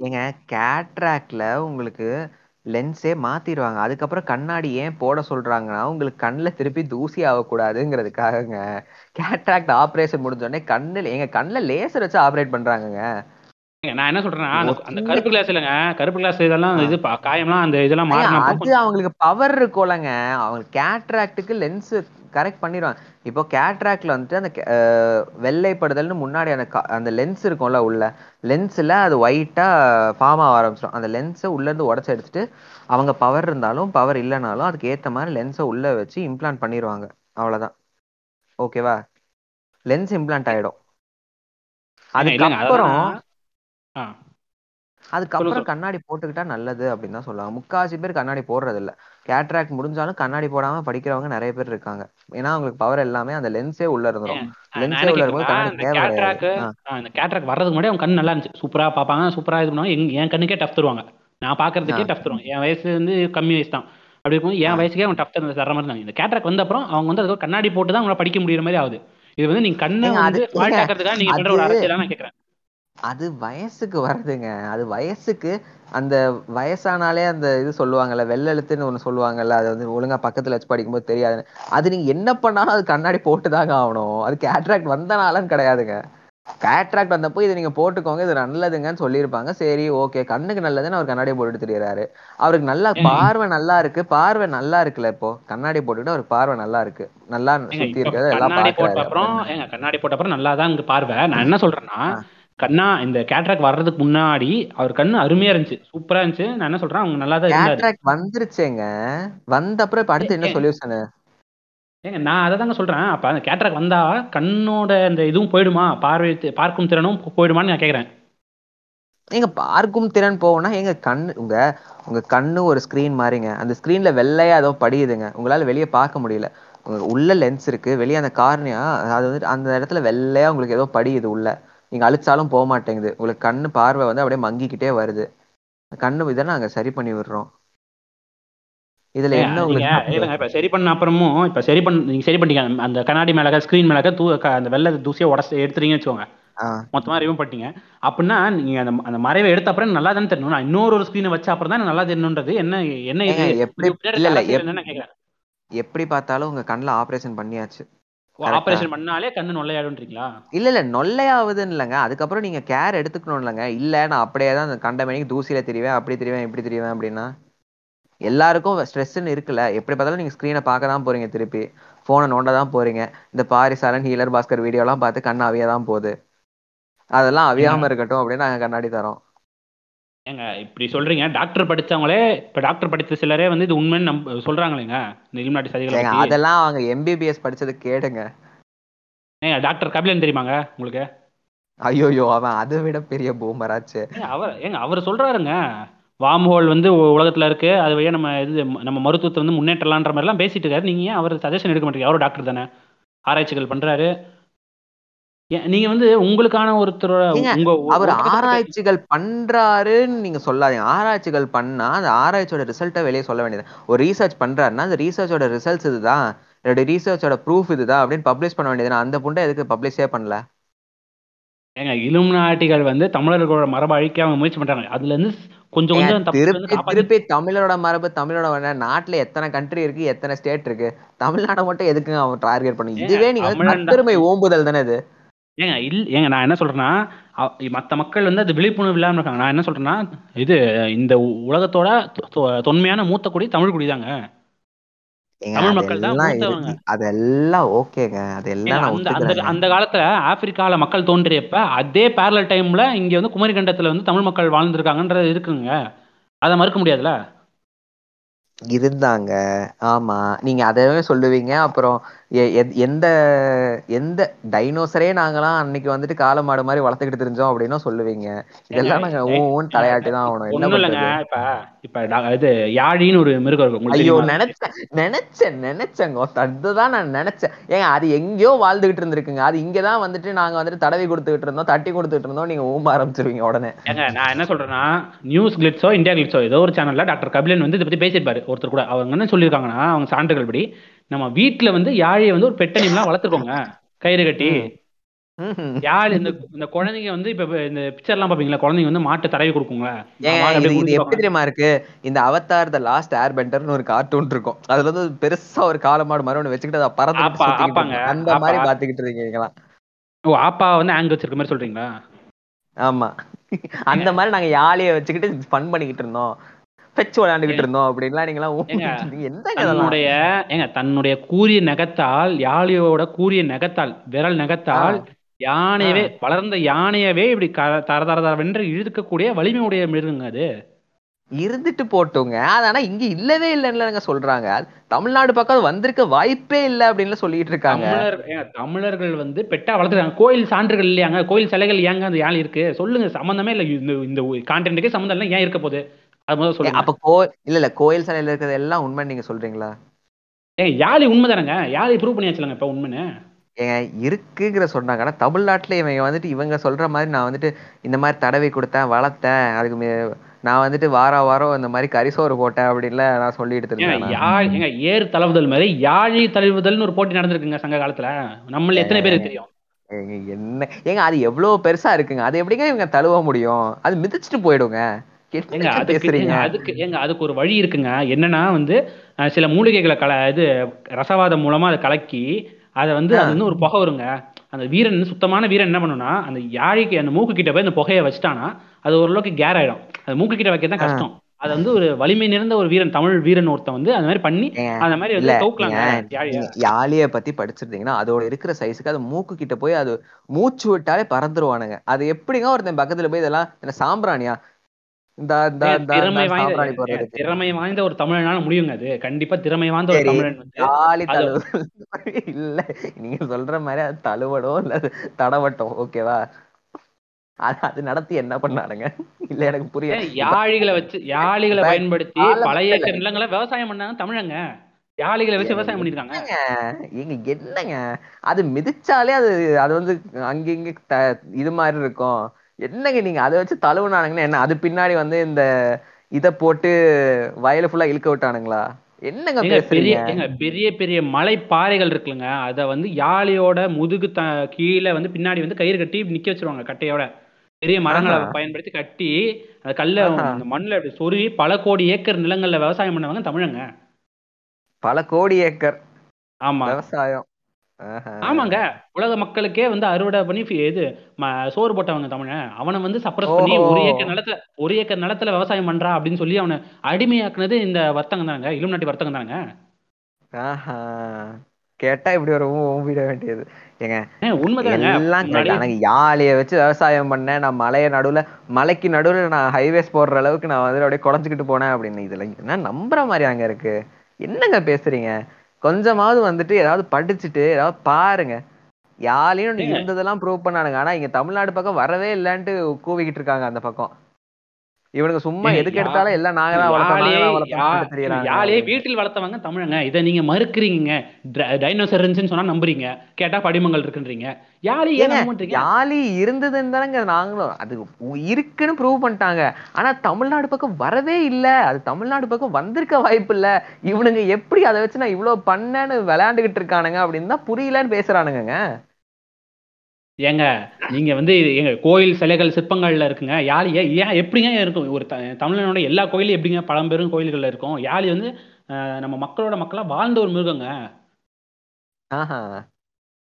Speaker 3: ஏங்க கேட்ராக்ட்ல உங்களுக்கு லென்ஸே மாத்திடுவாங்க. அதுக்கப்புறம் கண்ணாடி ஏன் போட சொல்றாங்கன்னா உங்களுக்கு கண்ணுல திருப்பி தூசி ஆகக்கூடாதுங்கிறதுக்காகங்க. கேட்ராக்ட் ஆபரேஷன் முடிஞ்ச உடனே கண்ணுல எங்க கண்ணுல லேசர் வச்சு ஆபரேட் பண்றாங்கங்க.
Speaker 2: நான் என்ன சொல்றேன்னா அந்த- கருப்பு கிளாஸ் இல்லைங்க. கருப்பு கிளாஸ் இதெல்லாம் இது காயம்லாம் அந்த இதெல்லாம்
Speaker 3: அது அவங்களுக்கு பவர் இருக்கும்லங்க. அவங்க கேட்ராக்டுக்கு லென்ஸ் கரெக்ட் பண்ணிடுவாங்க. இப்போ கேட்ராக்ட்ல வந்துட்டு அந்த வெள்ளைப்படுதல்னு முன்னாடி அந்த அந்த லென்ஸ் இருக்கும்ல உள்ள லென்ஸ்ல அது ஒயிட்டா ஃபார்ம் ஆக ஆரம்பிச்சிடும். அந்த லென்ஸை உள்ள இருந்து உடச்சி எடுத்துட்டு அவங்க பவர் இருந்தாலும் பவர் இல்லைனாலும் அதுக்கு ஏத்த மாதிரி லென்ஸை உள்ள வச்சு இம்ப்ளான்ட் பண்ணிடுவாங்க. அவ்வளவுதான். ஓகேவா லென்ஸ் இம்ப்ளான்ட் ஆயிடும்.
Speaker 2: இல்லைங்க
Speaker 3: அதுக்கப்புறம் அதுக்கப்புறம். கண்ணாடி போட்டுக்கிட்டா நல்லது அப்படின்னு தான் சொல்லுவாங்க. முக்காவாசி பேர் கண்ணாடி போடுறது இல்ல கேட்ராக்ட் முடிஞ்சாலும் கண்ணாடி போடாம படிக்கிறவங்க நிறைய பேர் இருக்காங்க. ஏன்னா அவங்களுக்கு பவர் எல்லாமே அந்த லென்ஸே உள்ள இருந்துரும். லென்ஸே உள்ள இருக்கும்போது
Speaker 2: இந்த கேட்ராக் வர்றதுக்கு முன்னாடி அவங்க கண் நல்லா இருந்துச்சு. சூப்பரா பார்ப்பாங்க சூப்பரா இது பண்ணுவாங்க. எங்க- என் கண்ணுக்கே டஃப் தருவாங்க. நான் பார்க்கறதுக்கே
Speaker 3: ஆ.
Speaker 2: டஃப் தருவாங்க. என் வயசு வந்து கம்மி வயசு தான். அப்படி இருக்கும்போது என். வயசுக்கே அவங்க டஃப் தர தர மாதிரி இருந்தாங்க இந்த கேட்ராக் வந்த அப்புறம் அவங்க வந்து அதுக்கு கண்ணாடி போட்டு தான் அவங்கள படிக்க முடியுற மாதிரி ஆகுது. இது வந்து நீங்க கண்ணை வந்து ஃபால்ட் ஆக்கிறதுக்காக நீங்க பண்ற ஒரு
Speaker 3: அது-
Speaker 2: அரசியலா நான் கேட்கறேன்
Speaker 3: அது வயசுக்கு வருதுங்க. அது வயசுக்கு அந்த வயசானாலே அந்த இது சொல்லுவாங்கல்ல வெள்ளெழுத்துன்னு ஒண்ணு சொல்லுவாங்கல்ல அது வந்து ஒழுங்கா பக்கத்துல வச்சு படிக்கும்போது தெரியாது. அது நீங்க என்ன பண்ணாலும் அது கண்ணாடி போட்டு தாங்க ஆகணும். அது கேட்ராக்ட் வந்தனாலன்னு கிடையாதுங்க. கேட்ராக்ட் வந்தப்போ இதை நீங்க போட்டுக்கோங்க இது நல்லதுங்கன்னு சொல்லியிருப்பாங்க. சரி ஓகே கண்ணுக்கு நல்லதுன்னு அவர் கண்ணாடி போட்டுட்டு தெரியுறாரு. அவருக்கு நல்லா பார்வை நல்லா இருக்கு. பார்வை நல்லா இருக்குல்ல இப்போ? கண்ணாடி போட்டுட்டு அவருக்கு பார்வை நல்லா இருக்கு. நல்லா சுத்தி இருக்கிறத எல்லாம்
Speaker 2: கண்ணாடி போட்ட அப்புறம் கண்ணாடி போட்ட அப்புறம் நல்லா தான் இங்க பார்வை. நான் என்ன சொல்றேன்னா கண்ணா இந்த கேட்ராக் வர்றதுக்கு முன்னாடி அவர் கண்ணு அருமையா இருந்துச்சு. சூப்பரா இருந்துச்சு. நான் என்ன சொல்றேன்? அவங்க நல்லா தான் இருந்தாரு.
Speaker 3: கேட்ராக்ட் வந்துருச்சேங்க. வந்த அப்புறம் இப்ப அடுத்து என்ன சொல்யூஷன்?
Speaker 2: ஏங்க நான் அதை தாங்க சொல்றேன். அப்ப அந்த கேட்ராக் வந்தா கண்ணோட அந்த இதுவும் போயிடுமா? பார்வை பார்க்கும் திறனும் போயிடுமான்னு நான் கேக்குறேன்
Speaker 3: நீங்க பார்க்கும் திறன் போகும்னா எங்க கண்ணு உங்க உங்க கண்ணு ஒரு ஸ்கிரீன் மாதிரிங்க அந்த ஸ்கிரீன்ல வெள்ளையா ஏதோ படியுதுங்க. உங்களால வெளியே பார்க்க முடியல. உள்ள லென்ஸ் இருக்கு. வெளியே அந்த கார்னியா அது வந்து அந்த இடத்துல வெள்ளையா உங்களுக்கு ஏதோ படியுது உள்ள. நீங்க அழிச்சாலும் போக மாட்டேங்குது. உங்களுக்கு கண்ணு பார்வை வந்து அப்படியே மங்கிக்கிட்டே வருது. கண்ணு இதை நாங்க சரி பண்ணி விடுறோம். இதுல என்ன
Speaker 2: இப்ப சரி பண்ண அப்புறமும் இப்ப சரி பண்ண நீங்க சரி பண்ணிட்டீங்க. அந்த கண்ணாடி மேலக்க ஸ்கிரீன் மேலக்க தூ அந்த வெள்ளை தூசியை உடச்சு எடுத்துறீங்கன்னு வச்சுக்கோங்க. மொத்தமா ரிமூவ் பண்ணிட்டீங்க. அப்படின்னா நீங்க அந்த அந்த மறைவை எடுத்த அப்புறம் நல்லா தானே தெரியணும் நான் இன்னொரு ஒரு ஸ்கிரீனை வச்ச அப்புறம் தான் நல்லா தெரியணுன்றது. என்ன என்ன
Speaker 3: எப்படி- எப்படி பார்த்தாலும் உங்க கண்ணுல ஆபரேஷன் பண்ணியாச்சு?
Speaker 2: ஆபரேஷன் பண்ணாலே கண்ணு நொல்லையாடுன்றீங்களா?
Speaker 3: இல்ல இல்ல நொல்லையாவதுன்னு இல்லைங்க அதுக்கப்புறம் நீங்க கேர் எடுத்துக்கணும் இல்லைங்க இல்ல நான் அப்படியே தான் அந்த கண்ட மணிக்கு தூசியில தெரிவேன் அப்படி தெரிவேன் இப்படி தெரிவேன் அப்படின்னா. எல்லாருக்கும் ஸ்ட்ரெஸ்ன்னு இருக்குல்ல. எப்படி பார்த்தாலும் நீங்க ஸ்க்ரீனை பார்க்க தான் போறீங்க திருப்பி. போனை நோண்ட தான் போறீங்க. இந்த பாரிசாலன் ஹீலர் பாஸ்கர் வீடியோலாம் பார்த்து கண்ணு அவிய தான் போகுது. அதெல்லாம் அவியாம இருக்கட்டும் அப்படின்னு நாங்க கண்ணாடி தரோம்.
Speaker 2: ஏங்க இப்படி சொல்றீங்க. டாக்டர் படிச்சவங்களே இப்ப டாக்டர் படித்த சிலரே வந்து இது உண்மைன்னு நம்ப சொல்றாங்களேங்க. இந்த இலுமினாட்டி சதிகளை
Speaker 3: அதெல்லாம் அவங்க எம்பிபிஎஸ் படிச்சது கேடுங்க.
Speaker 2: ஏங்க டாக்டர் கபிலன் தெரியுமாங்க உங்களுக்கு?
Speaker 3: ஐயோயோ அவன் அதை விட பெரிய பூமராச்சு.
Speaker 2: அவர் ஏங்க அவர் சொல்றாருங்க. வார்ம் ஹோல் வந்து உலகத்துல இருக்கு. அது வழியா நம்ம இது நம்ம மருத்துவத்தை வந்து முன்னேற்றலான்ற மாதிரிலாம் பேசிட்டு இருக்காரு. நீங்க ஏன் அவர் சஜஷன் எடுக்க மாட்டீங்க? அவரும் டாக்டர் தானே. ஆராய்ச்சிகள் பண்றாரு. நீங்க வந்து உங்களுக்கான ஒருத்தர்
Speaker 3: ஏங்க,
Speaker 2: உங்க
Speaker 3: அவர் ஆராய்ச்சிகள் பண்றாருன்னு நீங்க சொல்லாதீங்க. ஆராய்ச்சிகள் பண்ணா அந்த ஆராய்ச்சியோட ரிசல்ட்டை வெளியே சொல்ல வேண்டியது. ஒரு ரீசர்ச் பண்றாருன்னா அந்த ரீசர்ச்சோட ரிசல்ட்ஸ் இதுதான். என்னோட ரீசர்ச்சோட ப்ரூஃப் இதுதான் அப்படின்னு பப்ளிஷ் பண்ண வேண்டியது. அந்த புண்டை எதுக்கு பப்ளிஷே பண்ணல?
Speaker 2: ஏங்க இலுமினாட்டிகள் வந்து தமிழர்களோட மரபை அழிக்க அவங்க முயற்சி பண்றாங்க. அதுல இருந்து கொஞ்சம் கொஞ்சம்
Speaker 3: திருப்பி திருப்பி தமிழரோட மரபு தமிழோட நாட்டுல எத்தனை கண்ட்ரி இருக்கு எத்தனை ஸ்டேட் இருக்கு? தமிழ்நாடை மட்டும் எதுக்குங்க அவன் டார்கெட் பண்ணுங்க இதுவே நீங்க. தற்பெருமை ஓம்புதல் தானே இது?
Speaker 2: ஏங்க இல் ஏங்க நான் என்ன சொல்றேன்னா அ- மத்த மக்கள் வந்து அது விழிப்புணர்வு இல்லாம இருக்காங்க. நான் என்ன சொல்றேன்னா இது இந்த உலகத்தோட தொ- தொன்மையான மூத்த குடி தமிழ் குடி தாங்க.
Speaker 3: ஏங்க,
Speaker 2: தமிழ் மக்கள் தான்
Speaker 3: அதெல்லாம்
Speaker 2: மூத்தவங்க.
Speaker 3: இருக்கு. அதெல்லாம் ஓகேங்க. அதெல்லாம் நான்
Speaker 2: அந்த அந்த காலத்துல ஆப்பிரிக்கால மக்கள் தோன்றியப்ப அதே பேரலல் டைம்ல இங்க வந்து குமரி கண்டத்துல வந்து தமிழ் மக்கள் வாழ்ந்திருக்காங்கன்றது இருக்குங்க. அதை மறுக்க முடியாதுல்ல
Speaker 3: இருந்தாங்க. ஆமா. நீங்க அதவே சொல்லுவீங்க. அப்புறம் எந்த எந்த டைனோசரே நாங்களாம் அன்னைக்கு வந்துட்டு காளை மாடு மாதிரி வளர்த்துக்கிட்டு தெரிஞ்சோம் அப்படின்னும் சொல்லுவீங்க. இதெல்லாம் நாங்க ஊன்னு தலையாட்டி தான் ஆகணும். என்ன
Speaker 2: ஒண்ணும் இல்லைங்க இப்ப இப்ப இது யாழின்னு ஒரு மிருகம் இருக்கும்.
Speaker 3: ஐயோ? நினைச்சேன் நினைச்சேன் நினைச்சேங்க. அதுதான் நான் நினைச்சேன். ஏங்க அது எங்கேயோ வாழ்ந்துகிட்டு இருந்திருக்குங்க. அது இங்கதான் வந்துட்டு நாங்க வந்துட்டு தடவி கொடுத்துக்கிட்டு இருந்தோம் தட்டி கொடுத்துட்டு இருந்தோம் நீங்க ஊம்ப ஆரம்பிச்சிருவீங்க உடனே.
Speaker 2: ஏங்க நான் என்ன சொல்றேன்னா நியூஸ் கிளிட்ஸோ இந்தியா கிளிட்ஸோ ஏதோ ஒரு சேனல்ல டாக்டர் கபிலன் வந்து இதை பத்தி பேசியிருப்பாரு. ஒருத்தர் கூட. அவங்க என்ன சொல்லியிருக்காங்கன்னா அவங்க சான்றுகள் படி நம்ம வீட்ல வந்து யாழையை வந்து ஒரு பெட்டனிம்லாம் வளர்த்துக்கோங்க கயிறு கட்டி. யாழ் இந்த இந்த குழந்தைங்க வந்து இப்ப இந்த பிக்சர்லாம் பாப்பீங்களா? குழந்தைங்க வந்து மாட்டு தடவி கொடுக்குங்க.
Speaker 3: எப்படி தெரியுமா இருக்கு? இந்த அவதார் த லாஸ்ட் ஏர் பெண்டர்னு ஒரு கார்ட்டூன் இருக்கும். அதுல வந்து பெருசா ஒரு காலமாடு மாதிரி ஒண்ணு வச்சுக்கிட்டு அதை பறந்து
Speaker 2: ஆப்பா,
Speaker 3: அந்த மாதிரி
Speaker 2: ஆப்பா.
Speaker 3: பாத்துக்கிட்டு இருக்கீங்களா
Speaker 2: ஓ அப்பா வந்து ஆங் வச்சிருக்க மாதிரி சொல்றீங்களா?
Speaker 3: ஆமா. அந்த மாதிரி நாங்க யாழிய வச்சுக்கிட்டு ஃபன் பண்ணிக்கிட்டு இருந்தோம். பெச்சு விளையாண்டுகிட்டு இருந்தோம் அப்படின்லாம் நீங்களாம் இதெல்லாம்
Speaker 2: தன்னுடைய ஏங்க தன்னுடைய கூரிய நகத்தால் யாழியோட கூரிய நகத்தால் விரல் நகத்தால் யானையவே வளர்ந்த யானையவே இப்படி தர தர தரவென்று இழுக்கக்கூடிய வலிமை உடைய மிருகங்க அது.
Speaker 3: இருந்துட்டு போட்டுங்க. அது ஆனா இங்க இல்லவே இல்லைன்னு சொல்றாங்க. தமிழ்நாடு பக்கம் வந்திருக்க வாய்ப்பே இல்ல அப்படின்னு சொல்லிட்டு இருக்காங்க.
Speaker 2: தமிழர்கள் வந்து பெட்டா வளர்த்துறாங்க. கோயில் சான்றுகள் இல்லையாங்க? கோயில் சிலைகள் ஏங்க அந்த யாழ் இருக்கு? சொல்லுங்க சம்பந்தமே இல்ல. இந்த இந்த கான்டென்ட்டுக்கே சம்மந்தம் இல்லை. ஏன் இருக்க போகுது? அது சொல்லுங்க.
Speaker 3: அப்ப கோ இல்ல இல்ல கோயில் சிலையில இருக்கிறது எல்லாம் உண்மை நீங்க சொல்றீங்களா?
Speaker 2: ஏங்க யாழி உண்மைதானங்க யாழி ப்ரூவ் பண்ணியாச்சுலங்க இப்ப உண்மைன்னு.
Speaker 3: ஏங்க இருக்குங்கிற சொன்னாங்க. ஆனா தமிழ்நாட்டுல இவங்க வந்துட்டு இவங்க சொல்ற மாதிரி நான் வந்துட்டு இந்த மாதிரி தடவி கொடுத்தேன் வளர்த்தேன் அதுக்கு நான் வந்துட்டு வார வாரம் இந்த மாதிரி கரிசோறு போட்டேன் அப்படின்ல நான் சொல்லிட்டு இருந்தேன்
Speaker 2: ஏர் தழுவுதல் மாதிரி யாழி தழுவுதல்னு ஒரு போட்டி நடந்திருக்குங்க சங்க காலத்துல. நம்மள எத்தனை பேருக்கு தெரியும்?
Speaker 3: என்ன? ஏங்க அது எவ்வளவு பெருசா இருக்குங்க. அது எப்படிங்க இவங்க தழுவ முடியும்? அது மிதிச்சிட்டு போயிடுங்க.
Speaker 2: ஏங்க அதுக்கு
Speaker 3: பேசுறீங்க.
Speaker 2: ஏங்க, அதுக்கு ஏங்க அதுக்கு ஒரு வழி இருக்குங்க. என்னன்னா வந்து சில மூலிகைகளை கல இது ரசவாதம் மூலமா அதை கலக்கி அதை வந்து அது வந்து ஒரு புகை வருங்க. அந்த வீரன் சுத்தமான வீரன் என்ன பண்ணுனா அந்த யாழிக்கு அந்த மூக்கு கிட்ட போய் அந்த புகையை வச்சுட்டானா அது ஓரளவுக்கு கேர் ஆயிடும் அது மூக்கு கிட்ட வைக்க தான் கஷ்டம். அது வந்து ஒரு வலிமை நிறைந்த ஒரு வீரன் தமிழ் வீரன் ஒருத்தன் வந்து அந்த மாதிரி பண்ணி அந்த மாதிரி வந்து தூக்கலாங்க
Speaker 3: நீங்க-
Speaker 2: யாழிய.
Speaker 3: பத்தி படிச்சிருந்தீங்கன்னா அதோட இருக்கிற சைஸுக்கு அது மூக்கு கிட்ட போய் அது மூச்சு விட்டாலே பறந்துருவானுங்க. அது எப்படிங்க ஒருத்தன் பக்கத்துல போய் இதெல்லாம் சாம்பிராணியா இந்த இந்த
Speaker 2: ஏன்
Speaker 3: இந்த
Speaker 2: திறமை வாய்ந்த திறமை வாய்ந்த ஒரு தமிழனால முடியுங்க அது. கண்டிப்பா திறமை வாய்ந்த ஒரு. தமிழன்
Speaker 3: இல்ல நீங்க சொல்ற மாதிரி அது தழுவடும் இல்ல அது தடவட்டும் ஓகேவா அது அது நடத்தி என்ன பண்ணானுங்க? இல்ல எனக்கு புரியல.
Speaker 2: ஏன் யாழிகளை வச்சு யாழிகளை பயன்படுத்தி ஏக்கர் நிலங்களை விவசாயம் பண்ணாங்க தமிழங்க. யாழிகளை வச்சு விவசாயம் பண்ணிருக்காங்க.
Speaker 3: எங்க என்னங்க? அது மிதிச்சாலே அது அது வந்து அங்க இங்க த- இது மாதிரி இருக்கும். என்னங்க நீங்க? அதை வச்சு தழுவுனானுங்கன்னா என்ன? அது பின்னாடி வந்து இந்த இத போட்டு வயல ஃபுல்லா இழுக்க விட்டானுங்களா? என்னங்க
Speaker 2: பெரிய பெரிய பெரிய மலை பாறைகள் இருக்குல்லங்க. அத வந்து யாழியோட முதுகு த கீழே வந்து பின்னாடி வந்து கயிறு கட்டி நிக்க வச்சிருவாங்க கட்டையோட. பெரிய மரங்களை. பயன்படுத்தி கட்டி அந்த கல்ல. அந்த மண்ணுல அப்படி சொருவி பல கோடி ஏக்கர் நிலங்கள்ல விவசாயம் பண்ணவங்க தமிழங்க.
Speaker 3: பல கோடி ஏக்கர்
Speaker 2: ஆமா.
Speaker 3: விவசாயம்.
Speaker 2: ஆமாங்க. உலக மக்களுக்கே வந்து அறுவடை பண்ணி இது சோறு போட்டவங்க தமிழன் அவனை வந்து சப்ரஸ் பண்ணி. ஒரு ஏக்கர் நிலத்துல ஒரு ஏக்கர் நிலத்துல விவசாயம் பண்றா அப்படின்னு சொல்லி அவனை அடிமையாக்குனது இந்த வர்த்தகம் தானங்க. இலும் நாட்டி வர்த்தகம் தானங்க.
Speaker 3: ஆஹா. கேட்டா இப்படி ஒரு ஊம்பிட வேண்டியது. ஏங்க
Speaker 2: உண்மைதாங்க.
Speaker 3: எல்லாம் யாழைய வச்சு விவசாயம் பண்ணேன். நான் மலைய நடுவுல மலைக்கு நடுவுல நான் ஹைவேஸ் போடுற அளவுக்கு நான் வந்து அப்படியே குறைஞ்சிக்கிட்டு போனேன் அப்படின்னு. இதுல என்ன நம்புற மாதிரி அங்க இருக்கு? என்னங்க பேசுறீங்க? கொஞ்சமாவது வந்துட்டு ஏதாவது படிச்சுட்டு ஏதாவது பாருங்க. யாழையும். இருந்ததெல்லாம் ப்ரூவ் பண்ணானுங்க. ஆனா இங்க தமிழ்நாடு பக்கம் வரவே இல்லைன்ட்டு கூவிக்கிட்டு இருக்காங்க அந்த பக்கம். இவனுக்கு சும்மா எதுக்கு எடுத்தாலும் எல்லாம் நாங்க தான் வளர்த்தோம்
Speaker 2: யாழையே வீட்டில் வளர்த்தவங்க தமிழங்க. இதை நீங்க மறுக்கிறீங்க. டைனோசர் இருந்துச்சுன்னு சொன்னா நம்புறீங்க. கேட்டா படிமங்கள் இருக்குன்றீங்க. மாட்டீங்க?
Speaker 3: யாழி இருந்ததுன்னு தானங்க நாங்களும். அது இருக்குன்னு ப்ரூவ் பண்ணிட்டாங்க. ஆனா தமிழ்நாடு பக்கம் வரவே இல்ல. அது தமிழ்நாடு பக்கம் வந்திருக்க வாய்ப்பு இல்ல. இவனுங்க எப்படி அதை வச்சு நான் இவ்வளவு பண்ணேன்னு விளையாண்டுகிட்டு இருக்கானுங்க அப்படின்னு தான் புரியலன்னு பேசுறானுங்க
Speaker 2: ஏங்க நீங்க வந்து எங்க கோயில் சிலைகள் சிற்பங்கள்ல இருக்குங்க யாழி ஏன் ஏன் எப்படிங்க இருக்கும்? ஒரு த- தமிழனோட எல்லா கோயிலும் எப்படிங்க பழம்பெரும் கோயில்கள்ல இருக்கும்? யாழி வந்து அஹ், நம்ம மக்களோட மக்களா வாழ்ந்த ஒரு மிருகங்க.
Speaker 3: ஆஹா.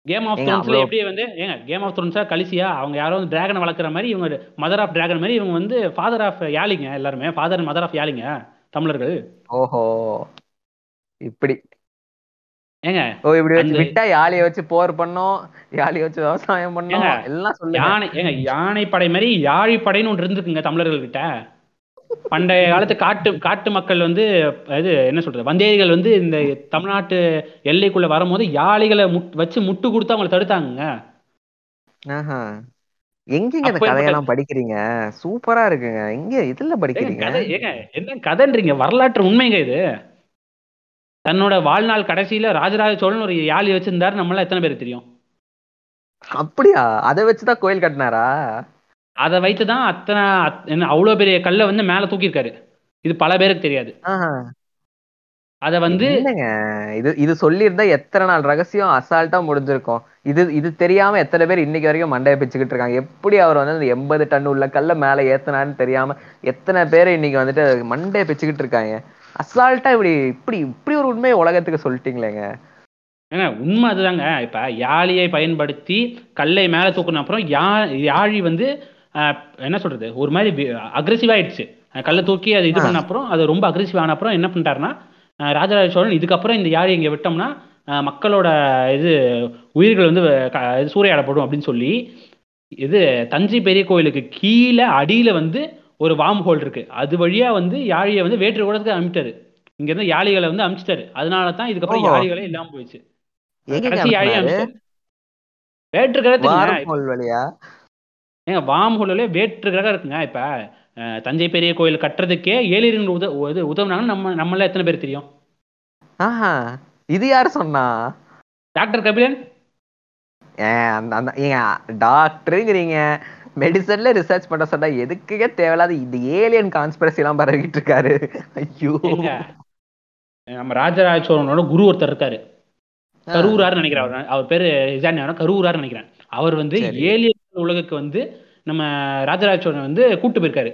Speaker 2: கேம் ஆஃப்
Speaker 3: ஏங்க,
Speaker 2: த்ரோன்ஸ்ல
Speaker 3: அவ்வளோ-
Speaker 2: எப்படி வந்து ஏங்க கேம் ஆஃப் த்ரோன்ஸா கலிசியா அவங்க யாரோ வந்து டிராகனை வளர்க்குற மாதிரி இவங்க மதர் ஆஃப் டிராகன் மாதிரி இவங்க வந்து ஃபாதர் ஆஃப் யாழிங்க எல்லாருமே. ஃபாதர் மதர் ஆஃப் யாழிங்க தமிழர்கள்.
Speaker 3: ஓஹோ. இப்படி.
Speaker 2: ஏங்க
Speaker 3: ஓ இப்படி வச்சு விட்டா யாழிய வச்சு போர் பண்ணோம் யாழிய வச்சு விவசாயம் பண்ணோம் எல்லாம் சொல்லுங்க.
Speaker 2: யானை ஏங்க யானை படை மாதிரி யாழி படைன்னு ஒன்று இருந்திருக்குங்க தமிழர்கள் கிட்ட பண்டைய காலத்து காட்டு காட்டு மக்கள் வந்து இது என்ன சொல்றது வந்தேரிகள் வந்து இந்த தமிழ்நாட்டு எல்லைக்குள்ள வரும்போது யாழிகளை முட் வச்சு முட்டு கொடுத்து அவங்களை தடுத்தாங்கங்க.
Speaker 3: ஆஹா. எங்கங்க இந்த கதையெல்லாம் படிக்கிறீங்க? சூப்பரா இருக்குங்க. எங்க இதுல படிக்கிறீங்க?
Speaker 2: என்ன கதைன்றீங்க? வரலாற்று உண்மைங்க இது. தன்னோட வாழ்நாள் கடைசியில ராஜராஜ சோழன் ஒரு யாழி வச்சிருந்தாரு நம்மளாம் எத்தனை பேருக்கு தெரியும்?
Speaker 3: அப்படியா? அதை வச்சுதான் கோயில் கட்டினாரா?
Speaker 2: அதை வைத்து தான் அத்தனை அத்- என்ன அவ்வளோ பெரிய கல்லை வந்து மேலே தூக்கியிருக்காரு. இது பல பேருக்கு தெரியாது. அதை வந்து
Speaker 3: இது இது சொல்லியிருந்தா எத்தனை நாள் ரகசியம்? அசால்ட்டா முடிஞ்சிருக்கும். இது இது தெரியாம எத்தனை பேர் இன்னைக்கு வரைக்கும் மண்டைய பிச்சுக்கிட்டு இருக்காங்க. எப்படி அவர் வந்து அந்த எண்பது டன் உள்ள கல்ல மேல ஏத்துனாருன்னு தெரியாம எத்தனை பேர் இன்னைக்கு வந்துட்டு மண்டைய பிச்சுக்கிட்டு இருக்காங்க? அசால்ட்டா இப்படி இப்படி இப்படி ஒரு உண்மையை உலகத்துக்கு சொல்லிட்டீங்களேங்க.
Speaker 2: ஏங்க உண்மை அதுதாங்க. இப்போ யாழியை பயன்படுத்தி கல்லை மேலே தூக்குன அப்புறம் யா யாழி வந்து என்ன சொல்றது? ஒரு மாதிரி அக்ரெசிவ் ஆயிடுச்சு. கல்லை தூக்கி அது இது. பண்ண அப்புறம் அது ரொம்ப அக்ரெசிவ் ஆன அப்புறம் என்ன பண்ணிட்டாருன்னா ராஜராஜ சோழன் இதுக்கப்புறம் இந்த யாழி இங்கே விட்டோம்னா மக்களோட இது உயிர்கள் வந்து சூறையாடப்படும் அப்படின்னு சொல்லி இது தஞ்சை பெரிய கோயிலுக்கு கீழே அடியில வந்து ஒரு வார்ம் ஹோல் இருக்கு. அது வழியா வந்து யாழியை வந்து வேற்று கூடத்துக்கு அனுப்பிட்டாரு இங்க இருந்து யாழிகளை வந்து அனுப்பிச்சிட்டாரு அதனால தான் இதுக்கப்புறம். யாழிகளே இல்லாம போயிடுச்சு. கடைசி யாழி
Speaker 3: அனுப்புனாரு
Speaker 2: அனுப்பிச்சாரு வேற்று
Speaker 3: வழியா?
Speaker 2: ஏங்க வாம் ஹோலில் வேற்று கிரகம் இருக்குங்க. இப்ப தஞ்சை பெரிய கோயில் கட்டுறதுக்கே ஏழியர்கள் உத உதவுனாங்கன்னு நம்ம நம்மள எத்தனை பேர் தெரியும்?
Speaker 3: ஆஹா இது யாரு சொன்னா?
Speaker 2: டாக்டர் கபிலன்?
Speaker 3: ஏன் அந்த அந்த ஏங்க டாக்டருங்கிறீங்க. மெடிசன்ல ரிசர்ச் பண்ண சொன்னா எதுக்குங்க தேவையில்லாத இந்த ஏலியன் கான்ஸ்பிரசி எல்லாம் பரவிட்டு இருக்காரு? ஐயோ.
Speaker 2: நம்ம ராஜராஜ சோழனோட குரு ஒருத்தர் இருக்காரு. கரூரார் நினைக்கிறேன் அவர். அவர் பேரு இசானியாரோ கரூரார் நினைக்கிறேன். அவர் வந்து. ஏலியன் உலகுக்கு வந்து நம்ம ராஜராஜ சோழன் வந்து கூட்டு போயிருக்காரு.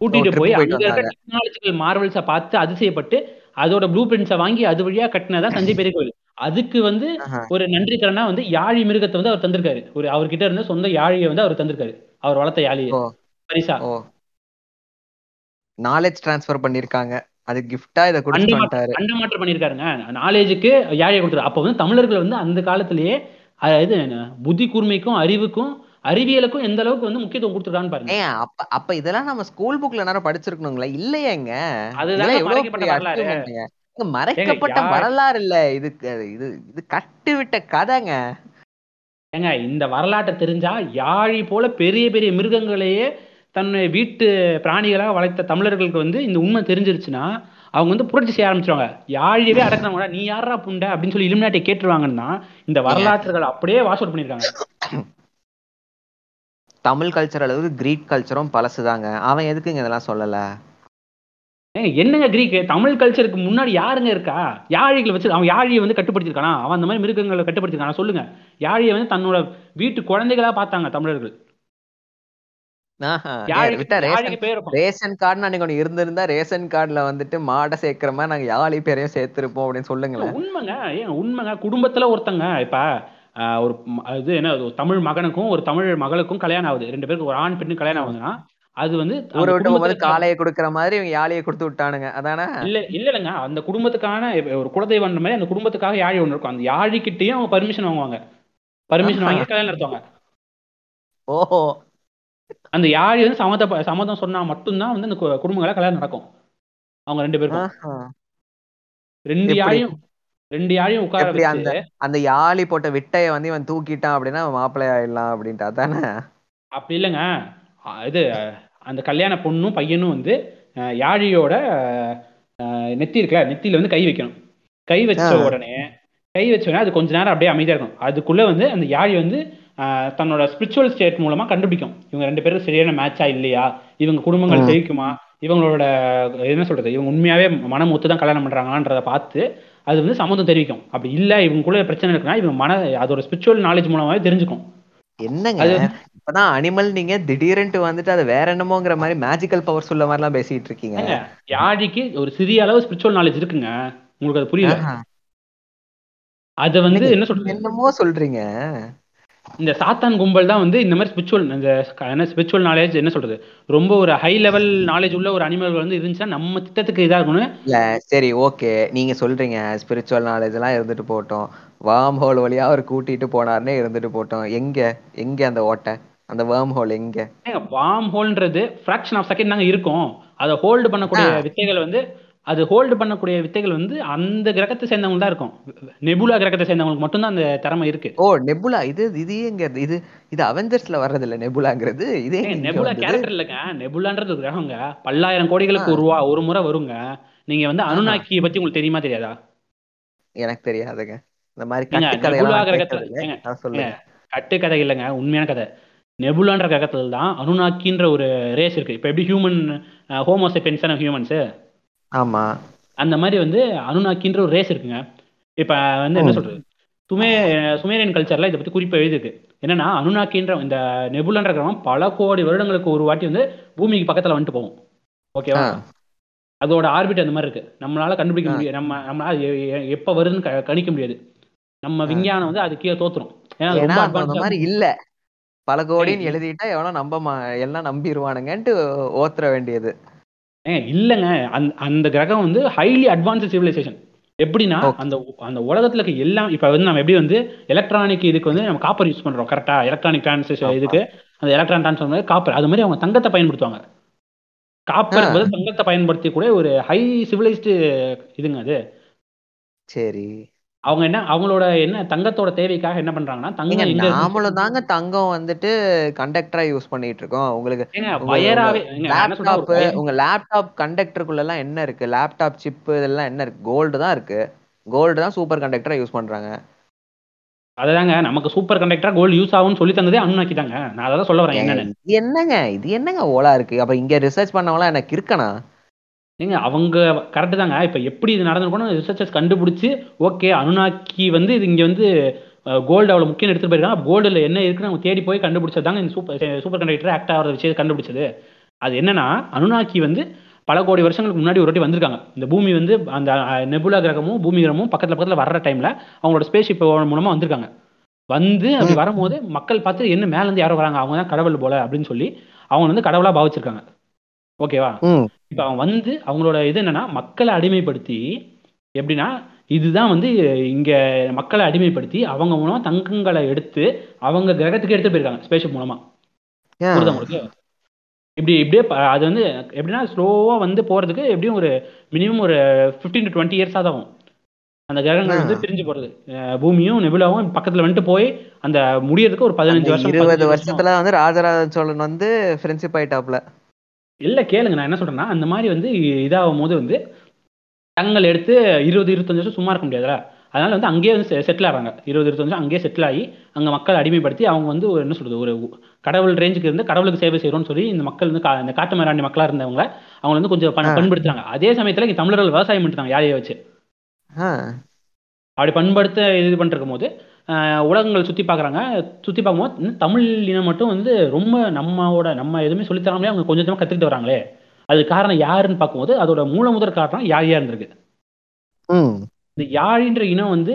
Speaker 2: கூட்டிட்டு போய் அங்க இருக்க. டெக்னாலஜிக்கல் மார்வல்ஸை பார்த்து அதிசயப்பட்டு அதோட ப்ளூ பிரிண்ட்ஸை வாங்கி அது வழியா கட்டினதான் தஞ்சை பெரிய கோயில். அதுக்கு வந்து. ஒரு நன்றி கடனா வந்து யாழி மிருகத்தை வந்து அவர் தந்திருக்காரு. ஒரு அவர்கிட்ட இருந்த சொந்த யாழியை வந்து அவர் தந்திருக்காரு. அவர் வளர்த்த யாழியை. பரிசா.
Speaker 3: நாலேஜ் ட்ரான்ஸ்ஃபர் பண்ணிருக்காங்க. அது கிஃப்டா இத குடுத்துட்டு
Speaker 2: அண்டமாற்றம் பண்ணியிருக்காருங்க நாலேஜுக்கு யாழையை கொடுத்தாரு அப்போ வந்து தமிழர்கள் வந்து அந்த காலத்திலேயே இது புத்தி கூர்மைக்கும் அறிவுக்கும் அறிவியலுக்கும் எந்த அளவுக்கு வந்து முக்கியத்துவம் கொடுத்துருக்கான்னு பாருங்க.
Speaker 3: அப்ப அப்ப இதெல்லாம் நம்ம ஸ்கூல் புக்ல நேரம் படிச்சிருக்கணுங்களா? இல்லையேங்க எவ்வளவு
Speaker 2: மறைக்கப்பட்ட வரலாறு.
Speaker 3: இல்ல இது இது இது கட்டு விட்ட கதைங்க.
Speaker 2: ஏங்க இந்த வரலாற்றை தெரிஞ்சா யாழி போல பெரிய பெரிய மிருகங்களையே தன்னுடைய வீட்டு பிராணிகளாக வளர்த்த தமிழர்களுக்கு வந்து இந்த உண்மை தெரிஞ்சிருச்சுன்னா அவங்க வந்து புரட்சி செய்ய ஆரம்பிச்சிருவாங்க. யாழியவே அடக்கினவங்க நீ யாரா புண்டை? அப்படின்னு சொல்லி இலுமினாட்டியை கேட்டுருவாங்கன்னா இந்த வரலாற்றுகள் அப்படியே வாஷ் அவுட் பண்ணிருக்காங்க
Speaker 3: தமிழ் கல்ச்சர் அளவுக்கு கிரீக் கல்ச்சரும் பழசுதாங்க. அவன் எதுக்குங்க இதெல்லாம் சொல்லல?
Speaker 2: ஏங்க என்னங்க கிரீக் தமிழ் கல்ச்சருக்கு முன்னாடி யாருங்க இருக்கா? யாழிகளை வச்சு அவன் யாழியை வந்து கட்டுப்படுத்திருக்கானா அவன் அந்த மாதிரி மிருகங்களை கட்டுப்படுத்திருக்கானா சொல்லுங்க. யாழியை வந்து தன்னோட வீட்டு குழந்தைகளா பார்த்தாங்க தமிழர்கள்.
Speaker 3: ரேஷன் கார்டுன்னு அன்னைக்கு இருந்திருந்தா ரேஷன் கார்டுல வந்துட்டு மாடை சேர்க்கிற மாதிரி நாங்க யாழி பேரையும் சேர்த்திருப்போம் அப்படின்னு சொல்லுங்களேன்.
Speaker 2: உண்மைங்க. ஏன் உண்மைங்க. குடும்பத்துல ஒருத்தங்க இப்ப ஒரு இது என்ன ஒரு தமிழ் மகனுக்கும் ஒரு தமிழ் மகளுக்கும் கல்யாணம் ஆகுது. ரெண்டு பேருக்கு ஒரு ஆண் பெண்ணு கல்யாணம் ஆகுதுன்னா அது வந்து
Speaker 3: ஊரை விட்டு போகும்போது காளையை கொடுக்குற மாதிரி இவங்க யாழியை கொடுத்து விட்டானுங்க. அதானே?
Speaker 2: இல்ல இல்ல இல்லைங்க. அந்த குடும்பத்துக்கான ஒரு குலதெய்வம் மாதிரி அந்த குடும்பத்துக்காக யாழி ஒன்று இருக்கும். அந்த யாழிக்கிட்டயும் அவங்க பர்மிஷன் வாங்குவாங்க. பர்மிஷன் வாங்கி கல்யாணம் நடத்துவாங்க.
Speaker 3: ஓஹோ.
Speaker 2: அந்த யாழி வந்து சம்மத சம்மதம் சொன்னா மட்டும்தான் வந்து அந்த குடும்பங்கள கல்யாணம் நடக்கும். அவங்க ரெண்டு பேருக்கும். ரெண்டு? யாழையும் ரெண்டு யாழையும் உட்கார
Speaker 3: அந்த அந்த யாழி போட்ட விட்டைய வந்து இவன் தூக்கிட்டான் அப்படின்னா மாப்பிள்ளை ஆயிடலாம் அப்படின்ட்டு. அதானே?
Speaker 2: அப்படி இல்லைங்க. இது அந்த கல்யாண பொண்ணும் பையனும் வந்து யாழியோட நெத்தி இருக்குல்ல நெத்தியில வந்து கை வைக்கணும். கை வச்ச. உடனே கை வச்ச உடனே அது கொஞ்ச நேரம் அப்படியே அமைதியா இருக்கும் அதுக்குள்ள வந்து அந்த யாழி வந்து தன்னோட ஸ்பிரிச்சுவல் ஸ்டேட் மூலமா கண்டுபிடிக்கும். இவங்க ரெண்டு பேரும் சரியான மேட்சா இல்லையா? இவங்க குடும்பங்கள். ஜெயிக்குமா? இவங்களோட என்ன சொல்றது? இவங்க உண்மையாவே மனம் ஒத்து தான் கல்யாணம் பண்றாங்களான்றத பார்த்து அது வந்து சம்மதம் தெரிவிக்கும். அப்படி இல்ல இவங்களுக்குள்ள பிரச்சனை இருக்குன்னா இவங்க மன அதோட ஸ்பிரிச்சுவல் நாலேஜ் மூலமாவே தெரிஞ்சுக்கும்.
Speaker 3: என்னங்க? இப்பதான் அனிமல் நீங்க திடீர்னுட்டு வந்துட்டு அது வேற என்னமோங்கிற மாதிரி மேஜிக்கல் பவர் சொல்ல மாதிரி எல்லாம் பேசிட்டு இருக்கீங்க.
Speaker 2: யாழிக்கு ஒரு சிறிய அளவு ஸ்பிரிச்சுவல் நாலேஜ் இருக்குங்க. உங்களுக்கு அது புரியல. அது வந்து என்ன சொல்றது?
Speaker 3: என்னமோ சொல்றீங்க.
Speaker 2: இந்த சாத்தான் கும்பல் தான் வந்து இந்த மாதிரி ஸ்பிரிச்சுவல் இந்த என்ன ஸ்பிரிச்சுவல் நாலேஜ் என்ன சொல்றது? ரொம்ப ஒரு ஹை லெவல் நாலேஜ் உள்ள ஒரு அனிமல் வந்து இருந்துச்சுன்னா நம்ம திட்டத்துக்கு இதா இருக்கணும்
Speaker 3: இல்ல சரி ஓகே நீங்க சொல்றீங்க ஸ்பிரிச்சுவல் நாலேஜ் எல்லாம் இருந்துட்டு போட்டோம் வார்ம் ஹோல் வழியா அவர் கூட்டிட்டு போனாருன்னே இருந்துட்டு போட்டோம். எங்க? எங்க அந்த ஓட்டை? அந்த வேர்ம் ஹோல் எங்க?
Speaker 2: வார்ம் ஹோல்ன்றது ஃபிராக்ஷன் ஆஃப் செகண்ட் தாங்க இருக்கும். அதை ஹோல்டு பண்ணக்கூடிய. வித்தைகள் வந்து அது ஹோல்டு பண்ணக்கூடிய வித்தைகள் வந்து அந்த கிரகத்தை சேர்ந்தவங்க தான் இருக்கும். நெபுலா கிரகத்தை சேர்ந்தவங்களுக்கு மட்டும்தான் அந்த திறமை இருக்கு.
Speaker 3: ஓ நெபுலா இது இது எங்க இது இது அவெஞ்சர்ஸ்ல வர்றது இல்ல நெபுலாங்கிறது இதே
Speaker 2: நெபுலா? கேரக்டர் இல்லைங்க. நெபுலான்றது கிரகங்க. பல்லாயிரம் கோடிகளுக்கு ஒரு ரூபா ஒரு முறை வருங்க. நீங்க வந்து அனுநாக்கியை பத்தி உங்களுக்கு தெரியுமா தெரியாதா?
Speaker 3: எனக்கு தெரியாதுங்க. இந்த மாதிரி
Speaker 2: ஏங்க,
Speaker 3: கட்டு
Speaker 2: நெபுலா
Speaker 3: கதையெல்லாம்
Speaker 2: கிரகத்துல
Speaker 3: கேட்டதில்ல.
Speaker 2: ஏங்க,
Speaker 3: அதான் சொல்லுங்க.
Speaker 2: கட்டு கதை இல்லைங்க உண்மையான கதை. நெபுலான்ற கிரகத்துல தான் அனுநாக்கின்ற ஒரு ரேஸ் இருக்கு. இப்போ எப்படி ஹியூமன் ஹோமோசெபென்ஸான ஹியூமன்ஸ்
Speaker 3: ஆமா.
Speaker 2: அந்த மாதிரி வந்து அனுநாக்கின்ற ஒரு ரேஸ் இருக்குங்க. இப்போ வந்து என்ன. சொல்றது? சுமே சுமேரியன் கல்ச்சர்ல இதை பத்தி குறிப்பா எழுதிருக்கு என்னன்னா அனுநாக்கின்ற இந்த நெபுலான்ற கிரகம் பல கோடி வருடங்களுக்கு ஒரு வாட்டி வந்து பூமிக்கு பக்கத்துல வந்துட்டு போகும். ஓகேவா. அதோட ஆர்பிட் அந்த மாதிரி இருக்கு. நம்மளால கண்டுபிடிக்க. முடியாது நம்ம நம்மளால எப்ப வருதுன்னு கணிக்க முடியாது. நம்ம விஞ்ஞானம் வந்து அது கீழே தோத்துரும். ஏன்னா
Speaker 3: அந்த மாதிரி இல்ல. பல கோடின்னு எழுதிட்டா எவனோ நம்ப எல்லாம் நம்பிடுவானுங்கன்ட்டு ஓத்துற வேண்டியது.
Speaker 2: ஏங்க இல்லைங்க. அந்த அந்த கிரகம் வந்து ஹைலி அட்வான்ஸ்டு சிவிலைசேஷன் எப்படின்னா. அந்த அந்த உலகத்துல இருக்க எல்லாம் இப்ப வந்து நம்ம எப்படி வந்து எலக்ட்ரானிக் இதுக்கு வந்து நம்ம காப்பர் யூஸ் பண்றோம். கரெக்டா எலக்ட்ரானிக் டிரான்சிஷன்
Speaker 3: ஆமா.
Speaker 2: இதுக்கு அந்த எலக்ட்ரான் டிரான்ஸ்ஃபர் காப்பர் அது மாதிரி அவங்க தங்கத்தை பயன்படுத்துவாங்க. காப்பர். பதில் தங்கத்தை பயன்படுத்தி கூட ஒரு ஹை சிவிலைஸ்டு இதுங்க அது.
Speaker 3: சரி.
Speaker 2: அவங்க என்ன அவங்களோட என்ன தங்கத்தோட தேவைக்காக என்ன பண்றாங்கன்னா தங்கம்
Speaker 3: நாமளும் தாங்க தங்கம் வந்துட்டு கண்டக்டரா யூஸ் பண்ணிட்டு இருக்கோம். உங்களுக்கு லேப்டாப் உங்க லேப்டாப் கண்டக்டருக்குள்ள எல்லாம் என்ன இருக்கு? லேப்டாப் சிப் இதெல்லாம் என்ன இருக்கு? கோல்டு தான் இருக்கு. கோல்டு தான் சூப்பர் கண்டக்டரா யூஸ் பண்றாங்க.
Speaker 2: அதுதாங்க நமக்கு சூப்பர் கண்டக்டரா கோல்டு யூஸ் ஆகும்னு சொல்லி தந்ததே அனுநாக்கி தாங்க நான் அதான் சொல்ல வரேன் என்னன்னு.
Speaker 3: என்னங்க? இது என்னங்க ஓலா இருக்கு? அப்ப இங்க ரிசர்ச் பண்ணவங்களாம் எனக்கு இருக்கனா
Speaker 2: ஏங்க அவங்க கரெக்டு தாங்க. இப்போ எப்படி இது நடந்திருக்கணும் ரிசர்ச்சர்ஸ் கண்டுபிடிச்சி ஓகே அனுநாக்கி வந்து இது இங்கே வந்து கோல்டு அவ்வளோ முக்கியம் எடுத்துட்டு போயிருக்காங்க. கோல்டில் என்ன இருக்குன்னு அவங்க தேடி போய் கண்டுபிடிச்சது தாங்க இந்த சூப்பர் சூப்பர் கண்டக்டர் ஆக்ட் ஆகிற விஷயத்தை கண்டுபிடிச்சது. அது என்னன்னா அனுநாக்கி வந்து பல கோடி வருஷங்களுக்கு முன்னாடி ஒரு வாட்டி வந்திருக்காங்க. இந்த பூமி வந்து அந்த நெபுலா கிரகமும் பூமி கிரகமும் பக்கத்துல பக்கத்துல வர்ற டைம்ல அவங்களோட ஸ்பேஸ் ஷிப் மூலமா வந்திருக்காங்க. வந்து அப்படி வரும்போது மக்கள் பார்த்து என்ன மேல இருந்து யாரோ வராங்க. அவங்க தான் கடவுள் போல அப்படின்னு சொல்லி அவங்க வந்து கடவுளா பாவிச்சிருக்காங்க. ஓகேவா? இப்போ அவன் வந்து அவங்களோட இது என்னன்னா மக்களை அடிமைப்படுத்தி எப்படின்னா இதுதான் வந்து இங்க மக்களை அடிமைப்படுத்தி அவங்க மூலமா தங்கங்களை எடுத்து அவங்க கிரகத்துக்கு எடுத்து போயிருக்காங்க ஸ்பேஸ்ஷிப் மூலமா? புரியுதா உங்களுக்கு? இப்படி இப்படியே அது வந்து எப்படின்னா ஸ்லோவா வந்து போறதுக்கு எப்படியும் ஒரு மினிமம் ஒரு 15 டு டுவெண்ட்டி இயர்ஸ் ஆகும். அந்த கிரகங்கள் வந்து பிரிஞ்சு போறது. பூமியும் நெபுலாவும் பக்கத்துல வந்துட்டு போய் அந்த முடியறதுக்கு ஒரு பதினஞ்சு வருஷம்
Speaker 3: இருபது
Speaker 2: 15 வருஷம்.
Speaker 3: வருஷத்துல வந்து ராஜராஜ சோழன் வந்து ஃப்ரெண்ட்ஷிப் ஆயிட்டாப்ல
Speaker 2: இல்ல கேளுங்க. நான் என்ன சொல்றேன்னா அந்த மாதிரி வந்து இதாகும் போது வந்து தங்கங்கள் எடுத்து இருபது இருபத்தஞ்சு வருஷம் சும்மா இருக்க முடியாதுல. அதனால வந்து அங்கேயே வந்து செட்டில் ஆகிறாங்க இருபது இருபத்தஞ்சு அங்கேயே செட்டில் ஆகி அங்க மக்கள் அடிமைப்படுத்தி அவங்க வந்து ஒரு என்ன சொல்றது ஒரு கடவுள் ரேஞ்சுக்கு இருந்து கடவுளுக்கு சேவை செய்யறோம்னு சொல்லி இந்த மக்கள் வந்து கா- இந்த காட்டு மிராண்டி மக்களா இருந்தவங்க அவங்க வந்து கொஞ்சம். பண்படுத்துறாங்க. அதே சமயத்துல இங்க தமிழர்கள் விவசாயம் பண்ணிட்டாங்க யாரைய வச்சு. அப்படி பண்படுத்த இது பண்ணிருக்கும் போது உலகங்கள் சுத்தி பார்க்கறாங்க சுத்தி பார்க்கும்போது தமிழ் இனம் மட்டும் வந்து ரொம்ப நம்மளோட நம்ம எதுவுமே சொல்லித் தராமலே அவங்க கொஞ்சம் கொஞ்சமா கத்துக்கிட்டு வராங்களே. அது காரணம் யாருன்னு பார்க்கும்போது அதோட மூல முதற் காரணம் யாழியா இருந்திருக்கு. இந்த யாழின்ற இனம் வந்து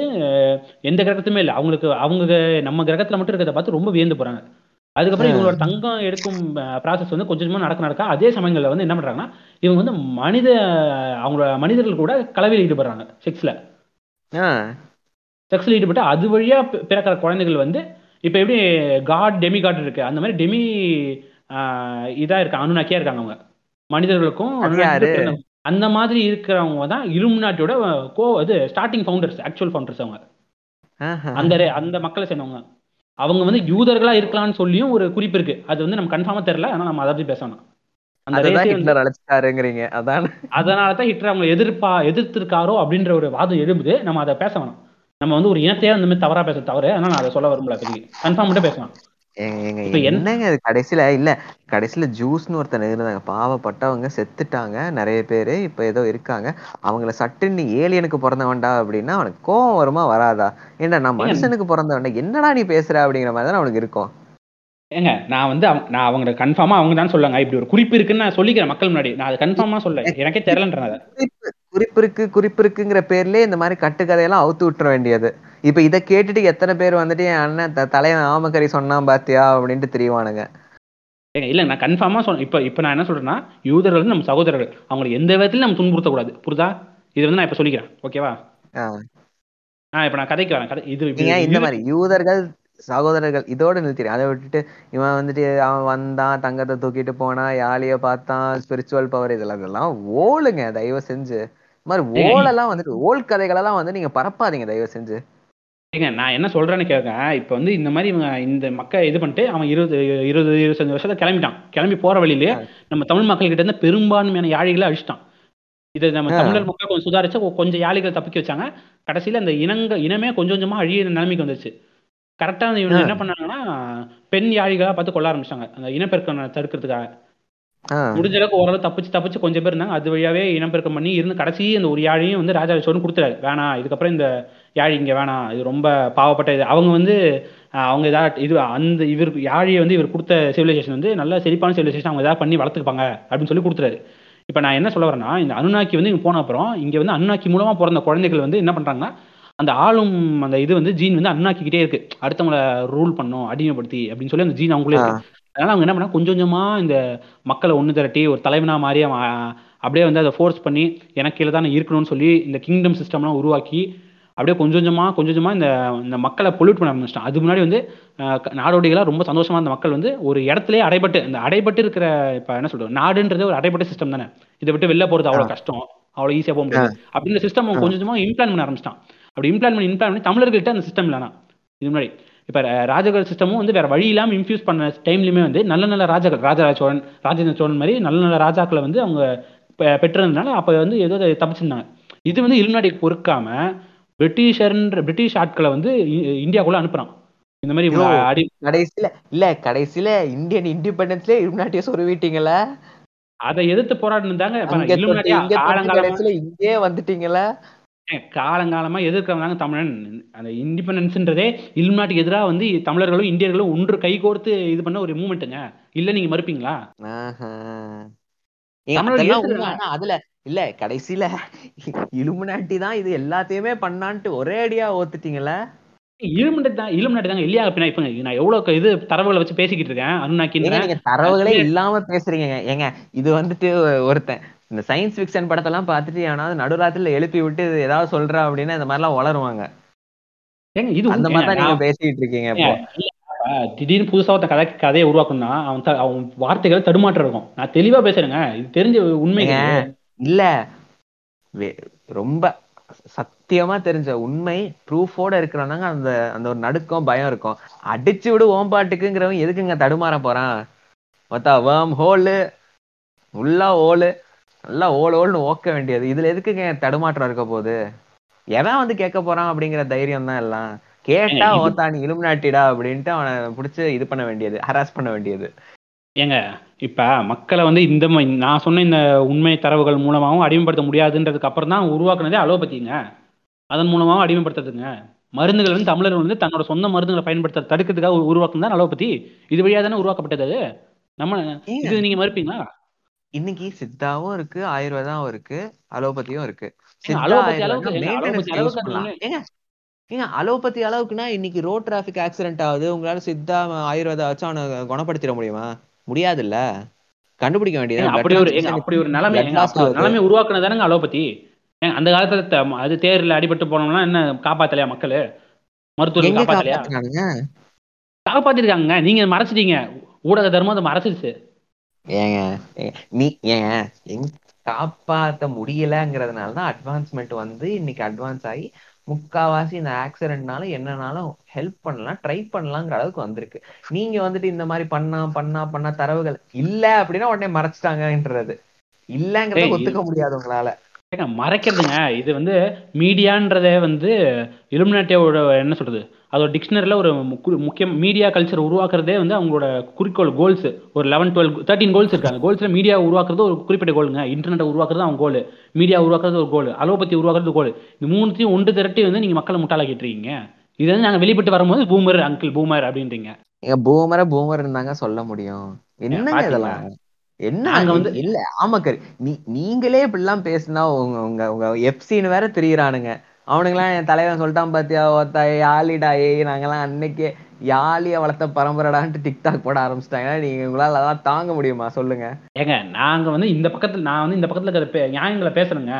Speaker 2: எந்த கிரகத்துமே இல்லை. அவங்களுக்கு அவங்க நம்ம கிரகத்துல மட்டும் இருக்கிறத பார்த்து ரொம்ப வியந்து போறாங்க. அதுக்கப்புறம். இவங்களோட தங்கம் எடுக்கும் ப்ராசஸ் வந்து கொஞ்சம் கொஞ்சமா நடக்க நடக்க அதே சமயங்கள்ல வந்து என்ன பண்றாங்கன்னா இவங்க வந்து மனித அவங்களோட மனிதர்கள் கூட கலவையில் ஈடுபடுறாங்க செக்ஸ்ல. செக்ஸில் ஈடுபட்டு அது வழியா பி- பிறக்கிற குழந்தைகள் வந்து இப்போ எப்படி காட் டெமி காட் இருக்கு அந்த மாதிரி டெமி இதா இருக்காங்க அனுநாக்கியா இருக்காங்க அவங்க. மனிதர்களுக்கும். அந்த மாதிரி இருக்கிறவங்க தான் இலுமினாட்டியோட கோ இது ஸ்டார்டிங் ஃபவுண்டர்ஸ் ஆக்சுவல் ஃபவுண்டர்ஸ் அவங்க. அந்த அந்த மக்களை சேர்ந்தவங்க. அவங்க வந்து யூதர்களா இருக்கலாம்னு சொல்லியும் ஒரு குறிப்பு இருக்கு. அது வந்து நம்ம கன்ஃபார்மா தெரியல ஆனா நம்ம அதை பத்தி பேசணும் அந்த
Speaker 3: அதுதான்
Speaker 2: ரேஸே வந்து
Speaker 3: ஹிட்லர் அழைச்சிட்டாருங்கிறீங்க. அதான்.
Speaker 2: அதனால தான் ஹிட்லர் அவங்க எதிர்ப்பா எதிர்த்திருக்காரோ அப்படின்ற ஒரு வாதம் எழும்புது. நம்ம அதை பேச வேணாம். நம்ம வந்து ஒரு இனத்தையே அந்த மாதிரி தவறா பேச தவறு. அதனால நான் அதை சொல்ல விரும்பல பெரிய கன்ஃபார்ம் மட்டும் பேசலாம்.
Speaker 3: என்னங்க அது கடைசியில? இல்ல கடைசியில ஜூஸ்னு ஒருத்தன் இருந்தாங்க பாவப்பட்டவங்க செத்துட்டாங்க நிறைய பேரு இப்ப ஏதோ இருக்காங்க. அவங்கள சட்டுன்னு ஏலியனுக்கு பிறந்தவன்டா அப்படின்னா அவனுக்கு கோவம் வருமா வராதா? ஏன்டா நான் மனுஷனுக்கு பிறந்தவன்டா என்னடா நீ பேசுற அப்படிங்கிற மாதிரி தான் அவனுக்கு இருக்கும்.
Speaker 2: ஏங்க நான் வந்து நான் அவங்க கன்ஃபார்மா அவங்க தான் சொல்லுங்க இப்படி ஒரு குறிப்பு இருக்குன்னு நான் சொல்லிக்கிறேன் மக்கள் முன்னாடி. நான் அதை கன்ஃபார்மா சொல்ல எனக்கே தெரியலன்றேன் அதை
Speaker 3: குறிப்பு குறிப்பு இருக்கு குறிப்பு இருக்குங்கிற பேர்லயே இந்த மாதிரி கட்டுக்கதையெல்லாம் அவுத்து விட்டுற வேண்டியது. இப்ப இத கேட்டுட்டு எத்தனை பேர் வந்துட்டு என் அண்ணன் தலைவன் ஆமக்கறி சொன்னான் பாத்தியா? அப்படின்ட்டு தெரியவானுங்க.
Speaker 2: ஏங்க இல்ல நான் கன்ஃபார்மா சொல்ல இப்போ இப்போ நான் என்ன சொல்றேன்னா யூதர்கள் வந்து நம்ம சகோதரர்கள். அவங்களை எந்த விதத்திலும் நம்ம துன்புறுத்தக்கூடாது. புரியுதா? இது வந்து நான் இப்போ சொல்லிக்கிறேன். ஓகேவா?
Speaker 3: ஆ.
Speaker 2: நான் இப்போ நான் கதைக்கு வரேன். கதை இது
Speaker 3: இந்த மாதிரி யூதர்கள் சகோதரர்கள் இதோட நிறுத்திடு அதை விட்டுட்டு இவன் வந்துட்டு அவன் வந்தான் தங்கத்தை தூக்கிட்டு போனா யாழிய பார்த்தான் ஸ்பிரிச்சுவல் பவர் இதெல்லாம் இதெல்லாம் ஓலுங்க தயவு செஞ்சு. மாதிரி ஓலெல்லாம் வந்துட்டு ஓல் கதைகளெல்லாம் வந்து நீங்க பரப்பாதீங்க தயவு செஞ்சு.
Speaker 2: ஏங்க நான் என்ன சொல்றேன்னு கேட்க இப்போ வந்து இந்த மாதிரி இவங்க இந்த மக்கள் இது பண்ணிட்டு அவன் இருபது இருபது இருபத்தஞ்சு வருஷத்துல கிளம்பிட்டான். கிளம்பி போற வழியிலே நம்ம தமிழ் மக்கள் கிட்ட இருந்து பெரும்பான்மையான யாழிகளை அழிச்சிட்டான். இது நம்ம. தமிழர் மக்கள் கொஞ்சம் சுதாரிச்சு கொஞ்சம் யாழிகளை தப்பிக்க வச்சாங்க. கடைசியில அந்த இனங்க இனமே கொஞ்சம் கொஞ்சமா அழியிற நிலைமைக்கு வந்துருச்சு. கரெக்டா இவங்க. என்ன பண்ணாங்கன்னா பெண் யாழிகளா பார்த்து கொள்ள ஆரம்பிச்சாங்க அந்த இனப்பெருக்கம் தடுக்கிறதுக்காக. முடிஞ்ச அளவுக்கு ஓரளவு தப்பிச்சு தப்பிச்சு கொஞ்சம் பேர் இருந்தாங்க. அது வழியாவே இனப்பெருக்கம் பண்ணி இருந்து கடைசி அந்த ஒரு யாழையும் வந்து ராஜா சோழன் கொடுத்துறாரு வேணாம் இதுக்கப்புறம் இந்த யாழி இங்க வேணாம் இது ரொம்ப பாவப்பட்ட இது. அவங்க வந்து அவங்க ஏதாவது இது அந்த இவருக்கு யாழியை வந்து இவர் கொடுத்த சிவிலைசேஷன் வந்து நல்ல செழிப்பான சிவிலைசேஷன் அவங்க ஏதாவது பண்ணி வளர்த்துப்பாங்க அப்படின்னு சொல்லி கொடுத்துறாரு இப்போ நான் என்ன சொல்ல வரேன்னா இந்த அனுநாக்கி வந்து இங்க போன அப்புறம் இங்க வந்து அனுநாக்கி மூலமா பிறந்த குழந்தைகள் வந்து என்ன பண்றாங்கன்னா அந்த ஆளும் அந்த இது வந்து ஜீன் வந்து அண்ணாக்கிக்கிட்டே இருக்கு. அடுத்தவங்கள ரூல் பண்ணும் அடிமைப்படுத்தி அப்படின்னு சொல்லி அந்த ஜீன் அவங்களே இருக்கு. அதனால அவங்க என்ன பண்ணா கொஞ்சம் கொஞ்சமா இந்த மக்களை ஒன்று திரட்டி ஒரு தலைவனா அவன் அஹ், அப்படியே வந்து அதை ஃபோர்ஸ் பண்ணி எனக்கு கீழே தான் இருக்கணும்னு சொல்லி இந்த கிங்டம் சிஸ்டம்லாம் உருவாக்கி அப்படியே கொஞ்சம் கொஞ்சமா கொஞ்சம் கொஞ்சமா இந்த இந்த மக்களை பொல்யூட் பண்ண ஆரம்பிச்சிட்டான். அது முன்னாடி வந்து அஹ், க- நாடோடிகளா ரொம்ப சந்தோஷமா இருந்த மக்கள் வந்து ஒரு இடத்துலயே அடைபட்டு இந்த அடைபட்டு இருக்கிற இப்ப என்ன சொல்றது நாடுன்றது ஒரு அடைபட்ட சிஸ்டம் தானே. இதை விட்டு வெளில போறது அவ்வளவு கஷ்டம் அவ்வளவு ஈஸியா போக முடியாது. அப்படின்ற சிஸ்டம் கொஞ்சம் கொஞ்சமா இம்ப்ளான் பண்ண ஆரம்பிச்சிட்டான். அப்படி இம்ப்ளான் பண்ணி இம்ப்ளான் பண்ணி தமிழர்கள்ட்ட அந்த சிஸ்டம் இல்லைனா இது முன்னாடி. இப்ப ர- ராஜர்கள் சிஸ்டமும் வந்து வேற வழி இல்லாம இன்ஃபியூஸ் பண்ண டைம்லயுமே வந்து நல்ல நல்ல ராஜாக்கள் ராஜராஜ சோழன் ராஜேந்திர சோழன் மாதிரி நல்ல நல்ல ராஜாக்களை வந்து அவங்க பெ- பெற்றிருந்தனால அப்ப வந்து ஏதோ தப்பிச்சிருந்தாங்க. இது வந்து இலுநாட்டிக்கு பொறுக்காம பிரிட்டிஷர்ன்ற பிரிட்டிஷ் ஆட்களை வந்து இந்தியாக்குள்ள அனுப்புறான். இந்த மாதிரி. அடி
Speaker 3: கடைசியில இல்ல கடைசியில இந்தியன் இண்டிபெண்டன்ஸ்ல இலுமினாட்டிய சொருவிட்டீங்களா?
Speaker 2: அதை எதிர்த்து போராடினாங்க
Speaker 3: இங்கே வந்துட்டீங்களா?
Speaker 2: காலங்காலமா எதிர்க்கிறவங்க தமிழன் அந்த இண்டிபெண்டன்ஸ்ன்றதே இலுமினாட்டிக்கு எதிராக வந்து தமிழர்களும் இந்தியர்களும் ஒன்று கைகோர்த்து இது பண்ண ஒரு மூமெண்ட்டுங்க இல்ல நீங்க மறுப்பீங்களா
Speaker 3: ஆஹா. ஏங்க,
Speaker 2: தமிழர்கள்
Speaker 3: அதெல்லாம் உண்மை.
Speaker 2: ஏத்துக்கல.
Speaker 3: ஆனா அதுல இல்ல கடைசியில இலுமினாட்டி தான் இது எல்லாத்தையுமே பண்ணான்ட்டு ஒரே அடியா ஓத்துட்டீங்கல்ல
Speaker 2: இலுமினாட்டி தான் இலுமினாட்டி தாங்க இல்லையா பின்ன இப்ப நான் எவ்வளவு இது தரவுகளை வச்சு பேசிக்கிட்டு இருக்கேன்
Speaker 3: ஏங்க
Speaker 2: அனுநாக்கின்ற
Speaker 3: நீங்க தரவுகளே இல்லாம பேசுறீங்க ஏங்க இது வந்துட்டு ஒருத்தன் இந்த சயின்ஸ் ஃபிக்ஷன் படத்தெல்லாம் பார்த்துட்டு எவனாவது நடுராத்திரில எழுப்பி விட்டு ஏதாவது சொல்றா அப்படின்னா இந்த மாதிரிலாம் வளருவாங்க.
Speaker 2: இது
Speaker 3: அந்த. மாதிரி தான் நீங்க பேசிட்டு இருக்கீங்க
Speaker 2: திடீர்னு புதுசா ஒருத்த கதை கதையை உருவாக்கணும்னா அவன் அவன் வார்த்தைகள் தடுமாற்றம் இருக்கும். நான் தெளிவா பேசுறேங்க. இது தெரிஞ்ச உண்மை
Speaker 3: ஏங்க, இல்ல. ரொம்ப சத்தியமா தெரிஞ்ச உண்மை ப்ரூஃபோட இருக்கிறவங்க அந்த அந்த ஒரு நடுக்கம் பயம் இருக்கும். அடிச்சு விடு ஓம்பாட்டுக்குங்கிறவன் எதுக்குங்க தடுமாற போறான்? மொத்தா வேம் ஹோலு உள்ளா ஓலு. நல்லா ஓல் ஓல்னு ஓக்க வேண்டியது. இதுல எதுக்குங்க தடுமாற்றம் இருக்க போகுது? எவன் வந்து கேட்க போறான் அப்படிங்கிற தைரியம் தான் எல்லாம். கேட்டா ஓத்தா நீ இலுமினாட்டிடா அப்படின்ட்டு அவனை புடிச்சு இது பண்ண வேண்டியது ஹராஸ் பண்ண வேண்டியது.
Speaker 2: ஏங்க இப்ப மக்களை வந்து இந்த நான் சொன்ன இந்த உண்மை தரவுகள் மூலமாகவும் அடிமைப்படுத்த முடியாதுன்றதுக்கு அப்புறம் தான் உருவாக்குனதே அலோபதிங்க. அதன் மூலமாகவும் அடிமைப்படுத்துறதுங்க. மருந்துகள் வந்து தமிழர் வந்து தன்னோட சொந்த மருந்துகளை பயன்படுத்த தடுக்கிறதுக்காக உரு- உருவாக்குனது தான் அலோபதி. இது வழியா தானே உருவாக்கப்பட்டது நம்ம இது நீங்க மறுப்பீங்களா?
Speaker 3: இன்னைக்கு சித்தாவும் இருக்கு ஆயுர்வேதாவும் இருக்கு அலோபதியும் இருக்கு.
Speaker 2: ஏங்க, அலோபதி
Speaker 3: அளவுக்குன்னா இன்னைக்கு ரோட் டிராபிக் ஆக்சிடென்ட் ஆகுது உங்களால சித்தா ஆயுர்வேதா வச்சு அவனை குணப்படுத்திட முடியுமா? முடியாதுல்ல. கண்டுபிடிக்க வேண்டியது
Speaker 2: அப்படி ஒரு அப்படி ஒரு நிலைமை நிலைமை உருவாக்குனதானங்க அலோபதி? அந்த காலத்துல அது தேர்ல அடிபட்டு போனோம்னா என்ன காப்பாத்தலையா மக்கள்? மருத்துவர்கள் காப்பாத்தலையா? காப்பாத்திருக்காங்க நீங்க மறைச்சிட்டீங்க. ஊடக தர்மம் அதை மறைச்சிருச்சு.
Speaker 3: ஏங்க நீ ஏங்க எங்க காப்பாத்த முடியலங்கிறதுனால தான் அட்வான்ஸ்மெண்ட் வந்து இன்னைக்கு அட்வான்ஸ் ஆகி முக்காவாசி இந்த ஆக்சிடென்ட்னால என்னனாலும் ஹெல்ப் பண்ணலாம் ட்ரை பண்ணலாங்கிற அளவுக்கு வந்திருக்கு. நீங்க வந்துட்டு இந்த மாதிரி பண்ணா பண்ணா பண்ணா தரவுகள் இல்ல அப்படின்னா உடனே மறைச்சிட்டாங்கன்றது. இல்லங்கிறத ஒத்துக்க முடியாது உங்களால.
Speaker 2: மறைக்கிறதுங்க. இது வந்து மீடியான்றதே வந்து இலுமினாட்டியோட என்ன சொல்றது? அதோட டிக்ஷனரியில் ஒரு முக்கு- முக்கிய மீடியா கல்ச்சர் உருவாக்குறதே வந்து அவங்களோட குறிக்கோள் கோல்ஸ் ஒரு லெவன் டுவெல் தேர்ட்டின் கோல்ஸ் இருக்காங்க. கோல்ஸில் மீடியா உருவாக்குறது ஒரு குறிப்பிட்ட கோலுங்க இன்டர்நெட்டை உருவாக்குறது அவங்க கோல் மீடியா உருவாக்குறது ஒரு கோல் அலோபதி உருவாக்குறது கோல் இந்த மூணுத்தையும் ஒன்று திரட்டி வந்து நீங்கள் மக்களை முட்டாளாக்கிட்டு இருக்கீங்க இது வந்து நாங்கள் வெளிப்பட்டு வரும்போது பூமர் அங்கிள் பூமர் அப்படின்றீங்க.
Speaker 3: எங்க பூமர பூமர் இருந்தாங்க சொல்ல முடியும். என்னங்க? இதெல்லாம்? என்ன
Speaker 2: நாங்க வந்து-
Speaker 3: இல்ல ஆமா கரி நீ நீங்களே இப்படிலாம் பேசினா உங்க உங்க உங்க எப்சின்னு வேற தெரியுறானுங்க. அவனுங்களாம் என் தலைவன் சொல்லிட்டான் பாத்தியா ஒத்தா யாலிடா ஏய் நாங்கெல்லாம் அன்னைக்கே யாலிய வளர்த்த பரம்பரைடான்ட்டு டிக்டாக் போட ஆரம்பிச்சிட்டாங்க. நீங்க உங்களால அதெல்லாம் தாங்க முடியுமா? சொல்லுங்க.
Speaker 2: ஏங்க நாங்கள் வந்து இந்த பக்கத்தில் நான் வந்து இந்த பக்கத்தில் இருக்கிற நியாயங்களை பேசுறேங்க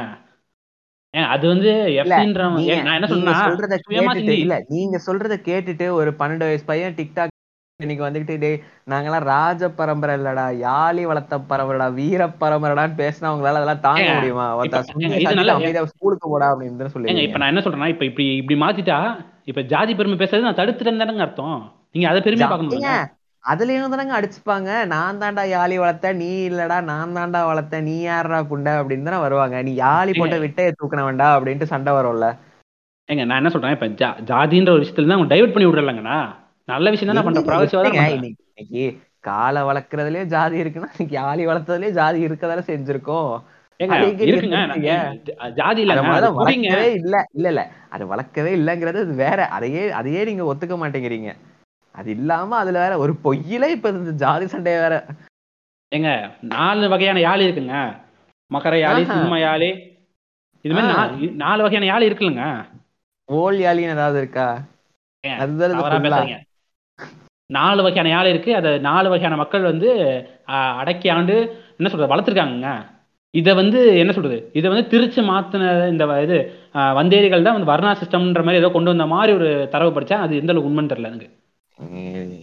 Speaker 2: அது வந்து
Speaker 3: நீங்க
Speaker 2: நான் என்ன
Speaker 3: நீங்க சொல்றத கேட்டுட்டு. இல்ல நீங்க சொல்றத கேட்டுட்டு ஒரு பன்னெண்டு வயசு பையன் டிக்டாக் இன்னைக்கு வந்துகிட்டு டேய் நாங்கெல்லாம் ராஜ பரம்பரை இல்லடா யாழி வளர்த்த பரம்பரைடா வீர பரம்பரைடான்னு பேசினா உங்களால அதெல்லாம் தாங்க முடியுமா? ஸ்கூலுக்கு போடா அப்படின்னு சொல்லுவீங்க
Speaker 2: இப்ப நான் என்ன சொல்றேன்னா இப்ப இப்படி இப்படி மாத்திட்டா இப்ப ஜாதி பெருமை பேசுறது நான் தடுத்துட்டேன்னு தானங்க அர்த்தம். நீங்க அதை பெருமையா
Speaker 3: ஏங்க,
Speaker 2: பார்க்கணும்
Speaker 3: அதுலயும் தானங்க அடிச்சுப்பாங்க. நான் தான்டா யாழி வளர்த்த நீ இல்லடா நான் தான்டா வளர்த்த நீ யாரா புண்டை அப்படின்னு தானே வருவாங்க. நீ யாழி போட்ட விட்டைய தூக்கின வேண்டா அப்படின்ட்டு சண்டை வரும்ல.
Speaker 2: ஏங்க நான் என்ன சொல்றேன் இப்ப ஜாதின்ற ஒரு விஷயத்துல தான் டைவர்ட் பண்ணி விடுறாங்கண்ணா நல்ல விஷயம் தான் பண்ற
Speaker 3: எங்க-
Speaker 2: ப்ராகசிவா தான்
Speaker 3: எப்படிங்க
Speaker 2: பண்றேன்.
Speaker 3: இன்னைக்கு காலை வளர்க்கறதுலயே ஜாதி இருக்குன்னா இன்னைக்கு யாழி வளர்த்ததுலயே ஜாதி இருக்கதால செஞ்சிருக்கோம்.
Speaker 2: ஜாதி
Speaker 3: இல்ல. இல்ல இல்ல அது வளர்க்கவே இல்லங்கிறது அது வேற. அதையே அதையே நீங்க ஒத்துக்க மாட்டேங்கிறீங்க. அது இல்லாம அதுல வேற ஒரு பொய்யில இப்ப இந்த ஜாதி சண்டைய வேற.
Speaker 2: ஏங்க நாலு வகையான யாழி இருக்குங்க. மகர யாழி. சிம்ம யாழி. இது மாதிரி நாலு வகையான யாழி இருக்குல்லங்க.
Speaker 3: ஓல் யாழின்னு ஏதாவது இருக்கா? அதுதான் இது
Speaker 2: தவறா
Speaker 3: full-ஆ.
Speaker 2: பேசுறீங்க நாலு வகையான யாழ் இருக்கு. அதை நாலு வகையான மக்கள் வந்து அடக்கி ஆண்டு என்ன சொல்றது வளர்த்துருக்காங்கங்க. இதை வந்து என்ன சொல்றது இதை வந்து திருச்சி மாத்தின இந்த இது வந்தேரிகள் தான் வந்து வர்ணா சிஸ்டம்ன்ற மாதிரி ஏதோ கொண்டு வந்த மாதிரி ஒரு தரவு படிச்சேன் அது எந்த அளவுக்கு உண்மைன்னு தெரியல எனக்கு.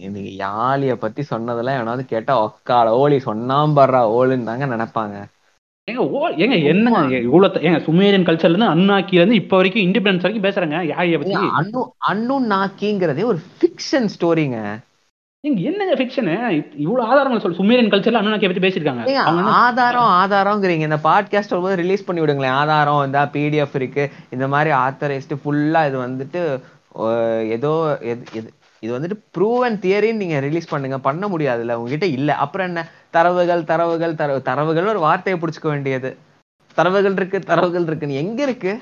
Speaker 3: இன்னைக்கு யாழிய பத்தி சொன்னதெல்லாம் எவனாவது கேட்டா ஒக்கால ஓலி சொன்னாம் பர்றா ஓலுன்னு தாங்க நினைப்பாங்க.
Speaker 2: ஏங்க ஓ ஏங்க என்னங்க இவ்வளோ ஏங்க சுமேரியன் கல்ச்சர்ல இருந்து அண்ணாக்கில இருந்து இப்போ வரைக்கும் இண்டிபெண்டன்ஸ் வரைக்கும் பேசுறாங்க யாழியை பத்தி.
Speaker 3: அன்னு அன்னு நாக்கிங்கிறதே ஒரு ஃபிக்ஷன் ஸ்டோரிங்க
Speaker 2: ஏங்க என்னங்க ஃபிக்ஷனு இவ்வளவு ஆதாரங்கள் சொல்லு. சுமேரியன் கல்ச்சர்ல அண்ணாக்கியை பத்தி என்ன-
Speaker 3: ஆதாரம் ஆதாரம்ங்கிறீங்க. இந்த பாட்காஸ்ட் வரும்போது ரிலீஸ் பண்ணி விடுங்களேன் ஆதாரம் இந்த பிடிஎஃப் இருக்கு. இந்த மாதிரி ஆத்தரைஸ்டு ஃபுல்லா இது வந்துட்டு ஏதோ எது- எது- இது வந்துட்டு ப்ரூவன் தியரின்னு நீங்க ரிலீஸ் பண்ணுங்க. பண்ண முடியாதுல்ல. உங்ககிட்ட இல்ல. அப்புறம் என்ன? தரவுகள் தரவுகள் தரவு தரவுகள் ஒரு வார்த்தையை புடிச்சுக்க வேண்டியது. தரவுகள் இருக்கு தரவுகள் இருக்குன்னு. எங்க இருக்கு?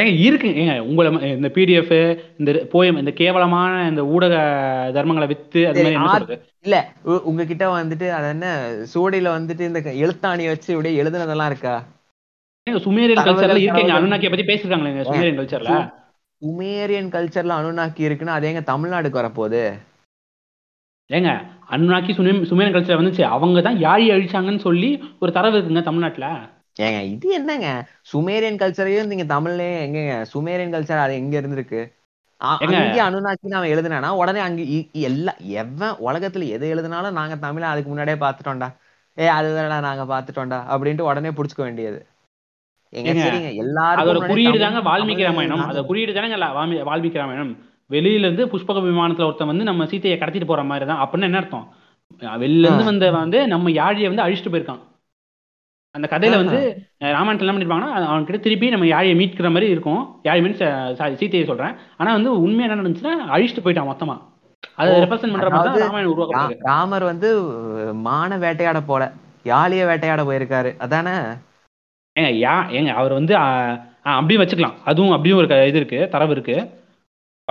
Speaker 2: ஏங்க இருக்கு. ஏங்க உங்களை இந்த பிடிஎஃப் இந்த போயம் இந்த கேவலமான இந்த ஊடக தர்மங்களை வித்து அது மாதிரி
Speaker 3: இல்ல உங்ககிட்ட வந்துட்டு அது என்ன சூடியில வந்துட்டு இந்த எழுத்தாணி வச்சு இப்படியே எழுதுனதெல்லாம் இருக்கா?
Speaker 2: சுமேரியன் கல்ச்சர்ல இருக்கேங்க. அனுநாக்கிய பத்தி பேசிருக்காங்களேங்க சுமேரியன் கல்ச்சர்ல
Speaker 3: உமேரியன் கல்ச்சர்ல அனுநாக்கி இருக்குன்னா அது எங்க தமிழ்நாடுக்கு வரப்போகுது?
Speaker 2: ஏங்க அனுநாக்கி சுமே சுமேரியன் கல்ச்சர் வந்துச்சு. அவங்க தான் யாழி அழிச்சாங்கன்னு சொல்லி ஒரு தரவு இருக்குங்க தமிழ்நாட்டுல.
Speaker 3: ஏங்க இது என்னங்க? சுமேரியன் கல்ச்சரையும் நீங்க தமிழ்லயே எங்கங்க சுமேரியன் கல்ச்சர் அது எங்க இருந்திருக்கு? அ-
Speaker 2: ஏங்க.
Speaker 3: அங்கே அனுநாக்கி அவன் எழுதுனானா? உடனே அங்க எல்லா எவன் உலகத்துல எது எழுதுனாலும் நாங்க தமிழ அதுக்கு முன்னாடியே பாத்துட்டோம்டா ஏ அதுதான்டா நாங்க பாத்துட்டோம்டா அப்படின்ட்டு உடனே புடிச்சுக்க வேண்டியது. எங்க சரிங்க. எல்லாரும்
Speaker 2: குறியீடு தாங்க வால்மீகி ராமாயணம். அதோட குறியீடு தானங்க வால்மீகி ராமாயணம். வெளியில இருந்து புஷ்பக விமானத்துல ஒருத்தன் வந்து நம்ம சீத்தையை கடத்திட்டு போற மாதிரி தான் அப்படின்னு என்ன அர்த்தம்? வெளியில இருந்து வந்த வந்து நம்ம யாழியை வந்து அழிச்சிட்டு போயிருக்கான். அந்த கதையில வந்து ராமாயணத்துல என்ன பண்ணிருப்பாங்கன்னா அவன் கிட்ட திருப்பி நம்ம யாழியை மீட்கிற மாதிரி இருக்கும். யாழி மீன்ஸ் சீத்தையை சொல்றேன். ஆனா வந்து உண்மையா என்ன நடந்துச்சுன்னா அழிச்சிட்டு போயிட்டான் மொத்தமா. அதை ரெப்ரசென்ட் பண்ற மாதிரி ராமாயணம்
Speaker 3: ரா- ராமர் வந்து மான வேட்டையாட போல. யாழிய வேட்டையாட போயிருக்காரு. அதானே?
Speaker 2: ஏங்க யா ஏங்க அவர் வந்து அப்படியும் வச்சுக்கலாம். அதுவும் அப்படியும் ஒரு இது இருக்கு தரவு இருக்கு.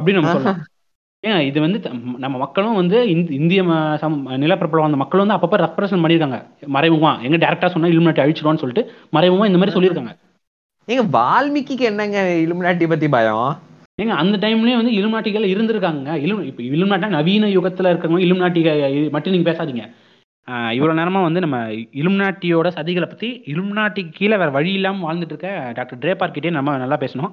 Speaker 2: அப்படின்னு நம்ம சொல்லலாம். ஏங்க இது வந்து த- நம்ம மக்களும் வந்து இந்- இந்திய ம- சம் நிலப்பரப்பில் வந்த மக்களும் வந்து அப்பப்போ ரெப்ரசன்ட் பண்ணியிருக்காங்க. மறைமுகமா. எங்க டேரக்டா சொன்னா இலுமினாட்டி அழிச்சிடுவான்னு சொல்லிட்டு மறைமுகமா இந்த மாதிரி சொல்லியிருக்காங்க.
Speaker 3: ஏங்க வால்மீகிக்கு என்னங்க இலுமினாட்டி பத்தி பயம்?
Speaker 2: ஏங்க அந்த டைம்லயே வந்து இலுமினாட்டிகள் இருந்திருக்காங்க இலும் இப்போ இலுமினாட்டா நவீன யுகத்துல இருக்கிறவங்க இலுமினாட்டி மட்டும் நீங்க பேசாதீங்க. ஆஹ் இவ்வளவு நேரமா வந்து நம்ம இலுமினாட்டியோட சதிகளை பத்தி இலுமினாட்டிக்கு கீழே வேற வழி இல்லாம வாழ்ந்துட்டு இருக்க டாக்டர் ட்ரேபார் கிட்டே நம்ம நல்லா பேசணும்.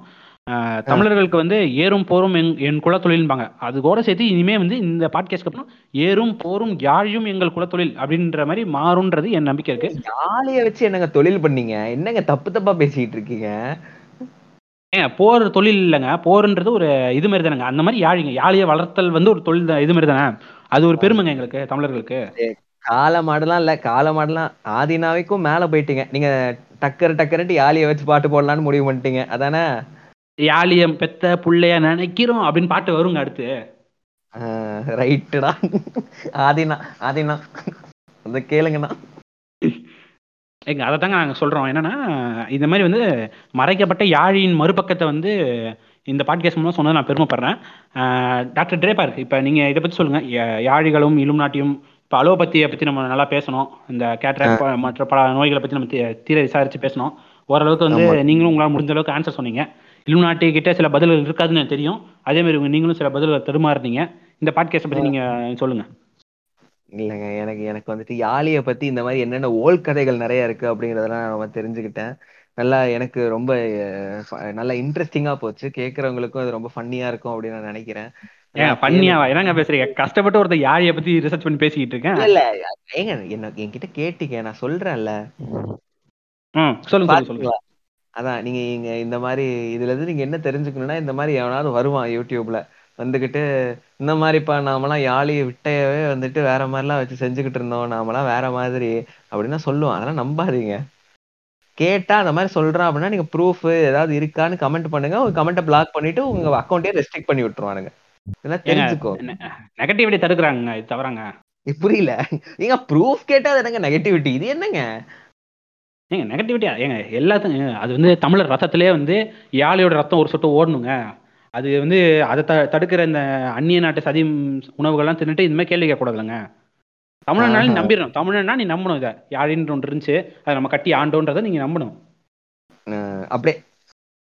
Speaker 2: தமிழர்களுக்கு வந்து ஏறும் போரும் என் என் குலத்தொழில்பாங்க. அது கூட சேர்த்து இனிமே வந்து இந்த பாட்காஸ்ட்க்கு அப்புறம் ஏறும் போரும் யாழியும் எங்கள் குலத்தொழில் அப்படின்ற மாதிரி மாறும்ன்றது என் நம்பிக்கை இருக்கு.
Speaker 3: யாழிய வச்சு என்னங்க தொழில் பண்ணீங்க? என்னங்க தப்பு தப்பா பேசிக்கிட்டு இருக்கீங்க?
Speaker 2: ஏங்க போர் தொழில் இல்லைங்க. போர்ன்றது ஒரு இது மாதிரி தானேங்க. அந்த மாதிரி யாழிங்க. யாழியை வளர்த்தல் வந்து ஒரு தொழில் இது மாதிரி தானே? அது ஒரு பெருமைங்க எங்களுக்கு தமிழர்களுக்கு.
Speaker 3: கால மாடலாம் இல்ல. கால மாடலாம் ஆதினாவைக்கும் மேல போயிட்டீங்க. நீங்க டக்கர் டக்கர்ன்ட்டு யாழிய வச்சு பாட்டு போடலாம்னு முடிவு பண்ணிட்டீங்க. அதானே?
Speaker 2: யாழியம் பெத்த புள்ளைய நினைக்கிறோம் அப்படின்னு பாட்டு வருங்க அடுத்து.
Speaker 3: ரைட்டுடா. ஆதினா ஆதினா. அதை கேளுங்கண்ணா.
Speaker 2: எங்க அதை தாங்க நாங்கள் சொல்கிறோம் என்னன்னா இந்த மாதிரி வந்து மறைக்கப்பட்ட யாழியின் மறுபக்கத்தை வந்து இந்த பாட்காஸ்ட் மூலம் சொன்னது நான் பெருமைப்படுறேன். டாக்டர் ட்ரேபார் இப்போ நீங்கள் இதை பற்றி சொல்லுங்கள் யாழிகளும் இலும்நாட்டியும் இப்போ அலோபதியை பற்றி நம்ம நல்லா பேசணும். இந்த கேட்ராக் மற்ற பல நோய்களை பற்றி நம்ம தீர விசாரித்து பேசணும். ஓரளவுக்கு வந்து நீங்களும் உங்களால் முடிஞ்ச அளவுக்கு ஆன்சர் சொன்னீங்க. இலும்நாட்டி கிட்ட சில பதில்கள் இருக்காதுன்னு எனக்கு தெரியும். அதே மாதிரி நீங்களும் சில பதில்கள் தருமாறுனீங்க இந்த பாட்காஸ்ட்டை பற்றி நீங்கள் சொல்லுங்கள்
Speaker 3: இல்லைங்க எனக்கு எனக்கு வந்துட்டு யாழிய பத்தி இந்த மாதிரி என்னென்ன ஓல் கதைகள் நிறைய இருக்கு அப்படிங்கறதெல்லாம் நான் தெரிஞ்சுக்கிட்டேன். நல்லா எனக்கு ரொம்ப நல்லா இன்ட்ரெஸ்டிங்கா போச்சு. கேட்கறவங்களுக்கும் அது ரொம்ப ஃபன்னியா இருக்கும் அப்படின்னு நான் நினைக்கிறேன்.
Speaker 2: ஏங்க பண்ணியாவா என்னங்க பேசுறீங்க? கஷ்டப்பட்டு ஒருத்தர் யாழியை பத்தி ரிசர்ச் பண்ணி பேசிக்கிட்டு இருக்கேன்.
Speaker 3: இல்ல இல்ல ஏங்க என்ன என்கிட்ட கேட்டீங்க நான் சொல்றேன்ல.
Speaker 2: ம் சொல்லுங்க சொல்லுங்க சொல்லுங்க.
Speaker 3: அதான் நீங்க இங்க இந்த மாதிரி இதுல இருந்து நீங்க என்ன தெரிஞ்சுக்கணும்னா இந்த மாதிரி எவனாவது வருவான் யூடியூப்ல வந்துகிட்டு இந்த மாதிரிப்பா நாமெல்லாம் யாழி விட்டையவே வந்துட்டு வேற மாதிரிலாம் வச்சு செஞ்சுக்கிட்டு இருந்தோம் நாமெல்லாம் வேற மாதிரி அப்படின்னா சொல்லுவான். அதெல்லாம் நம்பாதீங்க. கேட்டா அந்த மாதிரி சொல்றான் அப்படின்னா நீங்க ப்ரூஃப் ஏதாவது இருக்கான்னு கமெண்ட் பண்ணுங்க. உங்க கமெண்ட்டை பிளாக் பண்ணிட்டு உங்க அக்கௌண்ட்டே ரெஸ்ட்ரிக்ட் பண்ணி விட்டுருவானுங்க. இதெல்லாம் தெரிஞ்சுக்கோ.
Speaker 2: நெகட்டிவிட்டி தடுக்கிறாங்க தவறாங்க.
Speaker 3: இது புரியல. ஏங்க ப்ரூஃப் கேட்டா அது என்னங்க நெகட்டிவிட்டி இது என்னங்க?
Speaker 2: ஏங்க நெகட்டிவிட்டியா ஏங்க எல்லாத்தையும் அது வந்து தமிழர் ரத்தத்திலே வந்து யாழையோட ரத்தம் ஒரு சொட்டு ஓடணுங்க. அது வந்து அதை த தடுக்கிற இந்த அந்நிய நாட்டு சதி உணவுகள்லாம் தின்னுட்டு இனிமேல் கேள்வி கேட்கக்கூடாதுங்க தமிழனால நீ. நம்பிடணும். தமிழனா நீ நம்பணும் இதை. யாழின்னு ஒன்று இருந்துச்சு. அதை நம்ம கட்டி ஆண்டோன்றதை நீங்க நம்பணும்.
Speaker 3: அப்படியே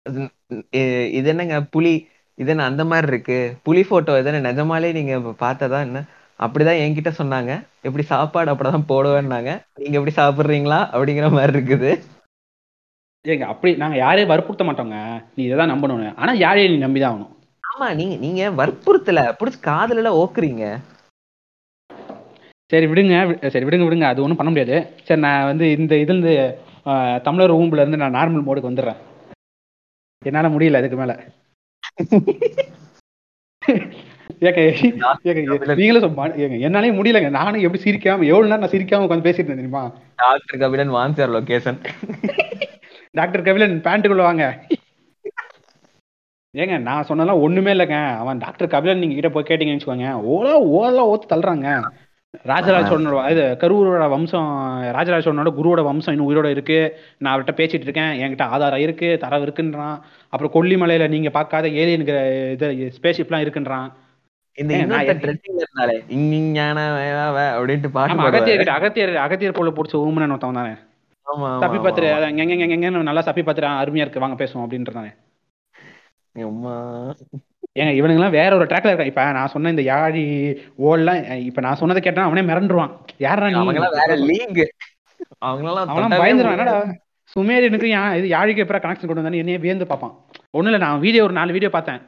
Speaker 3: இது- என்னங்க புலி இது என்ன அந்த மாதிரி இருக்கு? புலி போட்டோ என்ன நிஜமாலே நீங்க பார்த்ததா என்ன? அப்படிதான் என்கிட்ட சொன்னாங்க. எப்படி சாப்பாடு அப்படிதான் போடுவேன்னாங்க. நீங்க எப்படி சாப்பிடுறீங்களா? அப்படிங்கிற மாதிரி இருக்குது.
Speaker 2: ஏங்க அப்படி நாங்க யாரையும் வற்புறுத்த மாட்டோங்க. நீ இதை தான் நம்பணும்னு. ஆனா யாழையை நீ நம்பி தான் ஆகணும்.
Speaker 3: ஆமா நீங்க நீங்க வற்புறுத்தல. புடிச்சு காதுல எல்லாம் ஓக்குறீங்க.
Speaker 2: சரி விடுங்க. சரி விடுங்க விடுங்க. அது ஒன்றும் பண்ண முடியாது. சரி நான் வந்து இந்த இதுலேருந்து தமிழர் ரூம்ல இருந்து நான் நார்மல் மோடுக்கு வந்துடுறேன். என்னால முடியல அதுக்கு மேல. ஏங்க ஏங்க நீங்களும் என்னாலே முடியலங்க. நானும் எப்படி சிரிக்காம எவ்வளவு நேரம் நான் சிரிக்காம உட்காந்து பேசிட்டு இருந்தேன் தெரியுமா?
Speaker 3: டாக்டர் கபிலன் வான்சியர் லொகேஷன்.
Speaker 2: டாக்டர் கபிலன் பேண்ட்டுக்குள்ள வாங்க. ஏங்க நான் சொன்னதெல்லாம் ஒண்ணுமே இல்லைங்க. அவன் டாக்டர் கபிலன் நீங்க கிட்ட போய் கேட்டீங்கன்னு வச்சுக்கோங்க. ஓலா ஓலா ஓத்து தள்ளுறாங்க. ராஜராஜ சோழனோட இது கரூரோட வம்சம் ராஜராஜ சோழனோட குருவோட வம்சம் இன்னும் உயிரோட இருக்கு. நான் அவர்கிட்ட பேசிட்டு இருக்கேன். என்கிட்ட ஆதாரம் இருக்கு தரவு இருக்குன்றான். அப்புறம் கொல்லிமலையில நீங்க பார்க்காத ஏலியனுக்கு இது ஸ்பேஸ்ஷிப்லாம் இருக்குன்றான்.
Speaker 3: இந்த இருந்தாலே அப்படின்ட்டு பாட்டு
Speaker 2: அகத்தியர் அகத்தியர் அகத்தியர் போல பிடிச்ச ஊமனன் ஒருத்தவன் தானே தப்பி
Speaker 3: ஆமா,
Speaker 2: பார்த்துரு
Speaker 3: ஆமா.
Speaker 2: அதான் எங்க எங்க எங்க நல்லா தப்பி பார்த்துரு அருமையா இருக்கு வாங்க பேசுவோம் அப்படின்றானே
Speaker 3: அம்மா.
Speaker 2: ஏங்க இவனுங்கெல்லாம் வேற ஒரு ட்ராக்ல இருக்கான். இப்ப நான் சொன்ன இந்த யாழி ஓல்லாம் இப்ப நான் சொன்னதை கேட்டா அவனே மிரண்டுருவான். யாரா நீ?
Speaker 3: அவங்கெல்லாம் வேற லீக் தொட்டவே
Speaker 2: பயந்துருவான். என்னடா? சுமேரியனுக்கு யா- இது யாழிக்கு எப்பறம் கனெக்ஷன் கொண்டு வந்தானே என்னையே வியந்து பார்ப்பான். ஒண்ணும் இல்ல நான் வீடியோ ஒரு நாலு வீடியோ பார்த்தேன்.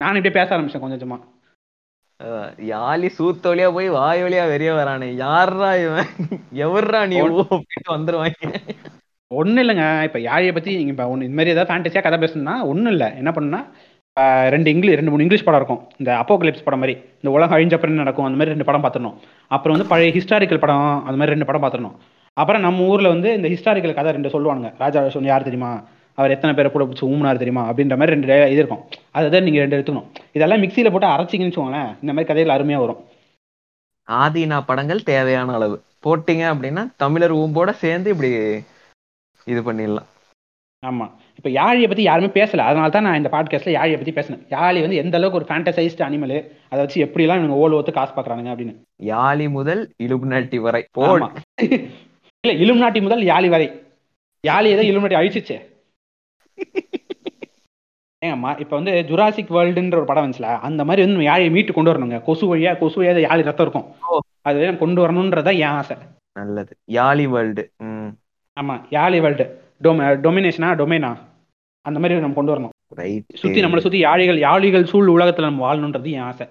Speaker 2: நான் இப்படியே பேச ஆரம்பிச்சேன் கொஞ்சம் கொஞ்சமா.
Speaker 3: யாழி சூத்து வழியா போய் வாய் வழியா வெளிய வரானே. யாரா இவன்? எவர்ரா நீ? அப்படின்னு வந்துருவாங்க.
Speaker 2: ஒண்ணும் இல்லைங்க. இப்ப யாழியை பத்தி நீங்க இப்ப இந்த மாதிரி ஏதாவது ஃபேண்டஸியா கதை பேசணும்னா ஒண்ணும் இல்ல. என்ன பண்ணுன்னா ரெண்டு இங்கிலீஷ் ரெண்டு மூணு இங்கிலீஷ் படம் இருக்கும். இந்த அப்போகலிப்ஸ் படம் மாதிரி. இந்த உலகம் அழிஞ்ச அப்புறம் என்ன நடக்கும்? அந்த மாதிரி ரெண்டு படம் பார்த்துடணும். அப்புறம் வந்து பழைய ஹிஸ்டாரிக்கல் படம் அந்த மாதிரி ரெண்டு படம் பார்த்துடணும். அப்புறம் நம்ம ஊர்ல வந்து இந்த ஹிஸ்டாரிக்கல் கதை ரெண்டு சொல்லுவானுங்க. ராஜா சொன்ன யார் தெரியுமா? அவர் எத்தனை பேரை கூட பிடிச்சி ஊமனார் தெரியுமா? அப்படின்ற மாதிரி ரெண்டு இது இருக்கும். அதை நீங்க ரெண்டு எடுத்துக்கணும். இதெல்லாம் மிக்சியில போட்டு அரைச்சிங்கன்னு வச்சுக்கோங்களேன் இந்த மாதிரி கதைகள் அருமையா வரும்.
Speaker 3: ஆதினா படங்கள் தேவையான அளவு. போட்டீங்க அப்படின்னா தமிழர் ஊம்போட சேர்ந்து இப்படி இது பண்ணிடலாம்.
Speaker 2: ஆமா. இப்ப யாழியை பத்தி யாருமே பேசல. அதனால தான் நான் இந்த பாட்காஸ்ட்ல யாழியை பத்தி பேசினேன். யாழி வந்து எந்த அளவுக்கு ஒரு ஃபேண்டசைஸ்ட் அனிமல் அதை வச்சு எப்படிலாம் இவங்க ஓல் ஓத்து காசு பாக்குறானுங்க அப்படின்னு.
Speaker 3: யாழி முதல் இலுமினாட்டி வரை. போடு.
Speaker 2: ஆமா. இல்ல இலுமினாட்டி முதல் யாழி வரை. யாழி ஏதோ இலுமினாட்டி அழிச்சிச்சே. ஏங்கம்மா இப்ப வந்து ஜுராசிக் வேர்ல்டுன்ற ஒரு படம் வந்துச்சுல அந்த மாதிரி வந்து நம்ம யாழியை மீட்டு கொண்டு வரணுங்க. கொசு வழியா கொசு வழியா யாழி ரத்தம் இருக்கும். அது நம்ம கொண்டு வரணுன்றதா என் ஆசை.
Speaker 3: நல்லது. யாழி வேர்ல்டு
Speaker 2: ஆமா யாழி வேர்ல்டு டொம டொமினேஷனா டொமைனா அந்த மாதிரி நம்ம கொண்டு வரணும்.
Speaker 3: ரைட்
Speaker 2: சுத்தி நம்மளை சுத்தி யாழிகள் யாழிகள் சூழ் உலகத்துல நம்ம வாழணுன்றது என் ஆசை.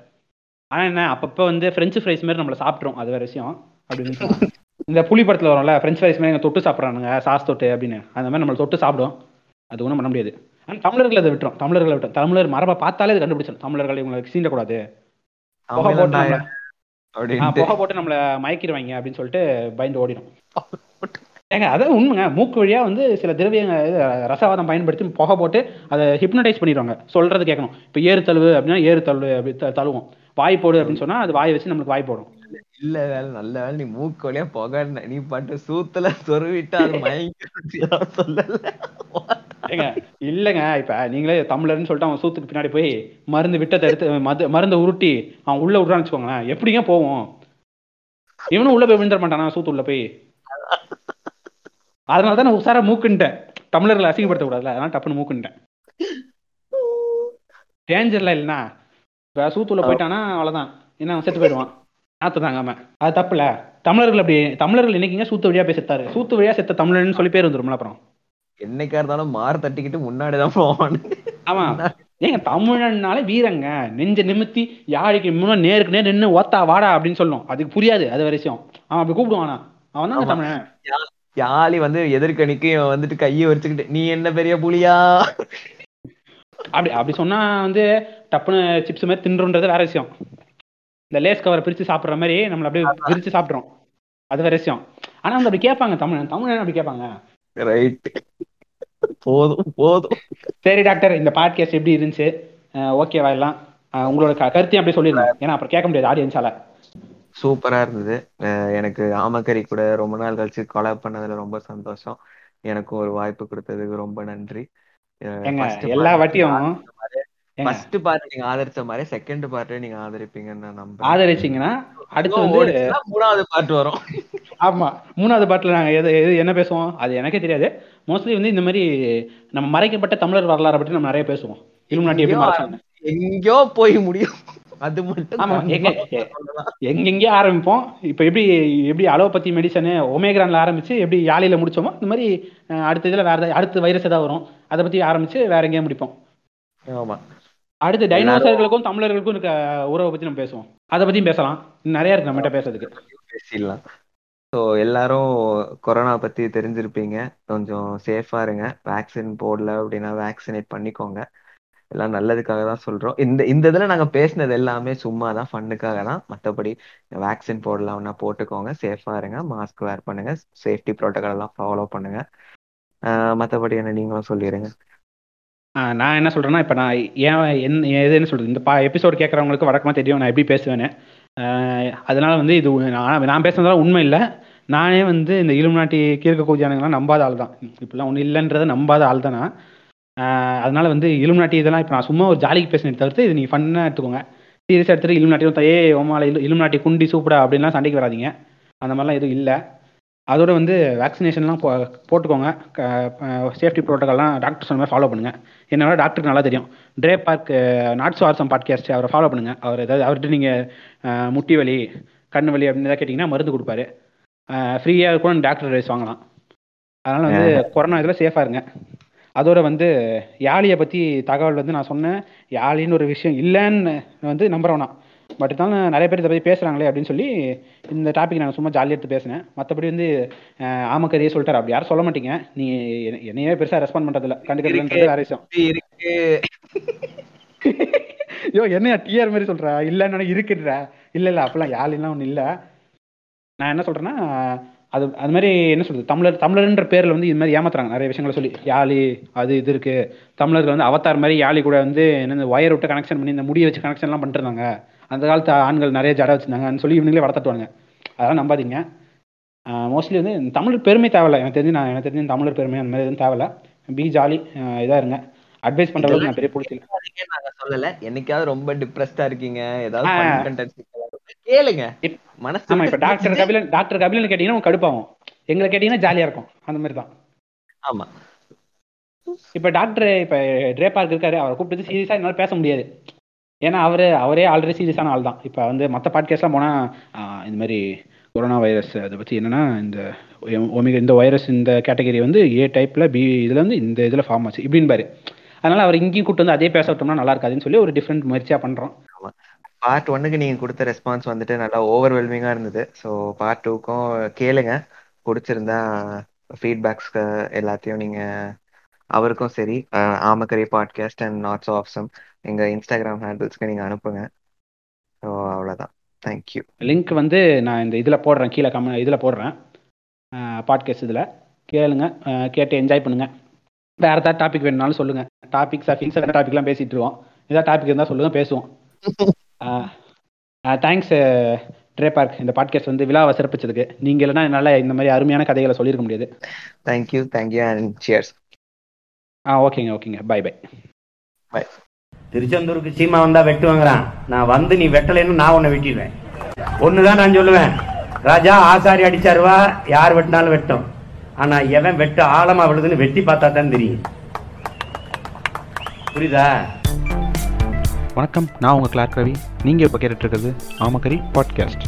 Speaker 2: ஆனா என்ன அப்பப்ப வந்து பிரெஞ்சு ஃப்ரைஸ் மாதிரி நம்மள சாப்பிட்றோம் அது வேற விஷயம். அப்படின்னு. இந்த புலி படத்துல வரும்ல பிரெஞ்சு ஃப்ரைஸ் மாதிரி எங்க தொட்டு சாப்பிட்றானுங்க சாஸ் தொட்டு அப்படின்னு. அந்த மாதிரி நம்மள தொட்டு சாப்பிடும். அது ஒன்றும் பண்ண முடியாது. ஆனா தமிழர்கள் அதை விட்டுரும். தமிழர்களை விட்டோம் தமிழர் மரபை பார்த்தாலே அது கண்டுபிடிச்சிடும் தமிழர்கள் இவங்களை சீண்டக்கூடாது. புகை போட்டு நம்மள ஆ,
Speaker 3: அப்படின்ட்டு.
Speaker 2: புகை போட்டு நம்மள மயக்கிடுவாங்க அப்படின்னு சொல்லிட்டு பயந்து ஓடிடும். ஏங்க அதான் உண்மைங்க. மூக்கு வழியா வந்து சில திரவியங்க இது, ரசவாதம் பயன்படுத்தி புகை போட்டு அதை ஹிப்னடைஸ் பண்ணிடுவாங்க. சொல்றது கேட்கணும். இப்போ ஏறு தழுவு அப்படின்னா ஏறு தழுவு அப்படி தழுவும். வாய் போடு அப்படின்னு சொன்னா அது வாய் வச்சு நம்மளுக்கு வாய் போடும்.
Speaker 3: இல்ல வேலை நல்ல வேலை நீ மூக்கு வழியா புகழ்ன நீ பாட்டு சூத்துல சொருவிட்டு அது மயங்கி சொல்லல.
Speaker 2: ஏங்க இல்லைங்க. இப்ப நீங்களே தமிழர்னு சொல்லிட்டு அவன் சூத்துக்கு பின்னாடி போய் மருந்து விட்டத்தை எடுத்து மது மருந்தை உருட்டி அவன் உள்ள விடுறான்னு வச்சுக்கோங்களேன். எப்படிங்க போவோம்? இவனும் உள்ள போய் விழுந்துட மாட்டானா சூத்து உள்ள போய்? அதனால தான் நான் உசாரா மூக்குன்ட்டேன். தமிழர்களை அசிங்கப்படுத்த கூடாதுல அதனால டப்புன்னு மூக்குன்ட்டேன். டேஞ்சர்ல இல்லைனா இப்போ சூத்துள்ள போயிட்டானா அவ்வளவுதான். என்ன அவன் செத்து போயிடுவான். நாத்து தாங்காம அது தப்புல தமிழர்கள் அப்படி தமிழர்கள் என்னைக்குங்க சூத்து வழியா போய் செத்தாரு சூத்து வழியா செத்த தமிழர்னு சொல்லி பேர் வந்துரும்ல அப்புறம்.
Speaker 3: என்னைக்கா இருந்தாலும் மாறு தட்டிக்கிட்டு முன்னாடிதான் போவான்.
Speaker 2: ஆமா. ஏங்க தமிழன்னாலே வீரங்க. நெஞ்ச நிமித்தி யாருக்கு முன்ன நேருக்கு நேர் நின்னு ஓத்தா வாடா அப்படின்னு சொல்லும். அதுக்கு புரியாது அது விஷயம். அவன் அப்படி கூப்பிடுவானா? அவன் தான். தமிழன்.
Speaker 3: யாழி வந்து எதிர்கணிக்கு வந்துட்டு கையை வச்சுக்கிட்டு நீ என்ன பெரிய புலியா?
Speaker 2: அப்படி அப்படி சொன்னா வந்து டப்புன்னு சிப்ஸ் மாதிரி தின்றுன்றது வேற விஷயம். இந்த லேஸ் கவரை பிரிச்சு சாப்பிடுற மாதிரி நம்மள அப்படியே பிரிச்சு சாப்பிடுறோம் அது வேற விஷயம். ஆனா வந்து அப்படி கேட்பாங்க தமிழன். தமிழன் அப்படி கேட்பாங்க.
Speaker 3: ரைட் போதும் போதும்.
Speaker 2: சரி டாக்டர் இந்த பாட்காஸ்ட் எப்படி இருந்துச்சு? ஓகேவா எல்லாம். உங்களோட கருத்தையும் அப்படியே சொல்லிருந்தேன் ஏன்னா அப்புறம் கேட்க முடியாது ஆடியன்ஸால
Speaker 3: சூப்பரா இருந்தது. எனக்கு ஆமக்கறி கூட ரொம்ப நாள் கழிச்சு கொலாப் பண்ணதுல ரொம்ப சந்தோஷம். எனக்கும் ஒரு வாய்ப்பு கொடுத்ததுக்கு ரொம்ப நன்றி.
Speaker 2: எல்லா வாட்டியும்
Speaker 3: ஃபர்ஸ்ட் பார்ட் நீங்க ஆதரிச்ச மாதிரி செகண்ட் பார்ட் நீங்க ஆதரிப்பீங்கன்னு நம்புறேன்.
Speaker 2: ஆதரிச்சீங்கன்னா அடுத்து வந்து
Speaker 3: மூணாவது பார்ட் வரும்.
Speaker 2: ஆமா மூணாவது பாட்டில் நாங்க எது எது என்ன பேசுவோம்? அது எனக்கே தெரியாது. மோஸ்ட்லி வந்து இந்த மாதிரி நம்ம மறைக்கப்பட்ட தமிழர் வரலாறை பற்றி நம்ம நிறைய பேசுவோம். இலுமினாட்டி எப்படி மறைச்சாங்க?
Speaker 3: எங்கேயோ போய் முடியும். அது மட்டும்
Speaker 2: ஆமா, எங்க-
Speaker 3: சொல்லலாம்.
Speaker 2: எங்கெங்கே ஆரம்பிப்போம். இப்போ எப்படி எப்படி அலோபதி மெடிசனு ஒமேக்ரான்ல ஆரம்பிச்சு எப்படி யாழில முடிச்சோமோ இந்த மாதிரி அடுத்த இதுல வேற அடுத்த வைரஸ் ஏதாவது வரும். அதை பத்தி ஆரம்பிச்சு வேற எங்கேயும் முடிப்போம்.
Speaker 3: ஆமா.
Speaker 2: அடுத்து டைனோசர்களுக்கும் தமிழர்களுக்கும் இருக்க உறவை பத்தி நம்ம பேசுவோம். அதை பத்தியும் பேசலாம். நிறைய இருக்கு நம்மகிட்ட பேசுறதுக்கு.
Speaker 3: பேசிடலாம். ஸோ எல்லாரும் கொரோனா பத்தி தெரிஞ்சிருப்பீங்க. கொஞ்சம் சேஃபா இருங்க. வேக்சின் போடல அப்படின்னா வேக்சினேட் பண்ணிக்கோங்க. எல்லாம் நல்லதுக்காக தான் சொல்றோம். இந்த இந்த இதுல நாங்க பேசினது எல்லாமே சும்மா தான் ஃபன்னுக்காக தான் மற்றபடி வேக்சின் போடலாம்னா போட்டுக்கோங்க. சேஃபா இருங்க. மாஸ்க் வேர் பண்ணுங்க. சேஃப்டி ப்ரோட்டோகால் எல்லாம் ஃபாலோ பண்ணுங்க. மத்தபடி என்ன நீங்களும் சொல்லிடுங்க
Speaker 2: நான் என்ன சொல்கிறேன்னா இப்போ நான் ஏன் என் எது என்ன சொல்கிறது இந்த பா எபிசோட் கேட்குறவங்களுக்கு வழக்கமாக தெரியும். நான் எப்படி பேசுவேன்னு. அதனால் வந்து இது நான் நான் பேசுனதெல்லாம் உண்மை இல்லை. நானே வந்து இந்த இலுமினாட்டி கீழ்க்க கூஜானுங்கெல்லாம் நம்பாத ஆள் தான். இப்படிலாம் ஒன்றும் இல்லைன்றதை நம்பாத ஆள் தான்? நான் அதனால் வந்து இலுமினாட்டி இதெல்லாம் இப்போ நான் சும்மா ஒரு ஜாலிக்கு பேசினே தவிர்த்து இது நீங்கள் ஃபன்னாக எடுத்துக்கோங்க. சீரியஸாக எடுத்துட்டு இலுமினாட்டி ஏ ஓமால இலு இலுமினாட்டி குண்டி சூப்படா அப்படின்லாம் சண்டைக்கு வராதிங்க. அந்த மாதிரிலாம் எதுவும் இல்லை. அதோட வந்து வேக்சினேஷன்லாம் போ போட்டுக்கோங்க. சேஃப்டி ப்ரோட்டோக்கால்லாம் டாக்டர் சொன்ன மாதிரி ஃபாலோ பண்ணுங்கள் என்னோட டாக்டருக்கு நல்லா தெரியும். Trey Park not so awesome podcast அவரை ஃபாலோ பண்ணுங்கள் அவர் ஏதாவது அவர்கிட்ட நீங்கள் முட்டி வலி கண்ணு வலி அப்படின்னு ஏதாவது கேட்டிங்கன்னா மருந்து கொடுப்பாரு. ஃப்ரீயாக கூட டாக்டர் ரேஸ் வாங்கலாம். அதனால் வந்து கொரோனா இதில் சேஃபாக இருங்க. அதோட வந்து யாழியை பற்றி தகவல் வந்து நான் சொன்னேன். யாழின்னு ஒரு விஷயம் இல்லைன்னு வந்து நம்புறவனா பட் இருந்தாலும் நிறைய பேர் இதை பற்றி பேசுகிறாங்களே அப்படின்னு சொல்லி இந்த டாபிக் நான் சும்மா ஜாலியாக எடுத்து பேசினேன். மற்றபடி வந்து ஆமக்கதையே சொல்லிட்டார். அப்படி யாரும் சொல்ல மாட்டீங்க. நீ என்ன- என்னையே பெருசாக ரெஸ்பாண்ட் பண்ணுறதில்ல கண்டுக்கிறதுன்றது வேற விஷயம்.
Speaker 5: இருக்கு
Speaker 2: ஐயோ என்னையா டிஆர் மாதிரி சொல்ற? இல்லைன்னு இருக்குன்ற? இல்ல இல்ல அப்பெல்லாம் யாழிலாம் ஒன்றும் இல்லை. நான் என்ன சொல்றேன்னா அது அது மாதிரி என்ன சொல்றது? தமிழர் தமிழர்ன்ற பேர்ல வந்து இது மாதிரி ஏமாத்துறாங்க. நிறைய விஷயங்களை சொல்லி. யாழி அது இது இருக்கு. தமிழர்கள் வந்து அவதார் மாதிரி யாழி கூட வந்து என்ன ஒயர் விட்டு கனெக்ஷன் பண்ணி இந்த முடியை வச்சு கனெக்ஷன்லாம் பண்ணிட்டு இருந்தாங்க. அந்த காலத்து ஆண்கள் நிறைய ஜட வச்சிருந்தாங்கன்னு சொல்லி இவங்களே வளர்த்துட்டுவாங்க அதெல்லாம் நம்பாதீங்க. மோஸ்ட்லி வந்து தமிழ் பெருமை தேவையில்ல. எனக்கு தெரிஞ்சு நான் எனக்கு தெரிஞ்சு தமிழர் பெருமை அந்த மாதிரி எதுவும் தேவையில்ல. பி ஜாலி இதா இருங்க. அட்வைஸ் பண்ற அளவுக்கு நான் பெரிய
Speaker 5: நாங்க சொல்லல. என்னைக்காவது ரொம்ப டிப்ரெஸ்டா இருக்கீங்க. ஏதாவது கேளுங்க. மனசு
Speaker 2: இப்ப டாக்டர் கபிலன் டாக்டர் கபிலன் கேட்டீங்கன்னா கடுப்பாகும். எங்களை கேட்டீங்கன்னா ஜாலியா இருக்கும். அந்த மாதிரி தான்.
Speaker 5: ஆமா.
Speaker 2: இப்ப டாக்டர் இப்ப ட்ரே பார்க் இருக்காரு. அவரை கூப்பிட்டு சீரியஸா என்னால பேச முடியாது. ஏன்னா அவரு அவரே ஆல்ரெடி சீரியஸான ஆள் தான் இப்போ வந்து மற்ற பாட்காஸ்ட்லாம் போனால் இந்த மாதிரி கொரோனா வைரஸ் அதை பற்றி என்னென்னா இந்த ஒமிக இந்த வைரஸ் இந்த கேட்டகரி வந்து ஏ டைப்பில் பி இதில் வந்து இந்த இதில் ஃபார்ம் ஆச்சு. இப்படின்னு பாரு. அவர் இங்கேயும் கூட்டு வந்து அதே பேச விட்டோம்னா நல்லா இருக்காதுன்னு சொல்லி ஒரு டிஃப்ரெண்ட் முயற்சியாக பண்ணுறோம்
Speaker 5: பார்ட் ஒன்னுக்கு நீங்கள் கொடுத்த ரெஸ்பான்ஸ் வந்துட்டு நல்லா ஓவர்வெல்மிங்காக இருந்தது. ஸோ பார்ட் டூக்கும் கேளுங்க. பிடிச்சிருந்தா ஃபீட்பேக்ஸ்க்கு எல்லாத்தையும் நீங்கள் அவருக்கும் சரி. ஆமக்கரி podcast and not so awesome எங்க இன்ஸ்டாகிராம் ஹேண்டில்ஸ்க்கு நீங்க அனுப்புங்க. ஸோ அவ்வளோதான் தேங்க்யூ
Speaker 2: லிங்க் வந்து நான் இந்த இதில் போடுறேன் கீழே கம இதில் போடுறேன். பாட்காஸ்ட் இதில். கேளுங்க. கேட்டு என்ஜாய் பண்ணுங்க. வேற ஏதாவது டாபிக் வேணும்னாலும் சொல்லுங்க. டாபிக் சஃபிங்ஸ் டாபிக்லாம் பேசிட்டு இருக்கோம் ஏதாவது டாபிக் இருந்தால் சொல்லுங்க பேசுவோம். தேங்க்ஸ் ட்ரே பார்க் இந்த பாட்காஸ்ட் வந்து விழாவை சிறப்பிச்சதுக்கு. நீங்க இல்லைன்னா என்னால் இந்த மாதிரி அருமையான கதைகளை சொல்லியிருக்க முடியாது.
Speaker 5: Thank you thank you and cheers
Speaker 2: ஆ ஓகேங்க ஓகேங்க. பை பை
Speaker 6: திருச்செந்தூருக்கு சீமா வந்தா வெட்டுவாங்கிறான் நான் வந்து நீ வெட்டலைன்னு நான் உன்னை வெட்டிடுவேன். ஒண்ணுதான் நான் சொல்லுவேன். ராஜா ஆசாரி அடிச்சாருவா யார் வெட்டினாலும் வெட்டும். ஆனா எவன் வெட்டு ஆழமா விழுதுன்னு வெட்டி பார்த்தா தான் தெரியும். புரியுதா?
Speaker 1: வணக்கம். நான் உங்கள் கிளார்க் ரவி நீங்கள் இப்போ கேட்டுட்டு இருக்கிறது ஆமக்கரி பாட்காஸ்ட்